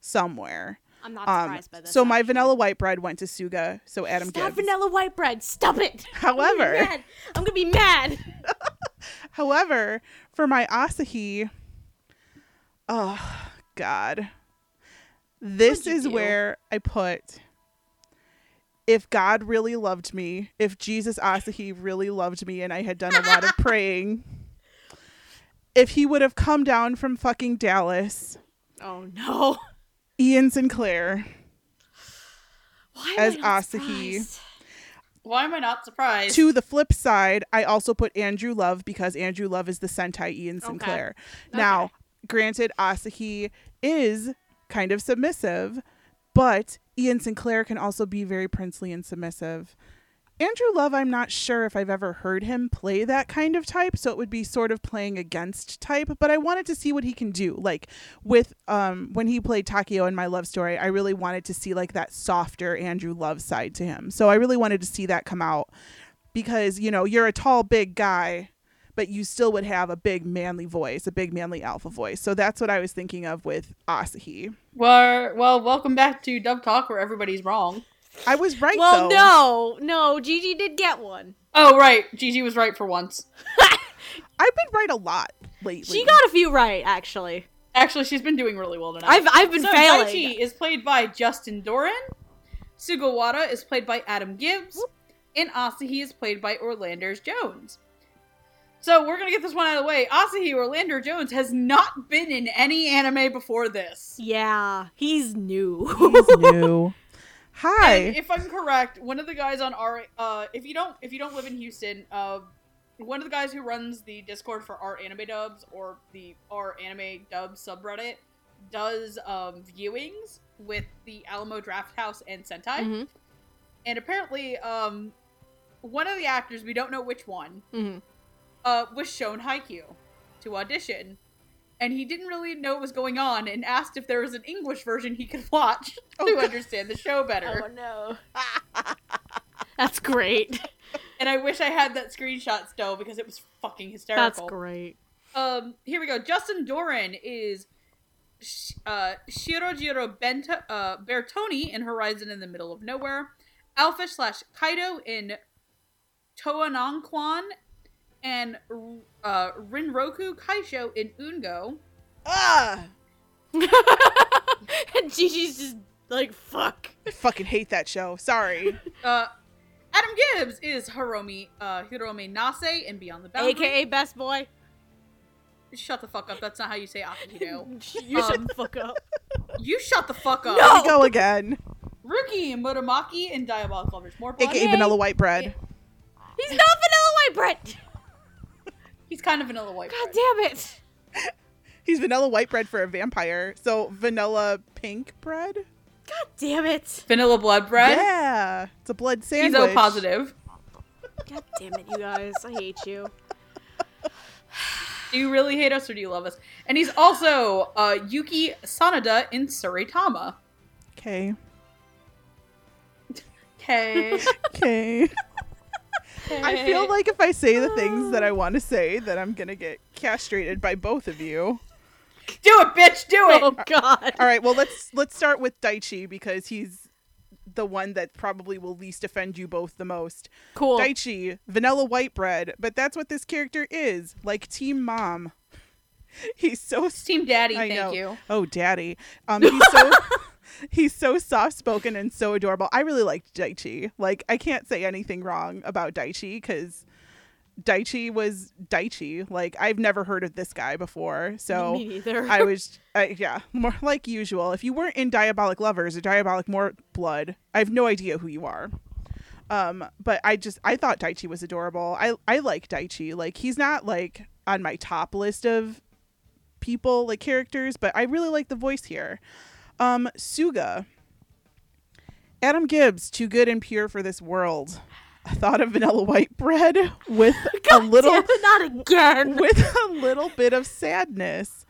somewhere. I'm not Um, surprised by this. so my vanilla white bread went to Suga, so Adam Stop Gibbs. vanilla white bread. Stop it. However- I'm gonna be mad. Gonna be mad. However, for my Asahi, oh God, this is do? where I put. If God really loved me, if Jesus Asahi really loved me, and I had done a lot of praying, if he would have come down from fucking Dallas, Oh no. Ian Sinclair, Why As am I Asahi. surprised? Why am I not surprised? to the flip side, I also put Andrew Love because Andrew Love is the Sentai Ian Sinclair. Now, Okay. granted, Asahi is kind of submissive, but Ian Sinclair can also be very princely and submissive. Andrew Love, I'm not sure if I've ever heard him play that kind of type, so it would be sort of playing against type, but I wanted to see what he can do. Like with um when he played Takeo in My Love Story, I really wanted to see like that softer Andrew Love side to him. So I really wanted to see that come out because, you know, you're a tall big guy, but you still would have a big manly voice, a big manly alpha voice. So that's what I was thinking of with Asahi. well, well, welcome back to Dub Talk, where everybody's wrong. I was right Well, though. no, no. Gigi did get one. Oh, right. Gigi was right for once. I've been right a lot lately. She got a few right, actually. Actually, she's been doing really well tonight. I've I've been so failing. Daichi is played by Justin Doran. Sugawara is played by Adam Gibbs. And Asahi is played by Orlando Jones. So we're gonna get this one out of the way. Asahi Orlando Jones has not been in any anime before this. Yeah, he's new. He's new. Hi. And if I'm correct, one of the guys on our uh, if you don't if you don't live in Houston, uh, one of the guys who runs the Discord for our anime dubs or the our anime dub subreddit does um, viewings with the Alamo Draft House and Sentai, Mhm. and apparently, um, one of the actors we don't know which one Mhm. Uh, was shown Haikyuu to audition. And he didn't really know what was going on and asked if there was an English version he could watch to understand the show better. Oh no. That's great. And I wish I had that screenshot still because it was fucking hysterical. That's great. Um, here we go. Justin Doran is Sh- uh, Shirojiro Bento- uh, Bertoni in Horizon in the Middle of Nowhere, Alpha slash Kaido in Toananquan, and uh, Rinroku Kaisho in Ungo. ah, and Gigi's just like fuck. I fucking hate that show. Sorry. Uh, Adam Gibbs is Hiromi uh, Hiromi Nase in Beyond the Boundary. AKA best boy. Shut the fuck up. That's not how you say Akihito. You Um, shut the fuck up. You shut the fuck up. Here we go again. Ruki, Muramaki, and Diabolik Lovers. More blood. AKA Vanilla White Bread. He's not vanilla white bread. He's kind of vanilla white. God bread. damn it. He's vanilla white bread for a vampire. So vanilla pink bread? God damn it. Vanilla blood bread. Yeah. It's a blood sandwich. He's sandwich. O positive. God damn it, you guys. I hate you. Do you really hate us or do you love us? And he's also uh, Yuki Sanada in Tsuritama. Okay. Okay. Okay. I feel like if I say the things that I want to say, that I'm gonna get castrated by both of you. do it, bitch. Do it. Oh god. All right. Well, let's let's start with Daichi because he's the one that probably will least offend you both the most. Cool. Daichi, vanilla white bread, but that's what this character is, like Team Mom. He's so Team Daddy, I thank know. you. Oh, daddy. Um, he's so he's so soft spoken and so adorable. I really liked Daichi. Like, I can't say anything wrong about Daichi because Daichi was Daichi. Like, I've never heard of this guy before, so Me neither. I was, I, yeah, more like usual. If you weren't in Diabolik Lovers or Diabolik More Blood, I have no idea who you are. Um, but I just I thought Daichi was adorable. I I like Daichi. Like he's not like on my top list of people like characters, but I really like the voice here. Um, Suga. Adam Gibbs, too good and pure for this world. I thought of vanilla white bread with a little it, not again. with a little bit of sadness.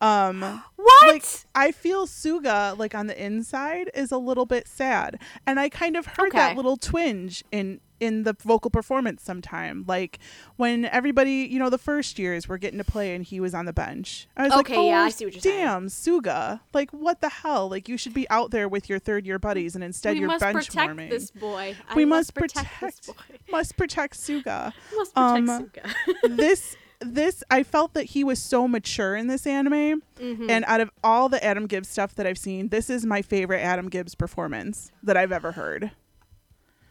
Um What? like I feel Suga like on the inside is a little bit sad. And I kind of heard that little twinge in in the vocal performance sometime. Like when everybody, you know, the first years were getting to play and he was on the bench. I was Okay, like, oh, yeah, I see what you're saying. damn, Suga. Like what the hell? Like you should be out there with your third year buddies and instead we you're must bench protect warming. this boy. I we must must protect, protect, this boy. must protect Suga. Must protect Um, Suga. this this I felt that he was so mature in this anime. Mhm. And out of all the Adam Gibbs stuff that I've seen, this is my favorite Adam Gibbs performance that I've ever heard.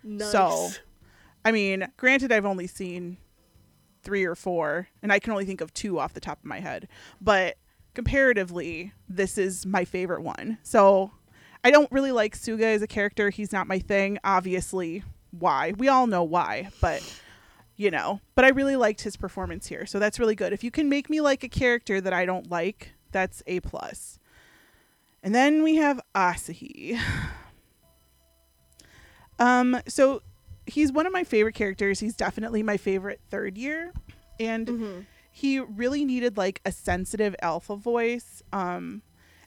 Nice. So. I mean, granted, I've only seen three or four, and I can only think of two off the top of my head. But comparatively, this is my favorite one. So, I don't really like Suga as a character. He's not my thing. Obviously, why? We all know why, but you know. But I really liked his performance here, so that's really good. If you can make me like a character that I don't like, that's a plus. And then we have Asahi. Um, so he's one of my favorite characters. He's definitely my favorite third year. And Mhm. he really needed like a sensitive alpha voice. Um,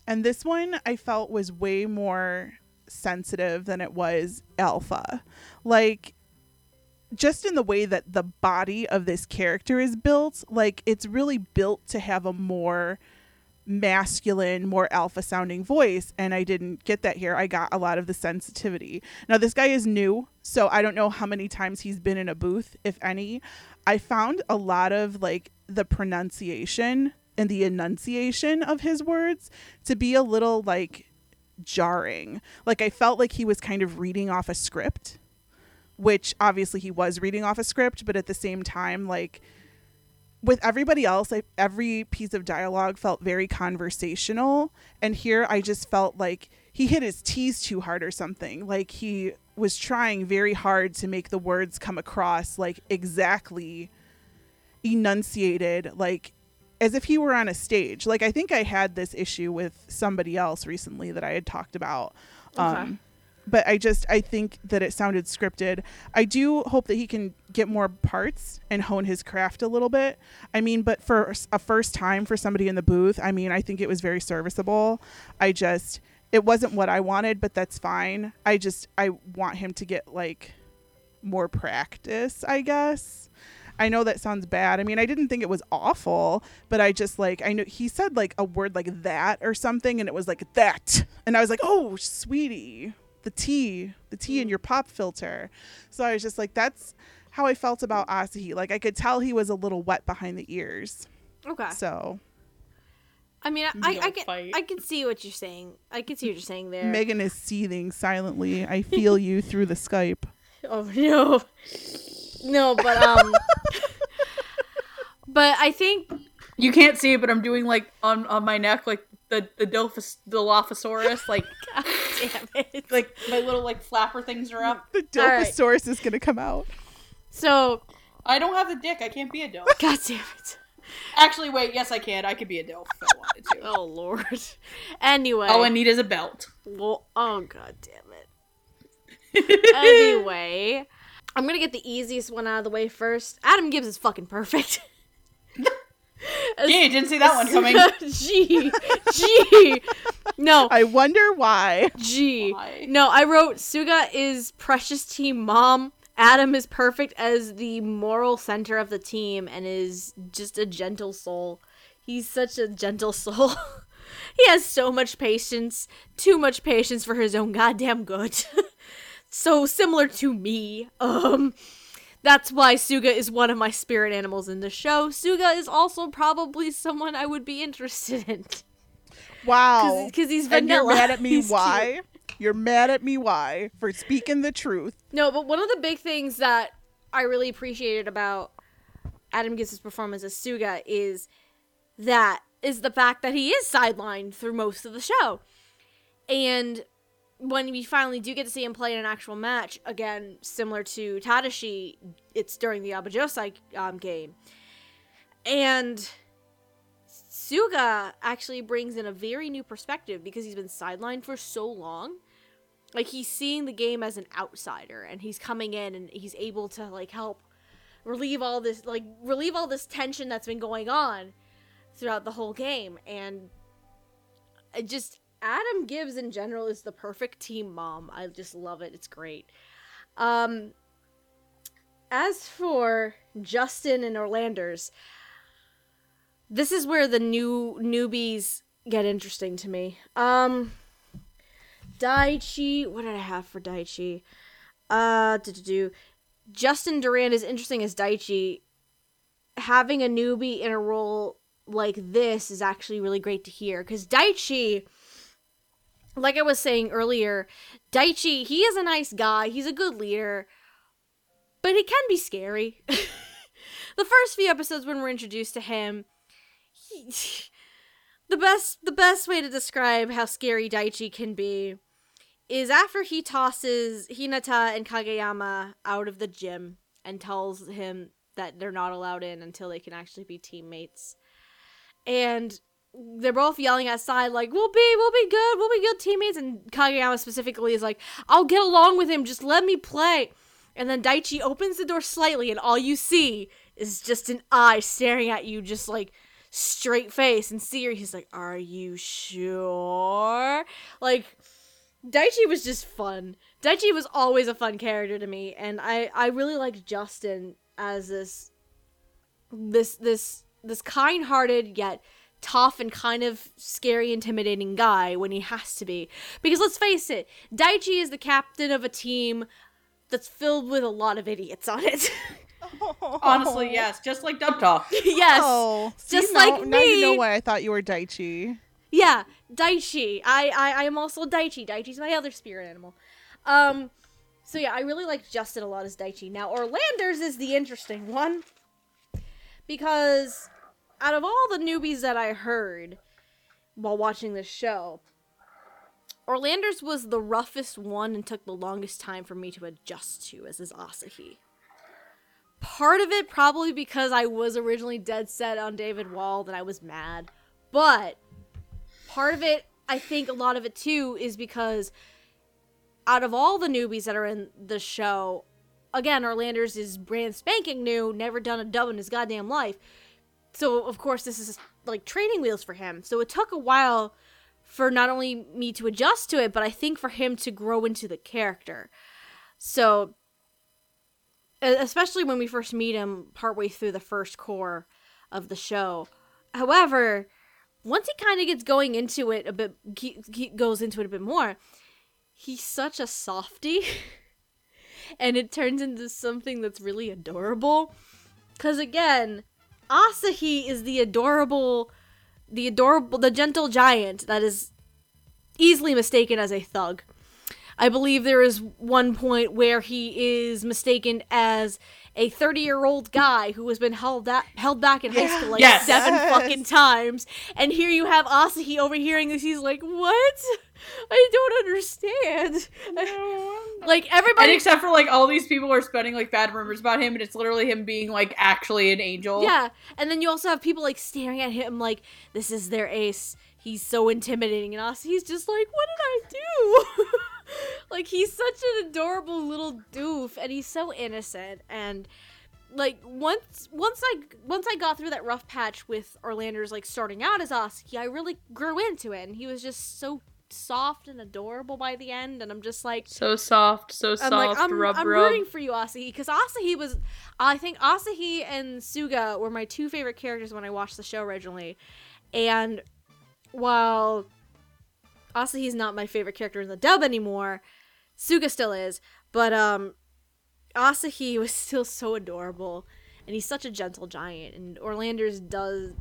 and this one I felt was way more sensitive than it was alpha. Like, just in the way that the body of this character is built, like, it's really built to have a more masculine, more alpha sounding voice, and I didn't get that here. I got a lot of the sensitivity. Now, this guy is new, so I don't know how many times he's been in a booth, if any. I found a lot of like the pronunciation and the enunciation of his words to be a little like jarring. Like, I felt like he was kind of reading off a script, which obviously he was reading off a script, but at the same time, like, with everybody else, I, every piece of dialogue felt very conversational. And here I just felt like he hit his T's too hard or something. Like he was trying very hard to make the words come across like exactly enunciated, like as if he were on a stage. Like I think I had this issue with somebody else recently that I had talked about. Um, but I just I think that it sounded scripted. I do hope that he can get more parts and hone his craft a little bit. I mean, but for a first time for somebody in the booth, I mean, I think it was very serviceable. I just it wasn't what I wanted, but that's fine. I just I want him to get like more practice, I guess. I know that sounds bad. I mean, I didn't think it was awful, but I just like I know he said like a word like that or something and it was like that. And I was like, "Oh, sweetie, the tea, the tea in your pop filter." So I was just like that's how I felt about Asahi. Like I could tell he was a little wet behind the ears. Okay. So, I mean, I, I, Don't can fight. I can see what you're saying. I can see what you're saying there. Megan is seething silently. I feel you through the Skype. Oh no, no, but um, but I think You can't see it, but I'm doing like on on my neck, like the the Dilphus, Dilophosaurus, like God damn it. like my little like flapper things are up. The All right. Dilophosaurus is gonna come out. So, I don't have the dick. I can't be a Dilf. God damn it. Actually, wait. Yes, I can. I could be a Dilf if I wanted to. Oh lord. Anyway. All I need is a belt. Well, oh god damn it. anyway, I'm gonna get the easiest one out of the way first. Adam Gibbs is fucking perfect. Yeah, didn't see that one coming. Gee, gee. No. I wonder why. Gee. Why? No, I wrote Suga is precious team mom. Adam is perfect as the moral center of the team and is just a gentle soul. He's such a gentle soul. he has so much patience, too much patience for his own goddamn good. so similar to me. Um that's why Suga is one of my spirit animals in the show. Suga is also probably someone I would be interested in. Wow. Because he's and vanilla. you're mad at me He's cute. why? You're mad at me why? For speaking the truth. No, but one of the big things that I really appreciated about Adam Gibbs' performance as Suga is that is the fact that he is sidelined through most of the show. And when we finally do get to see him play in an actual match, again, similar to Tadashi, it's during the Aoba Johsai um, game. And Suga actually brings in a very new perspective because he's been sidelined for so long like he's seeing the game as an outsider and he's coming in and he's able to like help relieve all this like relieve all this tension that's been going on throughout the whole game and just Adam Gibbs in general is the perfect team mom. I just love it. It's great. Um as for Justin and Orlanders, this is where the new newbies get interesting to me. Um Daichi, what did I have for Daichi? Uh, do do Justin Doran is interesting as Daichi. Having a newbie in a role like this is actually really great to hear because Daichi, like I was saying earlier, Daichi, he is a nice guy. He's a good leader, but he can be scary. the first few episodes when we're introduced to him, he, the best the best way to describe how scary Daichi can be is after he tosses Hinata and Kageyama out of the gym and tells him that they're not allowed in until they can actually be teammates. And they're both yelling outside like, "We'll be, we'll be good, we'll be good teammates." And Kageyama specifically is like, "I'll get along with him, just let me play." And then Daichi opens the door slightly, and all you see is just an eye staring at you, just like straight face and serious. He's like, "Are you sure?" Like Daichi was just fun. Daichi was always a fun character to me, and I I really liked Justin as this this this this kind-hearted yet tough and kind of scary intimidating guy when he has to be. Because let's face it, Daichi is the captain of a team that's filled with a lot of idiots on it. Honestly, yes, just like Dub Talk. yes. Oh, see, just now- like now you know why I thought you were Daichi. Yeah, Daichi. I, I I am also Daichi. Daichi's my other spirit animal. Um so yeah, I really like Justin a lot as Daichi. Now Orlanders is the interesting one. Because out of all the newbies that I heard while watching this show, Orlanders was the roughest one and took the longest time for me to adjust to as is Asahi. Part of it probably because I was originally dead set on David Wald that I was mad. But part of it, I think a lot of it too, is because out of all the newbies that are in the show, again, Orlanders is brand spanking new, never done a dub in his goddamn life. So, of course, this is like training wheels for him. So, it took a while for not only me to adjust to it, but I think for him to grow into the character. So, especially when we first meet him partway through the first core of the show. However, once he kind of gets going into it a bit, he, he goes into it a bit more, he's such a softy. and it turns into something that's really adorable. Because again, Asahi is the adorable, the adorable, the gentle giant that is easily mistaken as a thug. I believe there is one point where he is mistaken as a 30 year old guy who has been held that held back in high school like Yes. seven Yes. fucking times, and here you have Asahi overhearing this. He's like, "What? I don't understand." Like And everybody, except for like all these people are spreading like bad rumors about him, and it's literally him being like actually an angel. yeah. And then you also have people like staring at him like, "This is their ace." He's so intimidating, and Asahi's just like, "What did I do?" like he's such an adorable little doof, and he's so innocent and. Like once once I once I got through that rough patch with Orlander's like starting out as Asahi, I really grew into it, and he was just so soft and adorable by the end, and I'm just like, So soft, so I'm soft, like, I'm, rub I'm rub. rooting for you, Asahi, because Asahi was, I think Asahi and Suga were my two favorite characters when I watched the show originally, and while Asahi's not my favorite character in the dub anymore, Suga still is, but um, Asahi was still so adorable, and he's such a gentle giant, and Orlander's does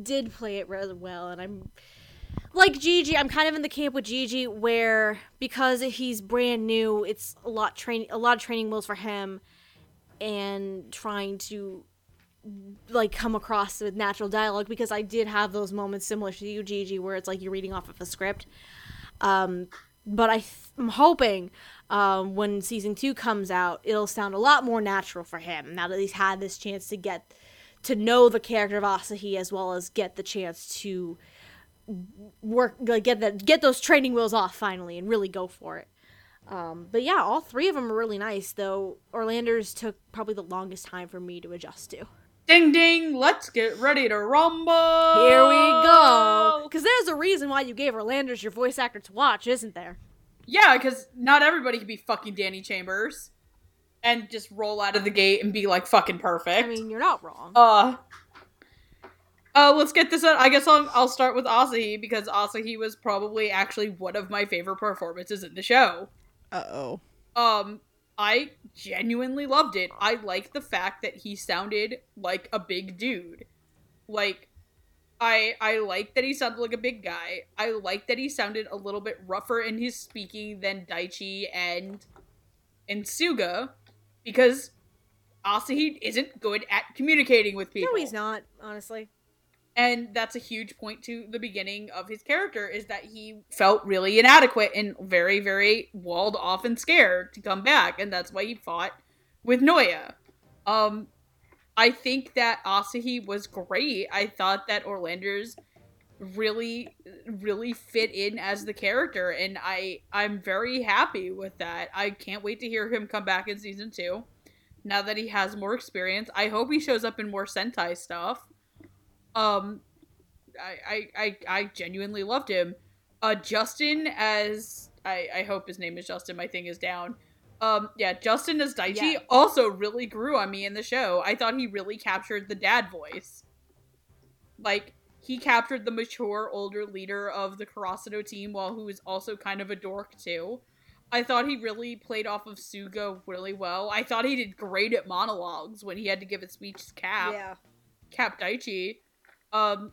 did play it really well, and I'm like Gigi, I'm kind of in the camp with Gigi where because he's brand new, it's a lot train a lot of training wheels for him and trying to like come across with natural dialogue because I did have those moments similar to you, Gigi, where it's like you're reading off of a script. Um, but I th- I'm hoping um, when season two comes out, it'll sound a lot more natural for him now that he's had this chance to get to know the character of Asahi as well as get the chance to work like get that get those training wheels off finally and really go for it. Um, but yeah, all three of them are really nice. Though Orlander's took probably the longest time for me to adjust to. Ding ding, let's get ready to rumble. Here we go. Because there's a reason why you gave Orlander's your voice actor to watch, isn't there? Yeah, because not everybody can be fucking Danny Chambers and just roll out of the gate and be like fucking perfect. I mean, you're not wrong. Uh, uh, let's get this. Out. I guess I'll I'll start with Asahi because Asahi was probably actually one of my favorite performances in the show. Uh oh. Um, I genuinely loved it. I uh-huh. like the fact that he sounded like a big dude. Like, I I like that he sounded like a big guy. I like that he sounded a little bit rougher in his speaking than Daichi and and Suga, because Asahi isn't good at communicating with people. no, he's not. Honestly, And that's a huge point to the beginning of his character is that he felt really inadequate and very, very walled off and scared to come back, and that's why he fought with Noya. Um, I think that Asahi was great. I thought that Orlander's really, really fit in as the character, and I I'm very happy with that. I can't wait to hear him come back in season two. Now that he has more experience, I hope he shows up in more Sentai stuff um I, I i i genuinely loved him uh justin as i i hope his name is justin my thing is down um yeah justin as daichi Yeah. also really grew on me in the show i thought he really captured the dad voice like he captured the mature older leader of the Karasuno team while who is also kind of a dork too I thought he really played off of Suga really well. I thought he did great at monologues when he had to give a speech to Cap. yeah. Cap Daichi. Um,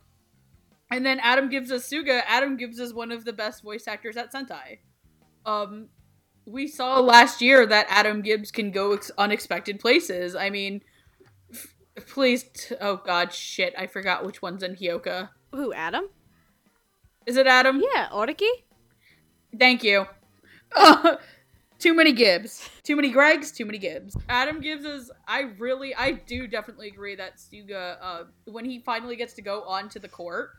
and then Adam gives us Suga. Adam gives us one of the best voice actors at Sentai. Um, we saw last year that Adam Gibbs can go ex- unexpected places. I mean, f- please, t- oh god, shit, I forgot which one's in Hyouka. Who? Adam? Is it Adam? Yeah, Oreki. Thank you. too many Gibbs. Too many Gregs, too many Gibbs. Adam Gibbs is I really I do definitely agree that Suga uh when he finally gets to go onto the court,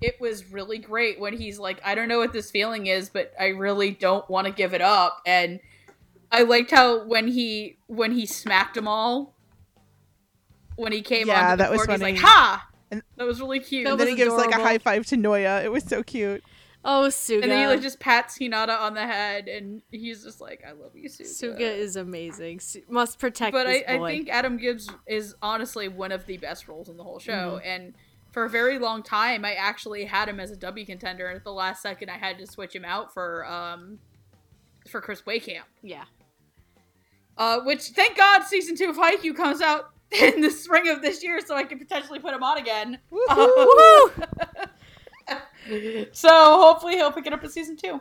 it was really great when he's like, I don't know what this feeling is, but I really don't want to give it up. And I liked how when he when he smacked them all when he came Yeah, onto the that was court, he's like. Ha! And- that was really cute. That And then he was gives like a high five to Noya. It was so cute. Oh, Suga. And then he like just pats Hinata on the head, and he's just like, "I love you, Suga." Suga is amazing. Su- must protect but I. I think Adam Gibbs is honestly one of the best roles in the whole show, Mm-hmm. and for a very long time, I actually had him as a W contender, and at the last second, I had to switch him out for um for Chris Wehkamp. yeah. Uh, which thank God, season two of Haikyuu comes out in the spring of this year, so I can potentially put him on again. so hopefully he'll pick it up in season two.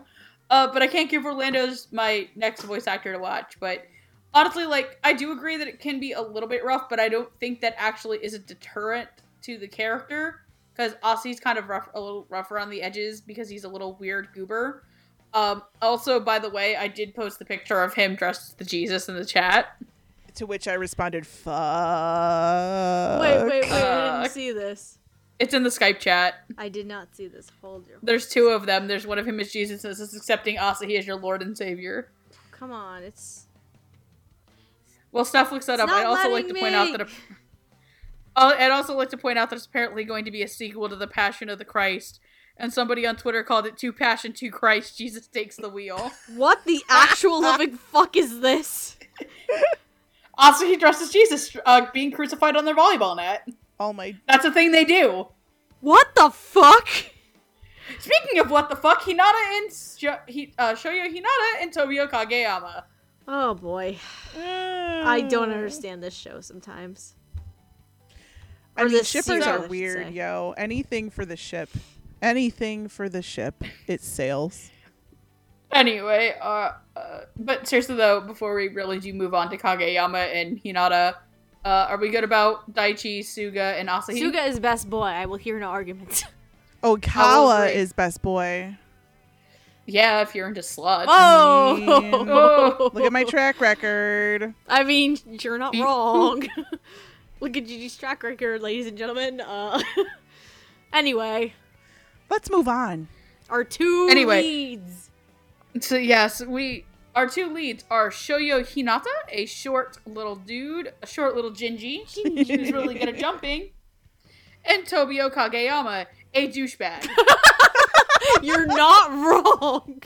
Uh, but I can't give Orlando's my next voice actor to watch. But honestly, like I do agree that it can be a little bit rough, but I don't think that actually is a deterrent to the character because Aussie's kind of rough, a little rough around the edges because he's a little weird goober. Um, also, by the way, I did post the picture of him dressed as the Jesus in the chat. To which I responded, "Fuck." Wait, wait, wait! I didn't see this. It's in the Skype chat. I did not see this. Hold your. There's two of them. There's one of him as Jesus, this is accepting Asahi as your Lord and Savior. Come on, it's. Well, Steph looks that It's up. I'd also like to letting point out that. A, Oh, I'd also like to point out that it's apparently going to be a sequel to The Passion of the Christ, and somebody on Twitter called it "Two Passion, Two Christ." Jesus takes the wheel. What the actual living fuck is this? Asahi he dresses Jesus, uh, being crucified on their volleyball net. All my That's a thing they do. What the fuck? Speaking of what the fuck, Hinata and Sho- he, uh, Shoyo Hinata and Tobio Kageyama. Oh boy, I don't understand this show sometimes. I Or mean, this shippers series, are weird, yo. Anything for the ship. Anything for the ship. It sails. Anyway, uh, uh, but seriously though, before we really do move on to Kageyama and Hinata, uh, are we good about Daichi, Suga, and Asahi? Suga is best boy. I will hear no arguments. Oikawa agree. is best boy. Yeah, if you're into sluts. Oh, Look at my track record. I mean, you're not wrong. Look at Gigi's track record, ladies and gentlemen. Uh, anyway, Let's move on. our two Anyway. leads. So yes, we our two leads are Shoyo Hinata, a short little dude, a short little Jinji who's really good at jumping, and Tobio Kageyama, a douchebag. You're not wrong.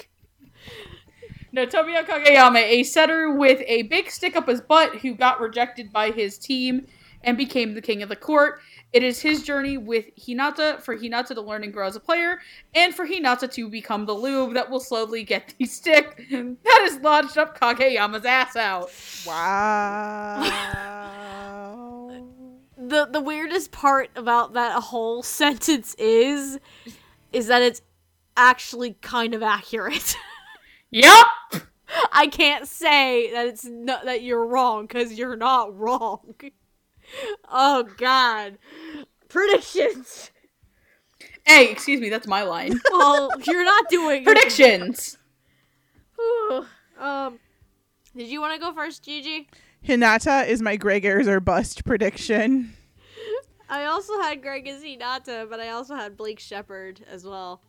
No, Tobio Kageyama, a setter with a big stick up his butt who got rejected by his team and became the king of the court. It is his journey with Hinata for Hinata to learn and grow as a player, and for Hinata to become the lube that will slowly get the stick that is lodged up Kageyama's ass out. Wow. the the weirdest part about that whole sentence is is that it's actually kind of accurate. Yup! I can't say that it's not that you're wrong cuz you're not wrong. Oh god. Predictions. Hey, excuse me, that's my line. Well, you're not doing Predictions! Whew. um Did you want to go first, Gigi? Hinata is my Greg Ayers or bust prediction. I also had Greg as Hinata, but I also had Blake Shepard as well.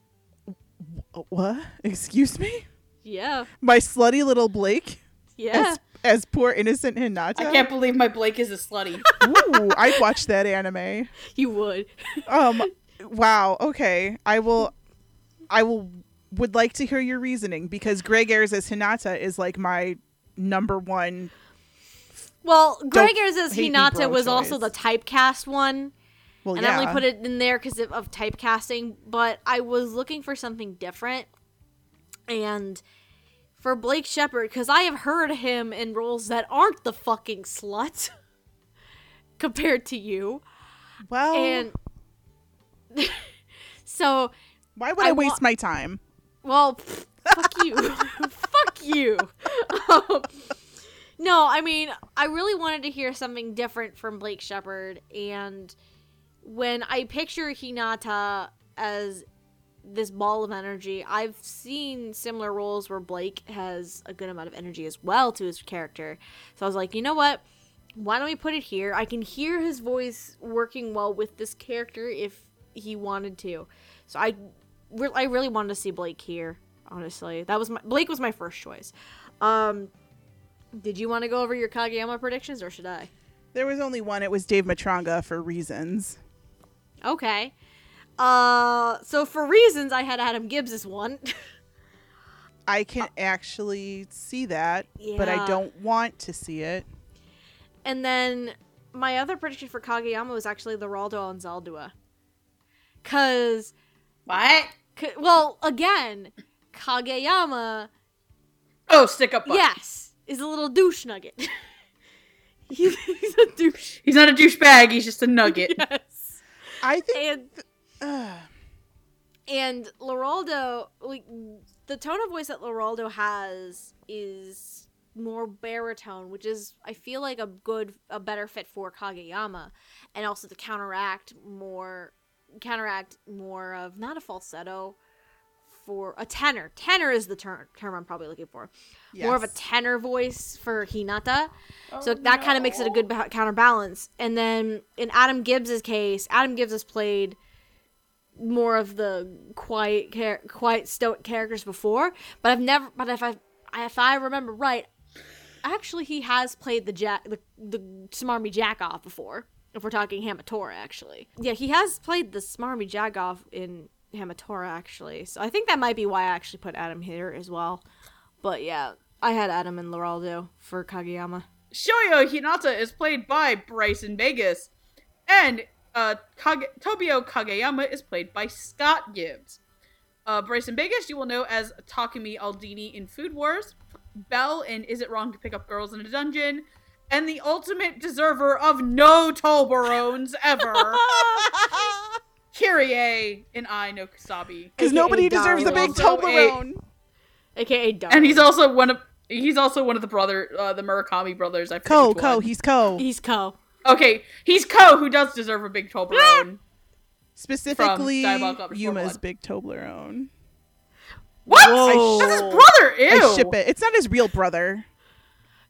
What? Excuse me? Yeah. My slutty little Blake Yeah. as, as poor innocent Hinata. I can't believe my Blake is a slutty. Ooh, I'd watch that anime. You would. Um wow, okay. I will I will would like to hear your reasoning because Greg Ayers as Hinata is like my number one Well, Greg Don't Ayers as Hinata was also the typecast one. well and yeah. I only put it in there because of, of typecasting, but I was looking for something different. And for Blake Shepard, because I have heard him in roles that aren't the fucking slut compared to you. well And so, why would I I, waste my time? well, pff, fuck you. fuck you. Um, no, I mean, I really wanted to hear something different from Blake Shepard, and when I picture Hinata as this ball of energy, I've seen similar roles where Blake has a good amount of energy as well to his character. So I was like, you know what? Why don't we put it here? I can hear his voice working well with this character if he wanted to. So I, re- I really wanted to see Blake here. Honestly, that was my Blake was my first choice. Um, did you want to go over your Kageyama predictions or should I? There was only one. It was Dave Matranga for reasons. Okay. Uh, so for reasons, I had Adam Gibbs as one. I can actually see that, but I don't want to see it. and then my other prediction for Kageyama was actually Leraldo Anzaldua. Cause, What? c- well, again, Kageyama, Oh, stick up butt. yes, is a little douche nugget. he's, he's a douche. He's not a douchebag, he's just a nugget. Yes. I think. And Ugh. and Leraldo, like the tone of voice that Leraldo has is more baritone, which is I feel like a good a better fit for Kageyama, and also to counteract more counteract more of not a falsetto for a tenor. Tenor is the term term I'm probably looking for. More of a tenor voice for Hinata. Oh, so that kind of makes it a good ba- counterbalance. And then in Adam Gibbs's case, Adam Gibbs has played more of the quiet char- quiet stoic characters before, but I've never but if I if I remember right, actually he has played the jack the the smarmy jack off before. If we're talking Hamatora, actually, yeah, he has played the smarmy jack off in Hamatora, actually. So I think that might be why I actually put Adam here as well. But yeah, I had Adam and Leraldo for Kageyama. Shoyo Hinata is played by Bryson Baugus, and uh, Kage- Tobio Kageyama is played by Scott Gibbs. Uh, Bryson Baugus you will know as Takumi Aldini in Food Wars, Bell in Is It Wrong to Pick Up Girls in a Dungeon, and the ultimate deserver of no Toblerones ever, Kirie in Ai no Kusabi. Because AKA nobody deserves the big Also a- aka Dark. And he's also one of he's also one of the brother uh, the Mukami brothers. I forget Ko, which Ko, he's Ko. he's Ko. Okay, he's Ko, who does deserve a big Toblerone. Specifically, Yuma's big Toblerone. what? Whoa. That's his brother. Ew. I ship it. It's not his real brother.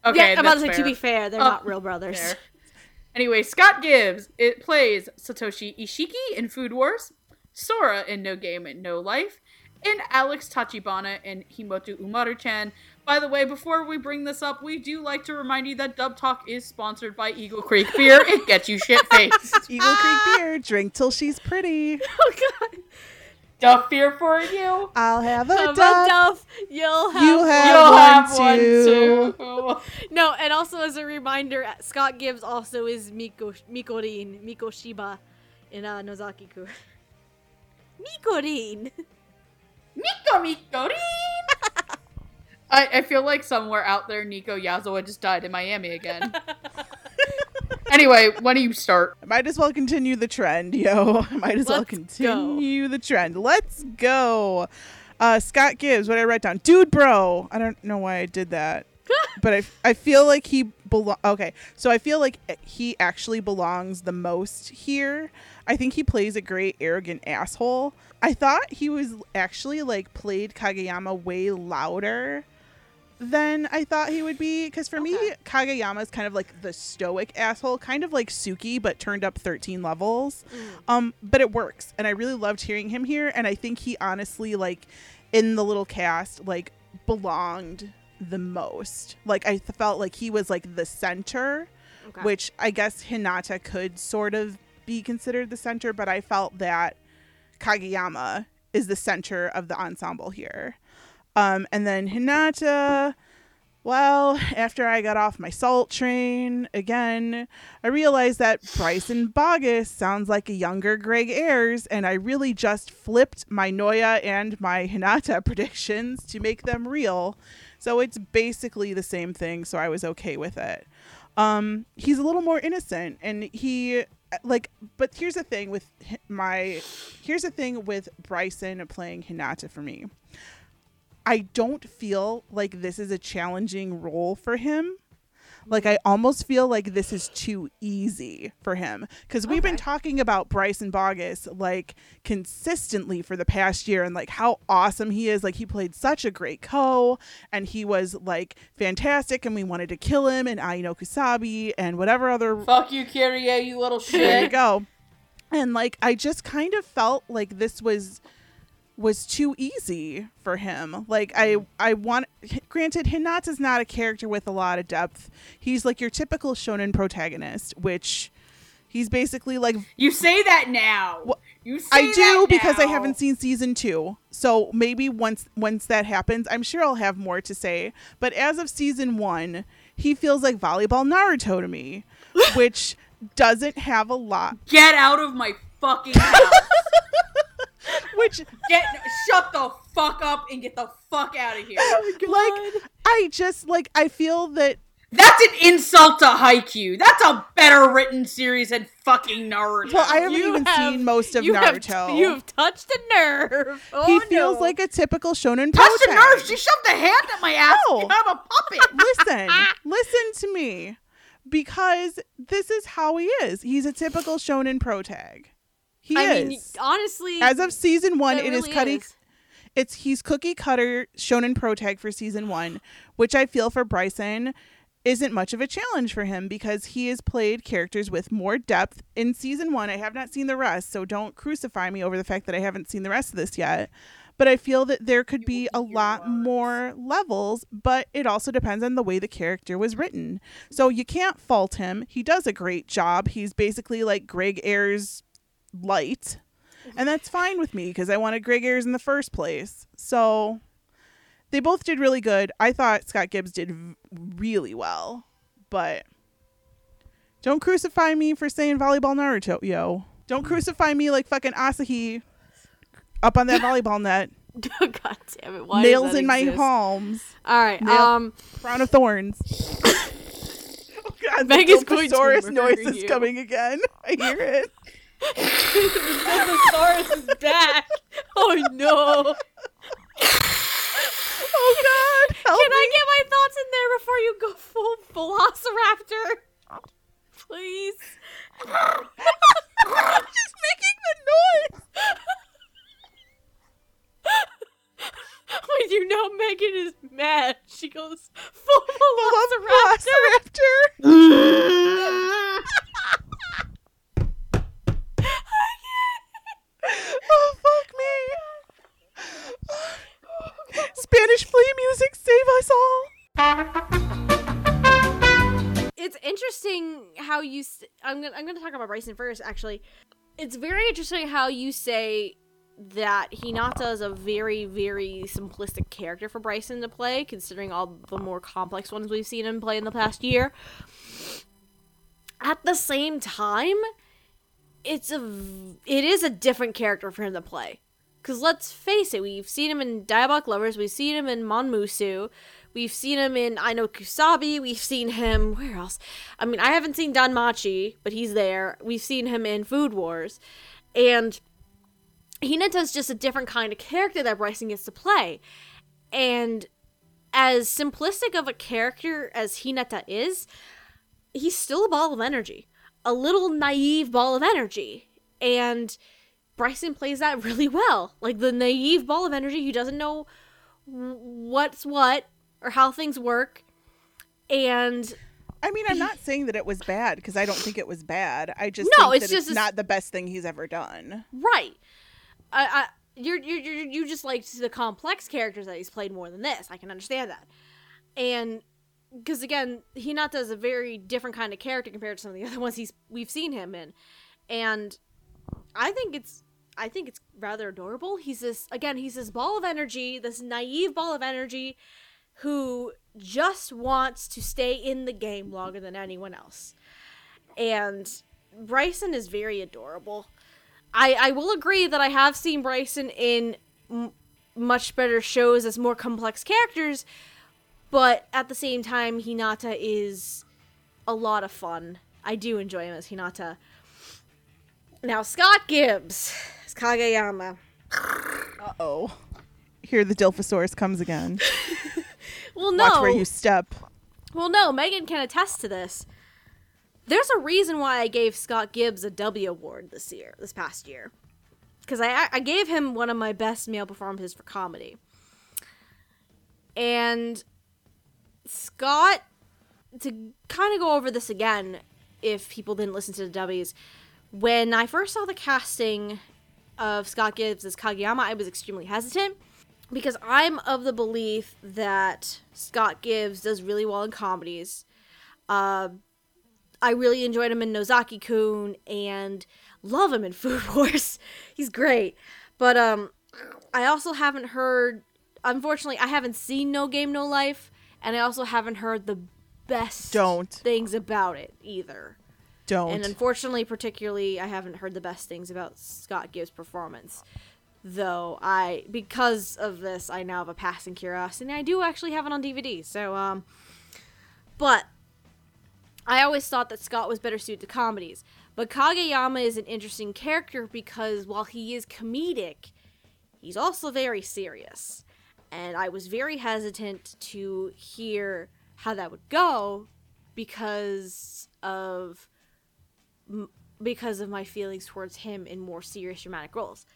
Okay, yeah, I'm about to say, to be fair, they're Oh, not real brothers. Fair. Anyway, Scott Gibbs it plays Satoshi Isshiki in Food Wars, Sora in No Game and No Life, and Alex Tachibana in Himouto Umaru-chan. By the way, before we bring this up, we do like to remind you that Dub Talk is sponsored by Eagle Creek Beer. It gets you shit faced. Eagle Creek beer. Drink till she's pretty. Oh god. Duff beer for you. I'll have a How about duck. Duff? You'll have You one. have You'll one have one too. too. No, and also as a reminder, Scott Gibbs also is Miko Mikorin, Mikoshiba in uh, Nozaki-ku. Mikorin. Nico Mikorin! I, I feel like somewhere out there, Nico Yazawa just died in Miami again. anyway, when do you start? Might as well continue the trend, yo. Might as well Let's continue the trend. Let's go. Uh, Scott Gibbs, what did I write down? Dude, bro. I don't know why I did that. but I, I feel like he belong. Okay, so I feel like he actually belongs the most here. I think he plays a great arrogant asshole. I thought he was actually like played Kageyama way louder than I thought he would be. Because for me, Okay. Kageyama is kind of like the stoic asshole, kind of like Tsukki, but turned up 13 levels. Um, but it works, and I really loved hearing him here. And I think he honestly, like, in the little cast, like, belonged the most. Like, I felt like he was like the center, Okay. which I guess Hinata could sort of be considered the center, but I felt that Kageyama is the center of the ensemble here. Um, and then Hinata, well, after I got off my salt train again, I realized that Bryson Baugus sounds like a younger Greg Ayers, and I really just flipped my Noya and my Hinata predictions to make them real. So it's basically the same thing, so I was okay with it. Um, he's a little more innocent, and he like. But here's the thing with my, here's the thing with Bryson playing Hinata for me. I don't feel like this is a challenging role for him. Like I almost feel like this is too easy for him because we've been talking about Bryson Baugus like consistently for the past year and like how awesome he is. Like he played such a great co and he was like fantastic and we wanted to kill him and Ai no Kusabi and whatever other Fuck you, Kirie, you little there you shit. go. And like I just kind of felt like this was was too easy for him. Like I mm. I want granted Hinata's not a character with a lot of depth. He's like your typical shonen protagonist, which he's basically like You say that now. Wha- You say I do because I haven't seen season 2. So maybe once once that happens, I'm sure I'll have more to say. But as of season 1, he feels like volleyball Naruto to me, which doesn't have a lot Get out of my fucking house. which Get shut the fuck up and get the fuck out of here. like I just like I feel that That's an insult to Haikyuu. That's a better written series than fucking Naruto. Well, I haven't You even have- seen most of you have- Naruto. you've touched a nerve. Oh, he feels no. like a typical shonen touched a nerve. She shoved a hand at my ass. No. I'm a puppet. listen, listen to me, because this is how he is. He's a typical shonen protag. He I is. mean, honestly, As of season one, it is really cutting. is. It's he's cookie cutter shonen protag for season one, which I feel for Bryson isn't much of a challenge for him because he has played characters with more depth in season one. I have not seen the rest, so don't crucify me over the fact that I haven't seen the rest of this yet. But I feel that there could be a lot more levels, but it also depends on the way the character was written. So you can't fault him. He does a great job. He's basically like Greg Ayers light. And that's fine with me because I wanted Greg Ayers in the first place. So they both did really good. I thought Scott Gibbs did really well, but don't crucify me for saying volleyball Naruto, yo. Don't crucify me like fucking Asahi up on that volleyball net, God damn it! Why nails in my palms, All right. Nail- Um. crown of thorns. oh God, Megan's the going to Dilophosaurus noise is you. coming again. I hear it. Dilophosaurus is back. Oh no! Oh God, help Can me. I get my thoughts in there before you go full Velociraptor? Please. She's making the noise. When you know Megan is mad, she goes full Velociraptor. Velociraptor. oh fuck me. Spanish flea music, save us all. It's interesting how you. s I'm gonna. I'm gonna talk about Bryson first. Actually, it's very interesting how you say that Hinata is a very, very simplistic character for Bryson to play, considering all the more complex ones we've seen him play in the past year. At the same time, it's a it is a different character for him to play. Because let's face it, we've seen him in Diabolik Lovers, we've seen him in Monmusu, we've seen him in Ai no Kusabi, we've seen him. Where else? I mean, I haven't seen Danmachi, but he's there. We've seen him in Food Wars. And Hinata's just a different kind of character that Bryson gets to play. And as simplistic of a character as Hinata is, he's still a ball of energy. A little naive ball of energy. And Bryson plays that really well. Like the naive ball of energy who doesn't know what's what or how things work. And I mean, I'm not saying that it was bad because I don't think it was bad. I just No, think it's that just it's not the best thing he's ever done. right. I, I you're, you're, you're, you just liked the complex characters that he's played more than this. I can understand that. And because again, Hinata is a very different kind of character compared to some of the other ones he's we've seen him in. And I think it's I think it's rather adorable. He's this again, he's this ball of energy, this naive ball of energy who just wants to stay in the game longer than anyone else. And Bryson is very adorable. I I will agree that I have seen Bryson in m- much better shows as more complex characters, but at the same time Hinata is a lot of fun. I do enjoy him as Hinata. Now Scott Gibbs, as Kageyama. Uh oh. Here the Dilophosaurus comes again. Well, no. Watch where you step. Well, no, Megan can attest to this. There's a reason why I gave Scott Gibbs a W award this year, this past year, because I I gave him one of my best male performances for comedy. And Scott, to kind of go over this again, if people didn't listen to the W's, when I first saw the casting of Scott Gibbs as Kageyama, I was extremely hesitant because I'm of the belief that Scott Gibbs does really well in comedies. Uh, I really enjoyed him in Nozaki Kun and love him in Food Wars. He's great. But um, I also haven't heard, unfortunately, I haven't seen No Game No Life, and I also haven't heard the best Don't. things about it either. Don't. And unfortunately, particularly, I haven't heard the best things about Scott Gibbs' performance. Though I, because of this, I now have a passing curiosity. And I do actually have it on DVD. So, um, but I always thought that Scott was better suited to comedies. But Kageyama is an interesting character because while he is comedic, he's also very serious. And I was very hesitant to hear how that would go because of because of my feelings towards him in more serious dramatic roles.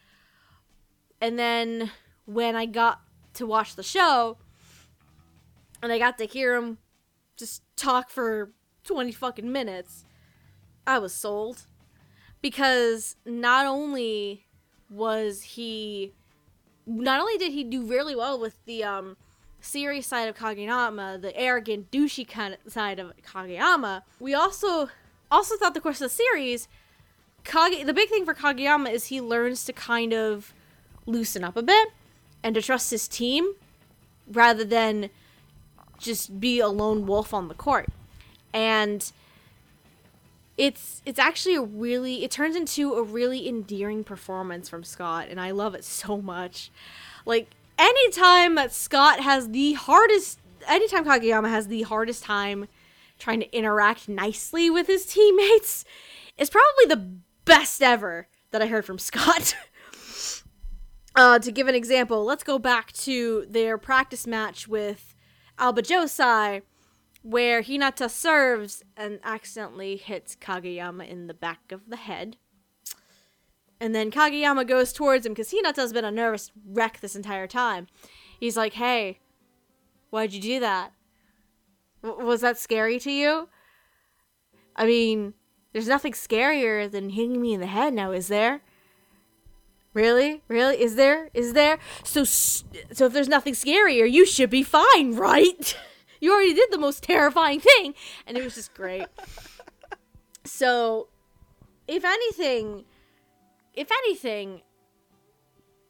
And then when I got to watch the show and I got to hear him just talk for 20 fucking minutes, I was sold. Because not only was he not only did he do really well with the um serious side of Kageyama, the arrogant, douchey kind of side of Kageyama, we also also thought the course of the series, Kage the big thing for Kageyama is he learns to kind of loosen up a bit and to trust his team rather than just be a lone wolf on the court. And it's it's actually a really it turns into a really endearing performance from Scott and I love it so much. Like anytime that Scott has the hardest anytime Kageyama has the hardest time trying to interact nicely with his teammates is probably the best ever that I heard from Scott. uh, to give an example, let's go back to their practice match with Aoba Johsai, where Hinata serves and accidentally hits Kageyama in the back of the head. And then Kageyama goes towards him because Hinata's been a nervous wreck this entire time. He's like, hey, why'd you do that? W- was that scary to you? I mean, there's nothing scarier than hitting me in the head now, is there? Really? Really? Is there? Is there? So so if there's nothing scarier, you should be fine, right? you already did the most terrifying thing, and it was just great. so, if anything, if anything,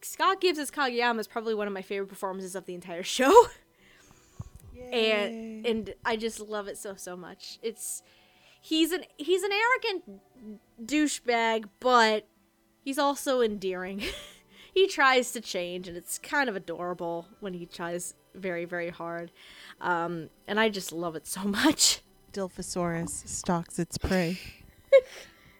Scott Gibbs as Kageyama is probably one of my favorite performances of the entire show. and and I just love it so so much. It's he's an he's an arrogant douchebag, but he's also endearing. he tries to change, and it's kind of adorable when he tries very very hard. Um, and I just love it so much. Dilophosaurus stalks its prey,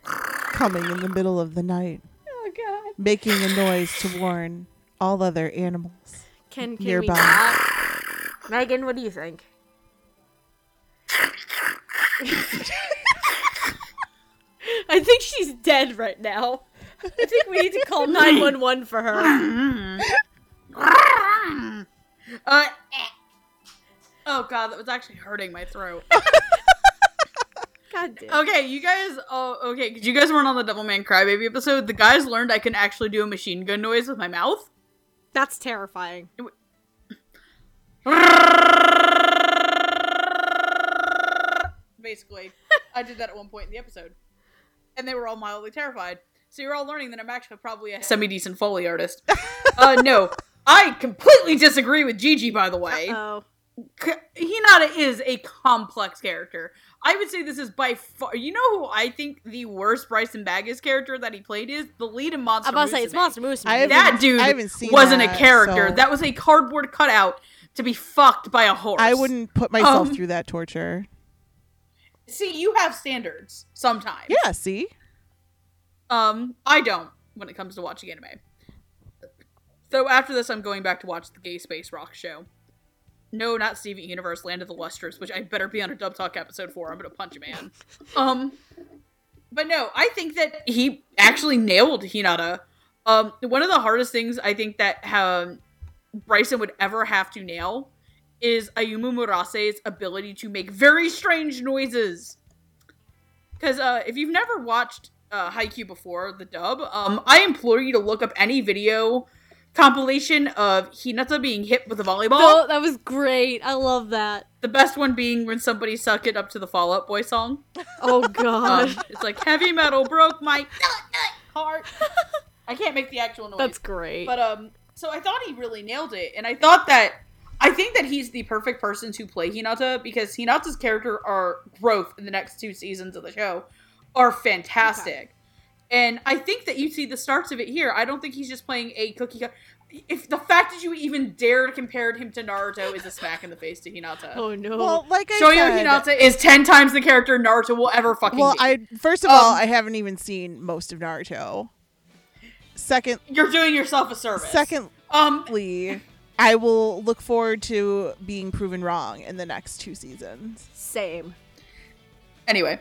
coming in the middle of the night, Oh god. making a noise to warn all other animals. Can can Nearby. we not? Megan, what do you think? I think she's dead right now. I think we need to call 911 for her. Uh, eh. oh god, that was actually hurting my throat. God damn. Okay, you guys. Oh, okay, because you guys weren't on the Devilman Crybaby episode. The guys learned I can actually do a machine gun noise with my mouth. That's terrifying. Basically, I did that at one point in the episode, and they were all mildly terrified. So you're all learning that I'm actually probably a semi decent foley artist. uh, no, I completely disagree with Gigi. By the way, Oh. K- Hinata is a complex character. I would say this is by far. You know who I think the worst Bryson Baugus character that he played is the lead in Monster. Moose. I'm about to say it's Monster Moose. I That dude I haven't seen wasn't a character. so- That was a cardboard cutout to be fucked by a horse. I wouldn't put myself Um, through that torture. see. You have standards sometimes. Yeah, see? Um, I don't when it comes to watching anime. So after this, I'm going back to watch the Gay Space Rock show. No, not Steven Universe, Land of the Lustrous, which I better be on a Dub Talk episode for. I'm gonna punch a man. um, but no, I think that he actually nailed Hinata. Um, one of the hardest things I think that um, Bryson would ever have to nail is Ayumu Murase's ability to make very strange noises. Because uh, if you've never watched uh, Haikyuu before the dub, um, I implore you to look up any video compilation of Hinata being hit with a volleyball. No, that was great. I love that. The best one being when somebody suck it up to the Fall Out Boy song. Oh god. Um, it's like heavy metal broke my heart. I can't make the actual noise. That's great. But um, so I thought he really nailed it, and I thought that I think that he's the perfect person to play Hinata because Hinata's character are growth in the next two seasons of the show are fantastic. And I think that you see the starts of it here. I don't think he's just playing a cookie cutter. if the fact that you even dare to compare him to Naruto is a smack in the face to Hinata. Oh no. Well, like I Shoyo said, Hinata is ten times the character Naruto will ever fucking well, be. I first of all, Um, I haven't even seen most of Naruto. Second, You're doing yourself a service. secondly, um, I will look forward to being proven wrong in the next two seasons. Same. anyway.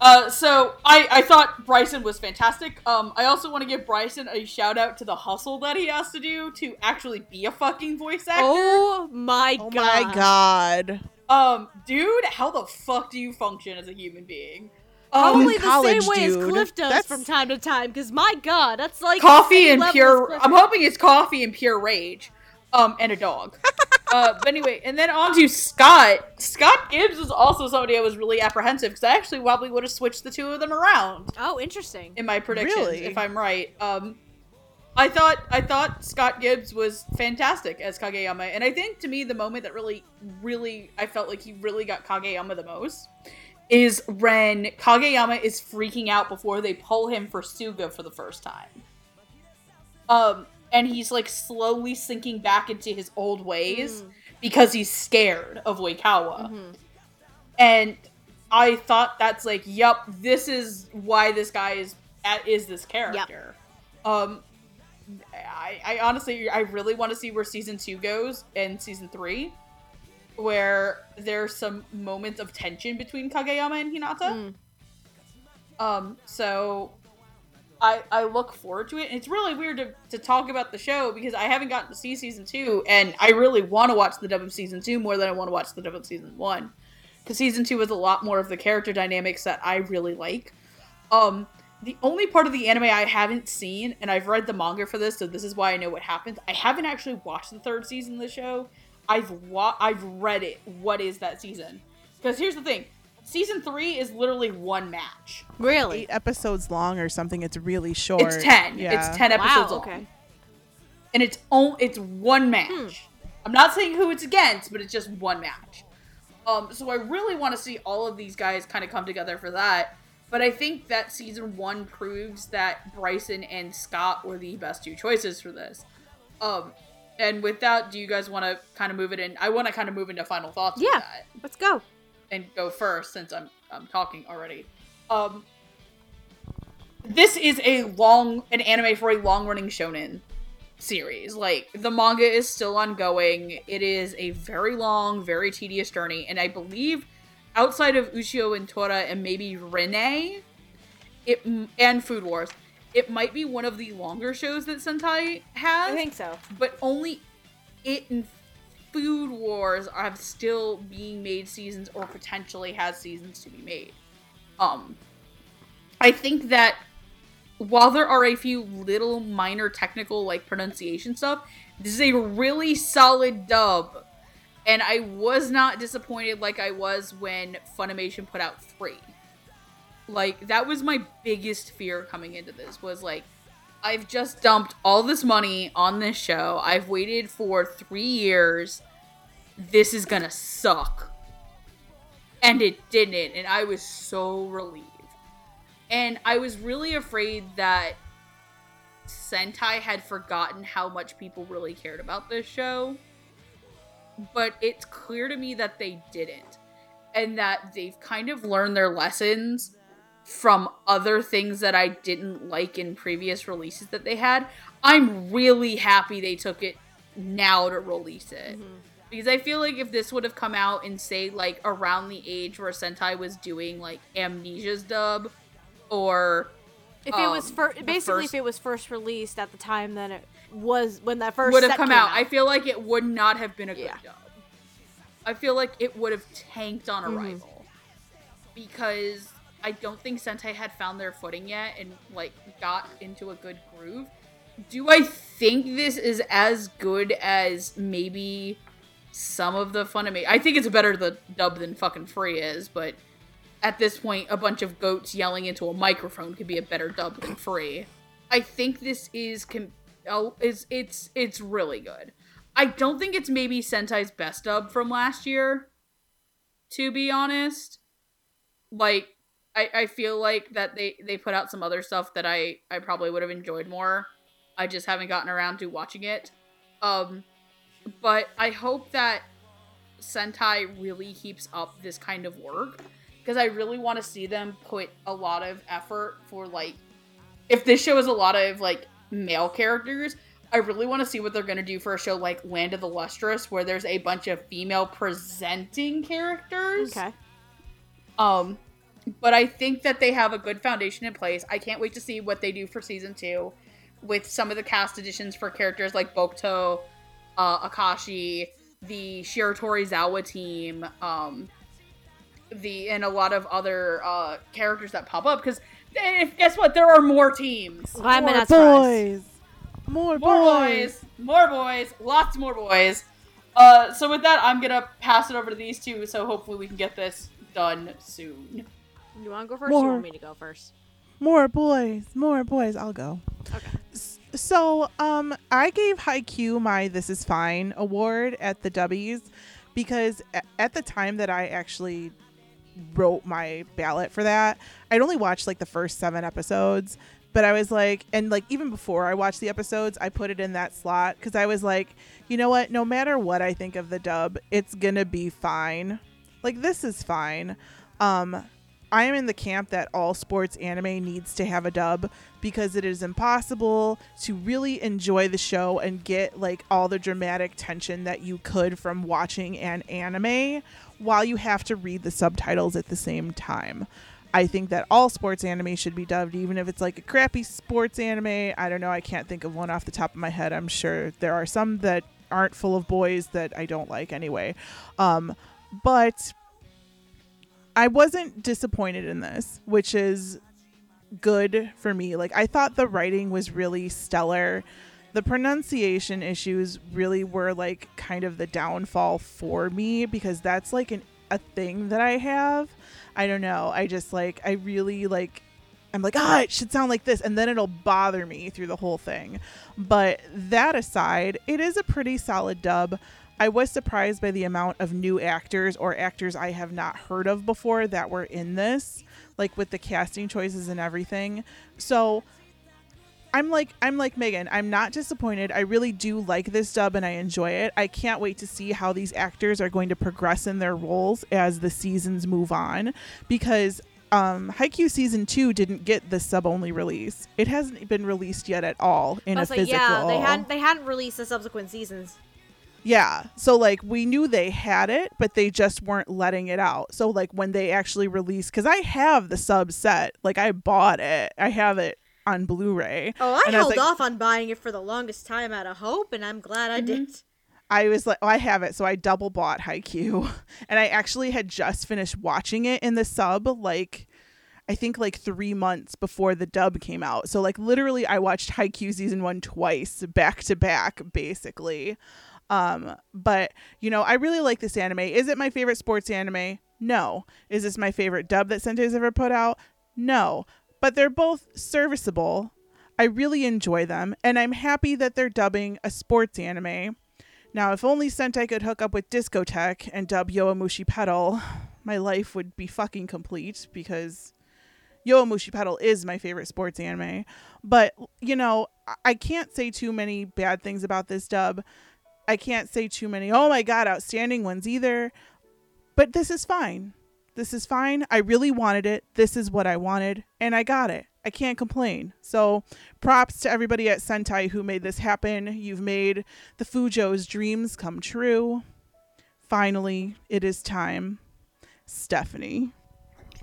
Uh, so I, I thought Bryson was fantastic. Um, I also want to give Bryson a shout out to the hustle that he has to do to actually be a fucking voice actor. Oh my Oh god. my god! Um, dude, how the fuck do you function as a human being? Probably in the college, same way as. Cliff does That's- from time to time, because my god, that's like coffee and pure. I'm hoping it's coffee and pure rage. Um, and a dog. uh, but anyway, and then on to Scott. Scott Gibbs is also somebody I was really apprehensive because I actually probably would have switched the two of them around Oh, interesting. in my predictions Really? if I'm right. Um, I thought I thought Scott Gibbs was fantastic as Kageyama, and I think to me the moment that really, really I felt like he really got Kageyama the most is when Kageyama is freaking out before they pull him for Suga for the first time. Um, and he's like slowly sinking back into his old ways because he's scared of Oikawa. And I thought that's like, yup, this is why this guy is is this character. Um, I, I honestly, I really want to see where season two goes and season three, where there's some moments of tension between Kageyama and Hinata. Um, so I I look forward to it. And it's really weird to, to talk about the show because I haven't gotten to see season two, and I really want to watch the dub of season two more than I want to watch the dub of season one. Because season two is a lot more of the character dynamics that I really like. Um, the only part of the anime I haven't seen, and I've read the manga for this, so this is why I know what happens. I haven't actually watched the third season of the show. I've wa- I've read it. What is that season? Because here's the thing: season three is literally one match. Really? Eight episodes long or something. It's really short. It's ten. Yeah. It's ten episodes Wow. long, Okay. and it's on, It's one match. I'm not saying who it's against, but it's just one match. Um, so I really want to see all of these guys kind of come together for that. But I think that season one proves that Bryson and Scott were the best two choices for this. Um, and with that, do you guys want to kind of move it in? I want to kind of move into final thoughts. with Yeah. that Let's go. And go first since I'm I'm talking already. Um this is a long an anime for a long running shonen series. Like the manga is still ongoing. It is a very long, very tedious journey and I believe outside of Ushio and Tora and maybe Rene it and Food Wars, it might be one of the longer shows that Sentai has I think so. but only it and Food Wars are still being made seasons or potentially has seasons to be made. Um, I think that while there are a few little minor technical like pronunciation stuff, this is a really solid dub, and I was not disappointed like I was when Funimation put out three. Like that was my biggest fear coming into this was like I've just dumped all this money on this show. I've waited for three years. This is gonna suck. And it didn't, and I was so relieved. And I was really afraid that Sentai had forgotten how much people really cared about this show. But it's clear to me that they didn't. And that they've kind of learned their lessons from other things that I didn't like in previous releases that they had. I'm really happy they took it now to release it. Because I feel like if this would have come out in say like around the age where Sentai was doing like Amnesia's dub or If it was Um, fir- basically first- if it was first released at the time, then it was when that first would have come came out, I feel like it would not have been a good Yeah. dub. I feel like it would have tanked on Mhm. arrival because I don't think Sentai had found their footing yet and like got into a good groove. Do I think this is as good as maybe some of the Funimation? I think it's better the dub than fucking free is, but at this point, a bunch of goats yelling into a microphone could be a better dub than free. I think this is com- oh, is it's it's really good. I don't think it's maybe Sentai's best dub from last year. To be honest, like I, I feel like that they they put out some other stuff that I I probably would have enjoyed more. I just haven't gotten around to watching it. Um, but I hope that Sentai really keeps up this kind of work because I really want to see them put a lot of effort for like if this show is a lot of like male characters, I really want to see what they're going to do for a show like Land of the Lustrous where there's a bunch of female presenting characters. Okay. Um, but I think that they have a good foundation in place. I can't wait to see what they do for season two with some of the cast additions for characters like Bokuto, uh, Akaashi, the Shiratorizawa team, um, the and a lot of other uh, characters that pop up. Because guess what? There are more teams. Why More not boys. More, More boys, more boys, lots more boys. Uh, so with that, I'm gonna pass it over to these two. So hopefully we can get this done soon. You want to go first? Or you want me to go first? More boys. More boys. I'll go. Okay. So, um, I gave Haikyuu my "This Is Fine" award at the W's because at the time that I actually wrote my ballot for that, I'd only watched like the first seven episodes, but I was like, and like even before I watched the episodes, I put it in that slot because I was like, you know what? No matter what I think of the dub, it's gonna be fine. Like this is fine. Um, I am in the camp that all sports anime needs to have a dub because it is impossible to really enjoy the show and get like all the dramatic tension that you could from watching an anime while you have to read the subtitles at the same time. I think that all sports anime should be dubbed, even if it's like a crappy sports anime. I don't know. I can't think of one off the top of my head. I'm sure there are some that aren't full of boys that I don't like anyway. Um, but I wasn't disappointed in this, which is good for me. Like I thought the writing was really stellar. The pronunciation issues really were like kind of the downfall for me because that's like an a thing that I have. I don't know. I just like I really like I'm like, ah, it should sound like this, and then it'll bother me through the whole thing. But that aside, it is a pretty solid dub. I was surprised by the amount of new actors or actors I have not heard of before that were in this, like with the casting choices and everything. So I'm like I'm like Megan. I'm not disappointed. I really do like this dub and I enjoy it. I can't wait to see how these actors are going to progress in their roles as the seasons move on because um Haikyuu season 2 didn't get the sub only release. It hasn't been released yet at all in a like, physical. yeah, they hadn't they hadn't released the subsequent seasons. Yeah. So like we knew they had it, but they just weren't letting it out. So like when they actually released cuz I have the sub set. Like I bought it. I have it on Blu-ray. Oh, I And I held like- off on buying it for the longest time out of hope, and I'm glad I mm-hmm. did. I was like, oh, I have it, so I double bought Haikyuu, and I actually had just finished watching it in the sub, like I think like three months before the dub came out. So like literally, I watched Haikyuu season one twice, back to back, basically. Um, but you know, I really like this anime. Is it my favorite sports anime? No. Is this my favorite dub that Sentai's ever put out? No. But they're both serviceable. I really enjoy them, and I'm happy that they're dubbing a sports anime. Now, if only Sentai could hook up with Discotek and dub Yowamushi Pedal, my life would be fucking complete because Yowamushi Pedal is my favorite sports anime. But, you know, I- I can't say too many bad things about this dub. I can't say too many, oh my god, outstanding ones either. But this is fine. This is fine. I really wanted it. This is what I wanted, and I got it. I can't complain. So, props to everybody at Sentai who made this happen. You've made the Fujo's dreams come true. Finally, it is time. Stephanie.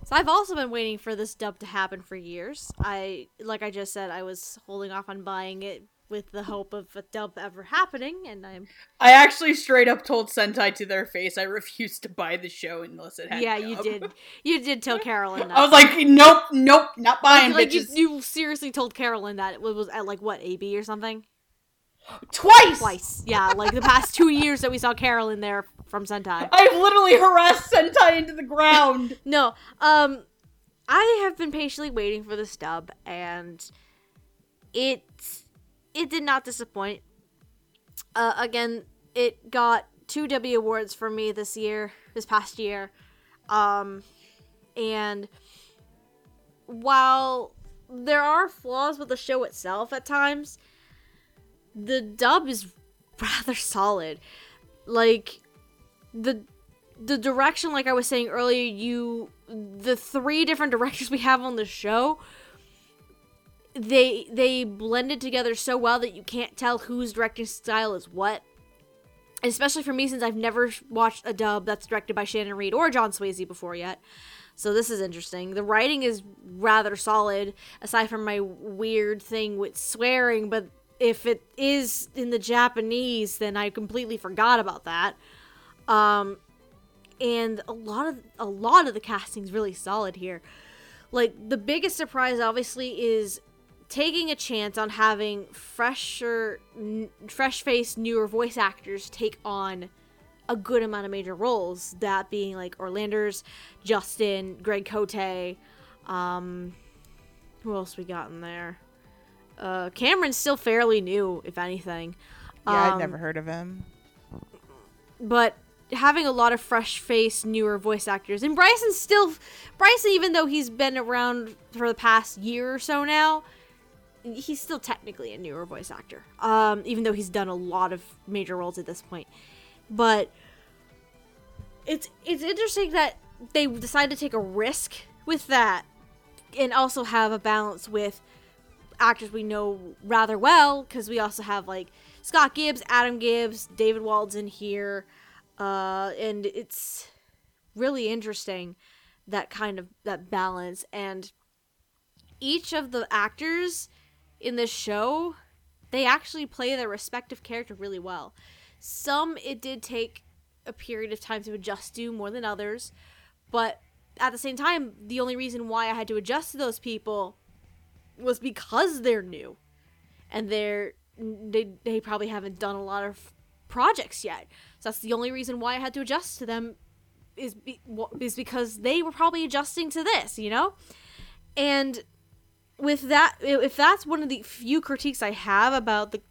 So I've also been waiting for this dub to happen for years. I, like I just said, I was holding off on buying it with the hope of a dub ever happening, and I'm I actually straight up told Sentai to their face I refused to buy the show unless it had. yeah, you did, you did tell Carolyn that. I was like, nope, nope, not buying like, like you, you seriously told Carolyn that it was at like what AB or something Twice. twice. Yeah, like the past two years that we saw Carolyn there from Sentai. I've literally harassed Sentai into the ground. No, um, I have been patiently waiting for this dub, and it it did not disappoint. Uh, again, it got two W awards for me this year, this past year, um, and while there are flaws with the show itself at times, the dub is rather solid. Like the the direction like I was saying earlier, you the three different directors we have on the show they they blended together so well that you can't tell whose directing style is what. Especially for me since I've never watched a dub that's directed by Shannon Reed or John Swasey before yet. So this is interesting. The writing is rather solid, aside from my weird thing with swearing, but if it is in the Japanese, then I completely forgot about that. Um and a lot of a lot of the casting's really solid here. Like the biggest surprise obviously is taking a chance on having fresher n- fresh faced newer voice actors take on a good amount of major roles that being like Orlanders, Justin, Greg Cote, um who else we got in there? Uh Cameron's still fairly new if anything. Yeah, I'd Um, never heard of him. but having a lot of fresh faced newer voice actors and bryson's still bryson even though he's been around for the past year or so now he's still technically a newer voice actor um, even though he's done a lot of major roles at this point. But it's it's interesting that they decided to take a risk with that and also have a balance with actors we know rather well because we also have like Scott Gibbs, Adam Gibbs, David Waldson here, uh, and it's really interesting that kind of that balance. And each of the actors in this show they actually play their respective character really well. Some it did take a period of time to adjust to more than others, but at the same time, the only reason why I had to adjust to those people was because they're new. And they're they, they probably haven't done a lot of projects yet. So that's the only reason why i had to adjust to them is be, is because they were probably adjusting to this you know? And with that if that's one of the few critiques i have about the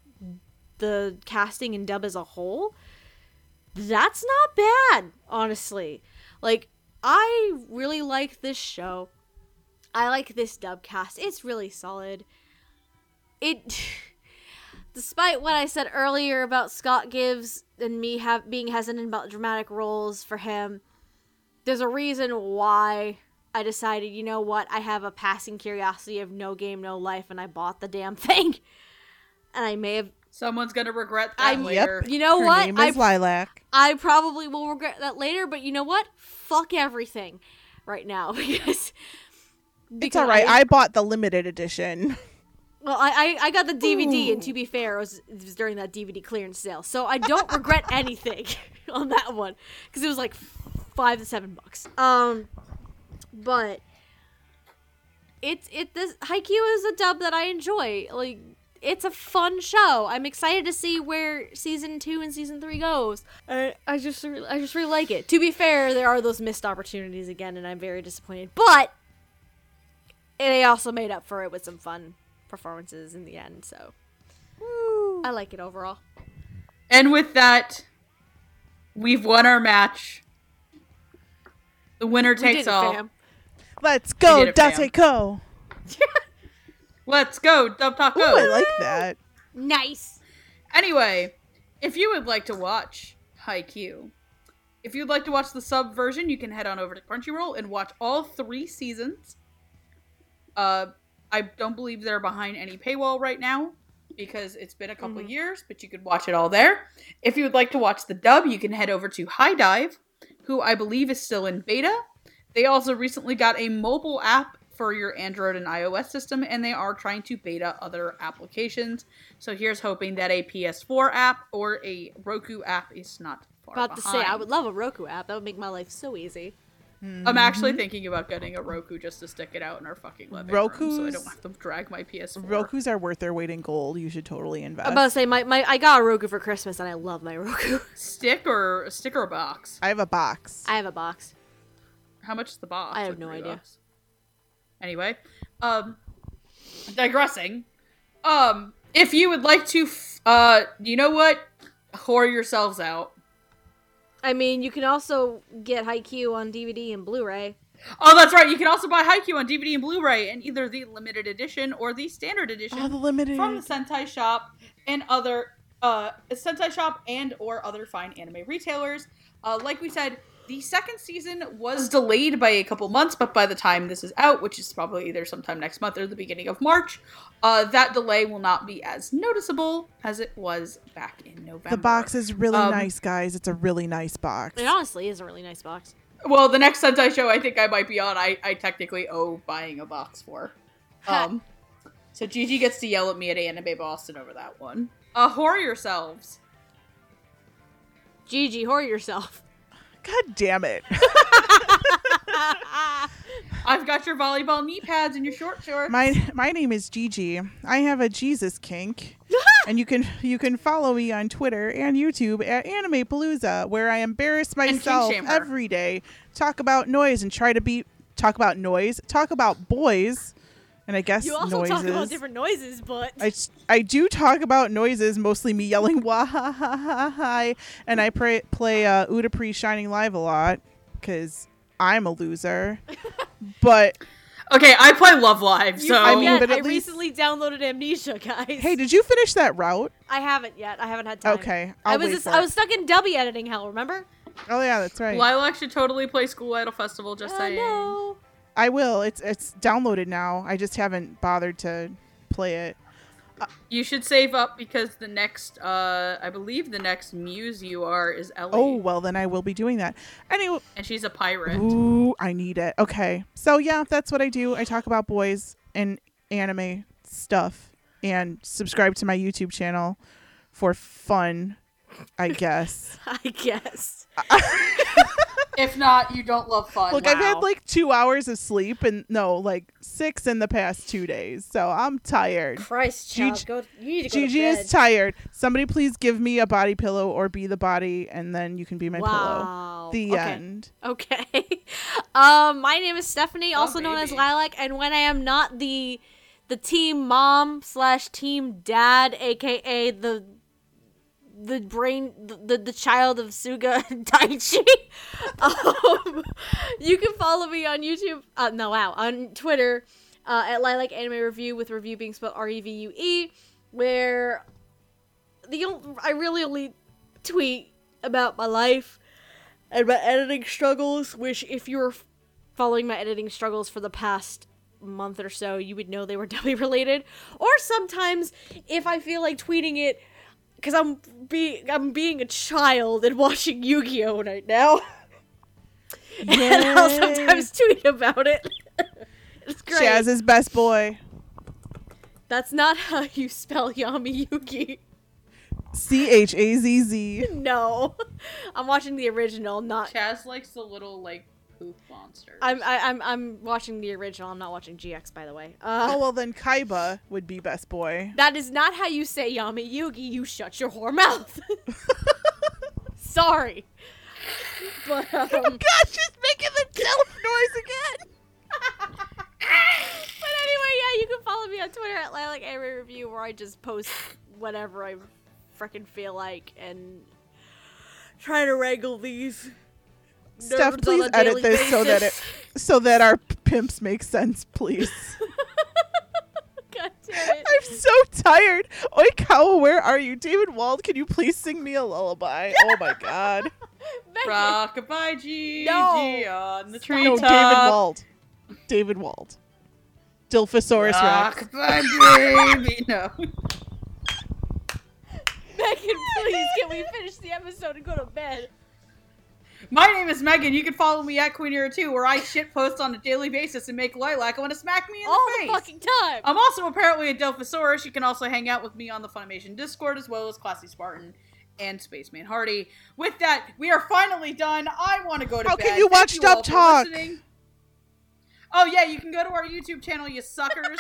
the casting and dub as a whole that's not bad honestly like i really like this show I like this dub cast. It's really solid. It despite what I said earlier about Scott Gibbs and me have being hesitant about dramatic roles for him, there's a reason why I decided, you know what, I have a passing curiosity of no game, no life, and I bought the damn thing. And I may have Someone's gonna regret that I'm- later. you know Her what? name I is Lilac. I probably will regret that later, but you know what? Fuck everything right now because It's all right. I- I bought the limited edition. Well, I, I, I got the DVD, and to be fair, it was, it was during that DVD clearance sale, so I don't regret anything on that one because it was like five to seven bucks. Um, but it's it this Haikyuu is a dub that I enjoy. Like it's a fun show. I'm excited to see where season two and season three goes. I, I just I just really like it. To be fair, there are those missed opportunities again, and I'm very disappointed. But they also made up for it with some fun performances in the end. So I like it overall. And with that, we've won our match. The winner takes all. fam. Let's go, did it, fam. Dateko. Let's go, Dub Taco. Ooh, I like that. Nice. Anyway, if you would like to watch Haikyuu, if you'd like to watch the sub version, you can head on over to Crunchyroll and watch all three seasons. Uh, I don't believe they're behind any paywall right now because it's been a couple Mhm. years, but you could watch it all there. If you would like to watch the dub, you can head over to HIDIVE, who I believe is still in beta. They also recently got a mobile app for your Android and iOS system, and they are trying to beta other applications. So here's hoping that a PS4 app or a Roku app is not far About to say, I would love a Roku app. That would make my life so easy. I'm mm-hmm. actually thinking about getting a Roku just to stick it out in our fucking living room, so I don't have to drag my PS4. Roku's are worth their weight in gold. You should totally invest. I'm about to say, my, my I got a Roku for Christmas, and I love my Roku. stick or stick or box. I have a box. I have a box. How much is the box? I have Like no idea. bucks? Anyway, um, digressing. Um, if you would like to, f- uh, you know what? Whore yourselves out. I mean, you can also get Haikyuu on DVD and Blu-ray. Oh, that's right. You can also buy Haikyuu on DVD and Blu-ray in either the limited edition or the standard edition Oh, the limited. from the Sentai Shop and other uh, Sentai Shop and or other fine anime retailers. Uh, like we said, the second season was delayed by a couple months, but by the time this is out, which is probably either sometime next month or the beginning of March, uh, that delay will not be as noticeable as it was back in November. the box is really Um, nice, guys. It's a really nice box. It honestly is a really nice box. Well, the next Sentai show I think I might be on, I, I technically owe buying a box for. Um, so Gigi gets to yell at me at Anime Boston over that one. Uh, whore yourselves. Gigi, whore yourself. God damn it. I've got your volleyball knee pads and your short shorts. my my name is Gigi. I have a Jesus kink. and you can you can follow me on Twitter and YouTube at Anime Palooza, where I embarrass myself every day, talk about noise and try to be talk about noise, talk about boys, and I guess You also noises. talk about different noises, but I, I do talk about noises, mostly me yelling wah ha ha ha hi, and I pray, play uh, Utapri Shining Live a lot because I'm a loser. but Okay, I play Love Live, so I mean, forget, but I at least- recently downloaded Amnesia, guys. hey, did you finish that route? I haven't yet. I haven't had time. Okay, I I'll was wait just, for I was stuck in dubby editing hell. Remember? Oh yeah, that's right. Lilac should totally play School Idol Festival. Just Uh, saying. no. I will. It's it's downloaded now. I just haven't bothered to play it. You should save up because the next, uh, I believe the next muse you are is Ellie, Oh well, then I will be doing that. Anyway, and she's a pirate. ooh, I need it. Okay, so yeah, that's what I do. I talk about boys and anime stuff, and subscribe to my YouTube channel for fun. I guess. I guess. If not, you don't love fun. Look, I've had like two hours of sleep, and no, like six in the past two days, so I'm tired. Christ, Gigi- child, go. You need to go Gigi to bed. is tired. Somebody please give me a body pillow or be the body, and then you can be my pillow. The okay. end. Okay. um, my name is Stephanie, also known as. Lilac, and when I am not the the team mom slash team dad, aka the the brain the, the, child of Suga Daichi. um, you can follow me on YouTube. Uh, no, wow, on Twitter uh, at Lilac Anime Review with review being spelled R E V U E, where the on- I really only tweet about my life and my editing struggles. Which, if you were following my editing struggles for the past month or so, you would know they were W related. Or sometimes, if I feel like tweeting it, because I'm being I'm being a child and watching Yu-Gi-Oh right now, and I'll sometimes tweet about it. it's great. Chazz's best boy. That's not how you spell Yami Yugi. C H A Z Z. No, I'm watching the original, not. Chazz likes the little like poop monsters. I'm I, I'm I'm watching the original. I'm not watching GX, by the way. Uh, Oh well, then Kaiba would be best boy. That is not how you say Yami Yugi. You shut your whore mouth. Sorry. But um, God, she's making the self noise again. but anyway, yeah, you can follow me on Twitter at Lilac Anime Review, where I just post whatever I freaking feel like and try to wrangle these. Steph, please edit daily this so that it so that our pimps make sense, please. God damn it. I'm so tired. Oikawa, where are you? David Wald, can you please sing me a lullaby? Oh my god. Rockabye Gigi No. on the tree. no. David Wald. David Wald. Dilphosaurus Rex. Rockabye baby. No. Megan, please, can we finish the episode and go to bed? My name is Megan. You can follow me at Queen Era 2, where I shit post on a daily basis and make Lilac want to smack me in All the the fucking time. I'm also apparently a Delphosaurus. You can also hang out with me on the Funimation Discord as well as Classy Spartan and Spaceman Hardy. With that, we are finally done. I want to go to How bed. can you watch all Dub Talk? listening. Oh yeah, you can go to our YouTube channel, you suckers.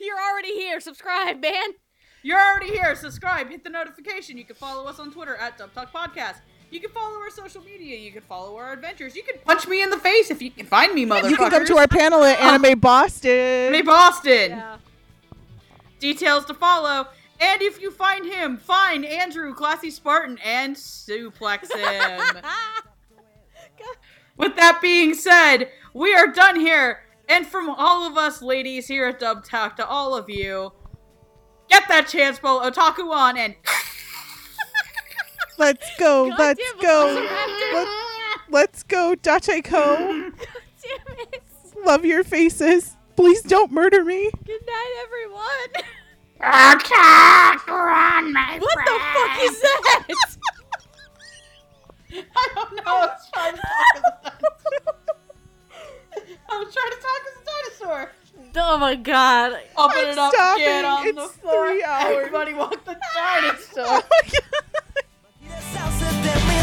You're already here. Subscribe, man. You're already here. Subscribe, hit the notification. You can follow us on Twitter at Dub Talk Podcast. You can follow our social media. You can follow our adventures. You can punch me in the face if you can find me, motherfuckers. You can come to our panel at Anime Boston. Anime Boston. Yeah. Details to follow. And if you find him, find Andrew, Classy Spartan, and suplex him. With that being said, we are done here. And from all of us ladies here at Dub Talk to all of you, get that chance ball otaku on and Let's go. God let's damn, go. Let, let's go, Dateko. Damn it. Love your faces. Please don't murder me. Good night, everyone. Attack! Run, my What the fuck is that? I don't know. I was trying to talk as a dinosaur. I was trying to talk as a dinosaur. oh my god. Open I'm it up, stopping. get on It's the floor. three hours. Everybody walk the dinosaur. Oh my god. Yes,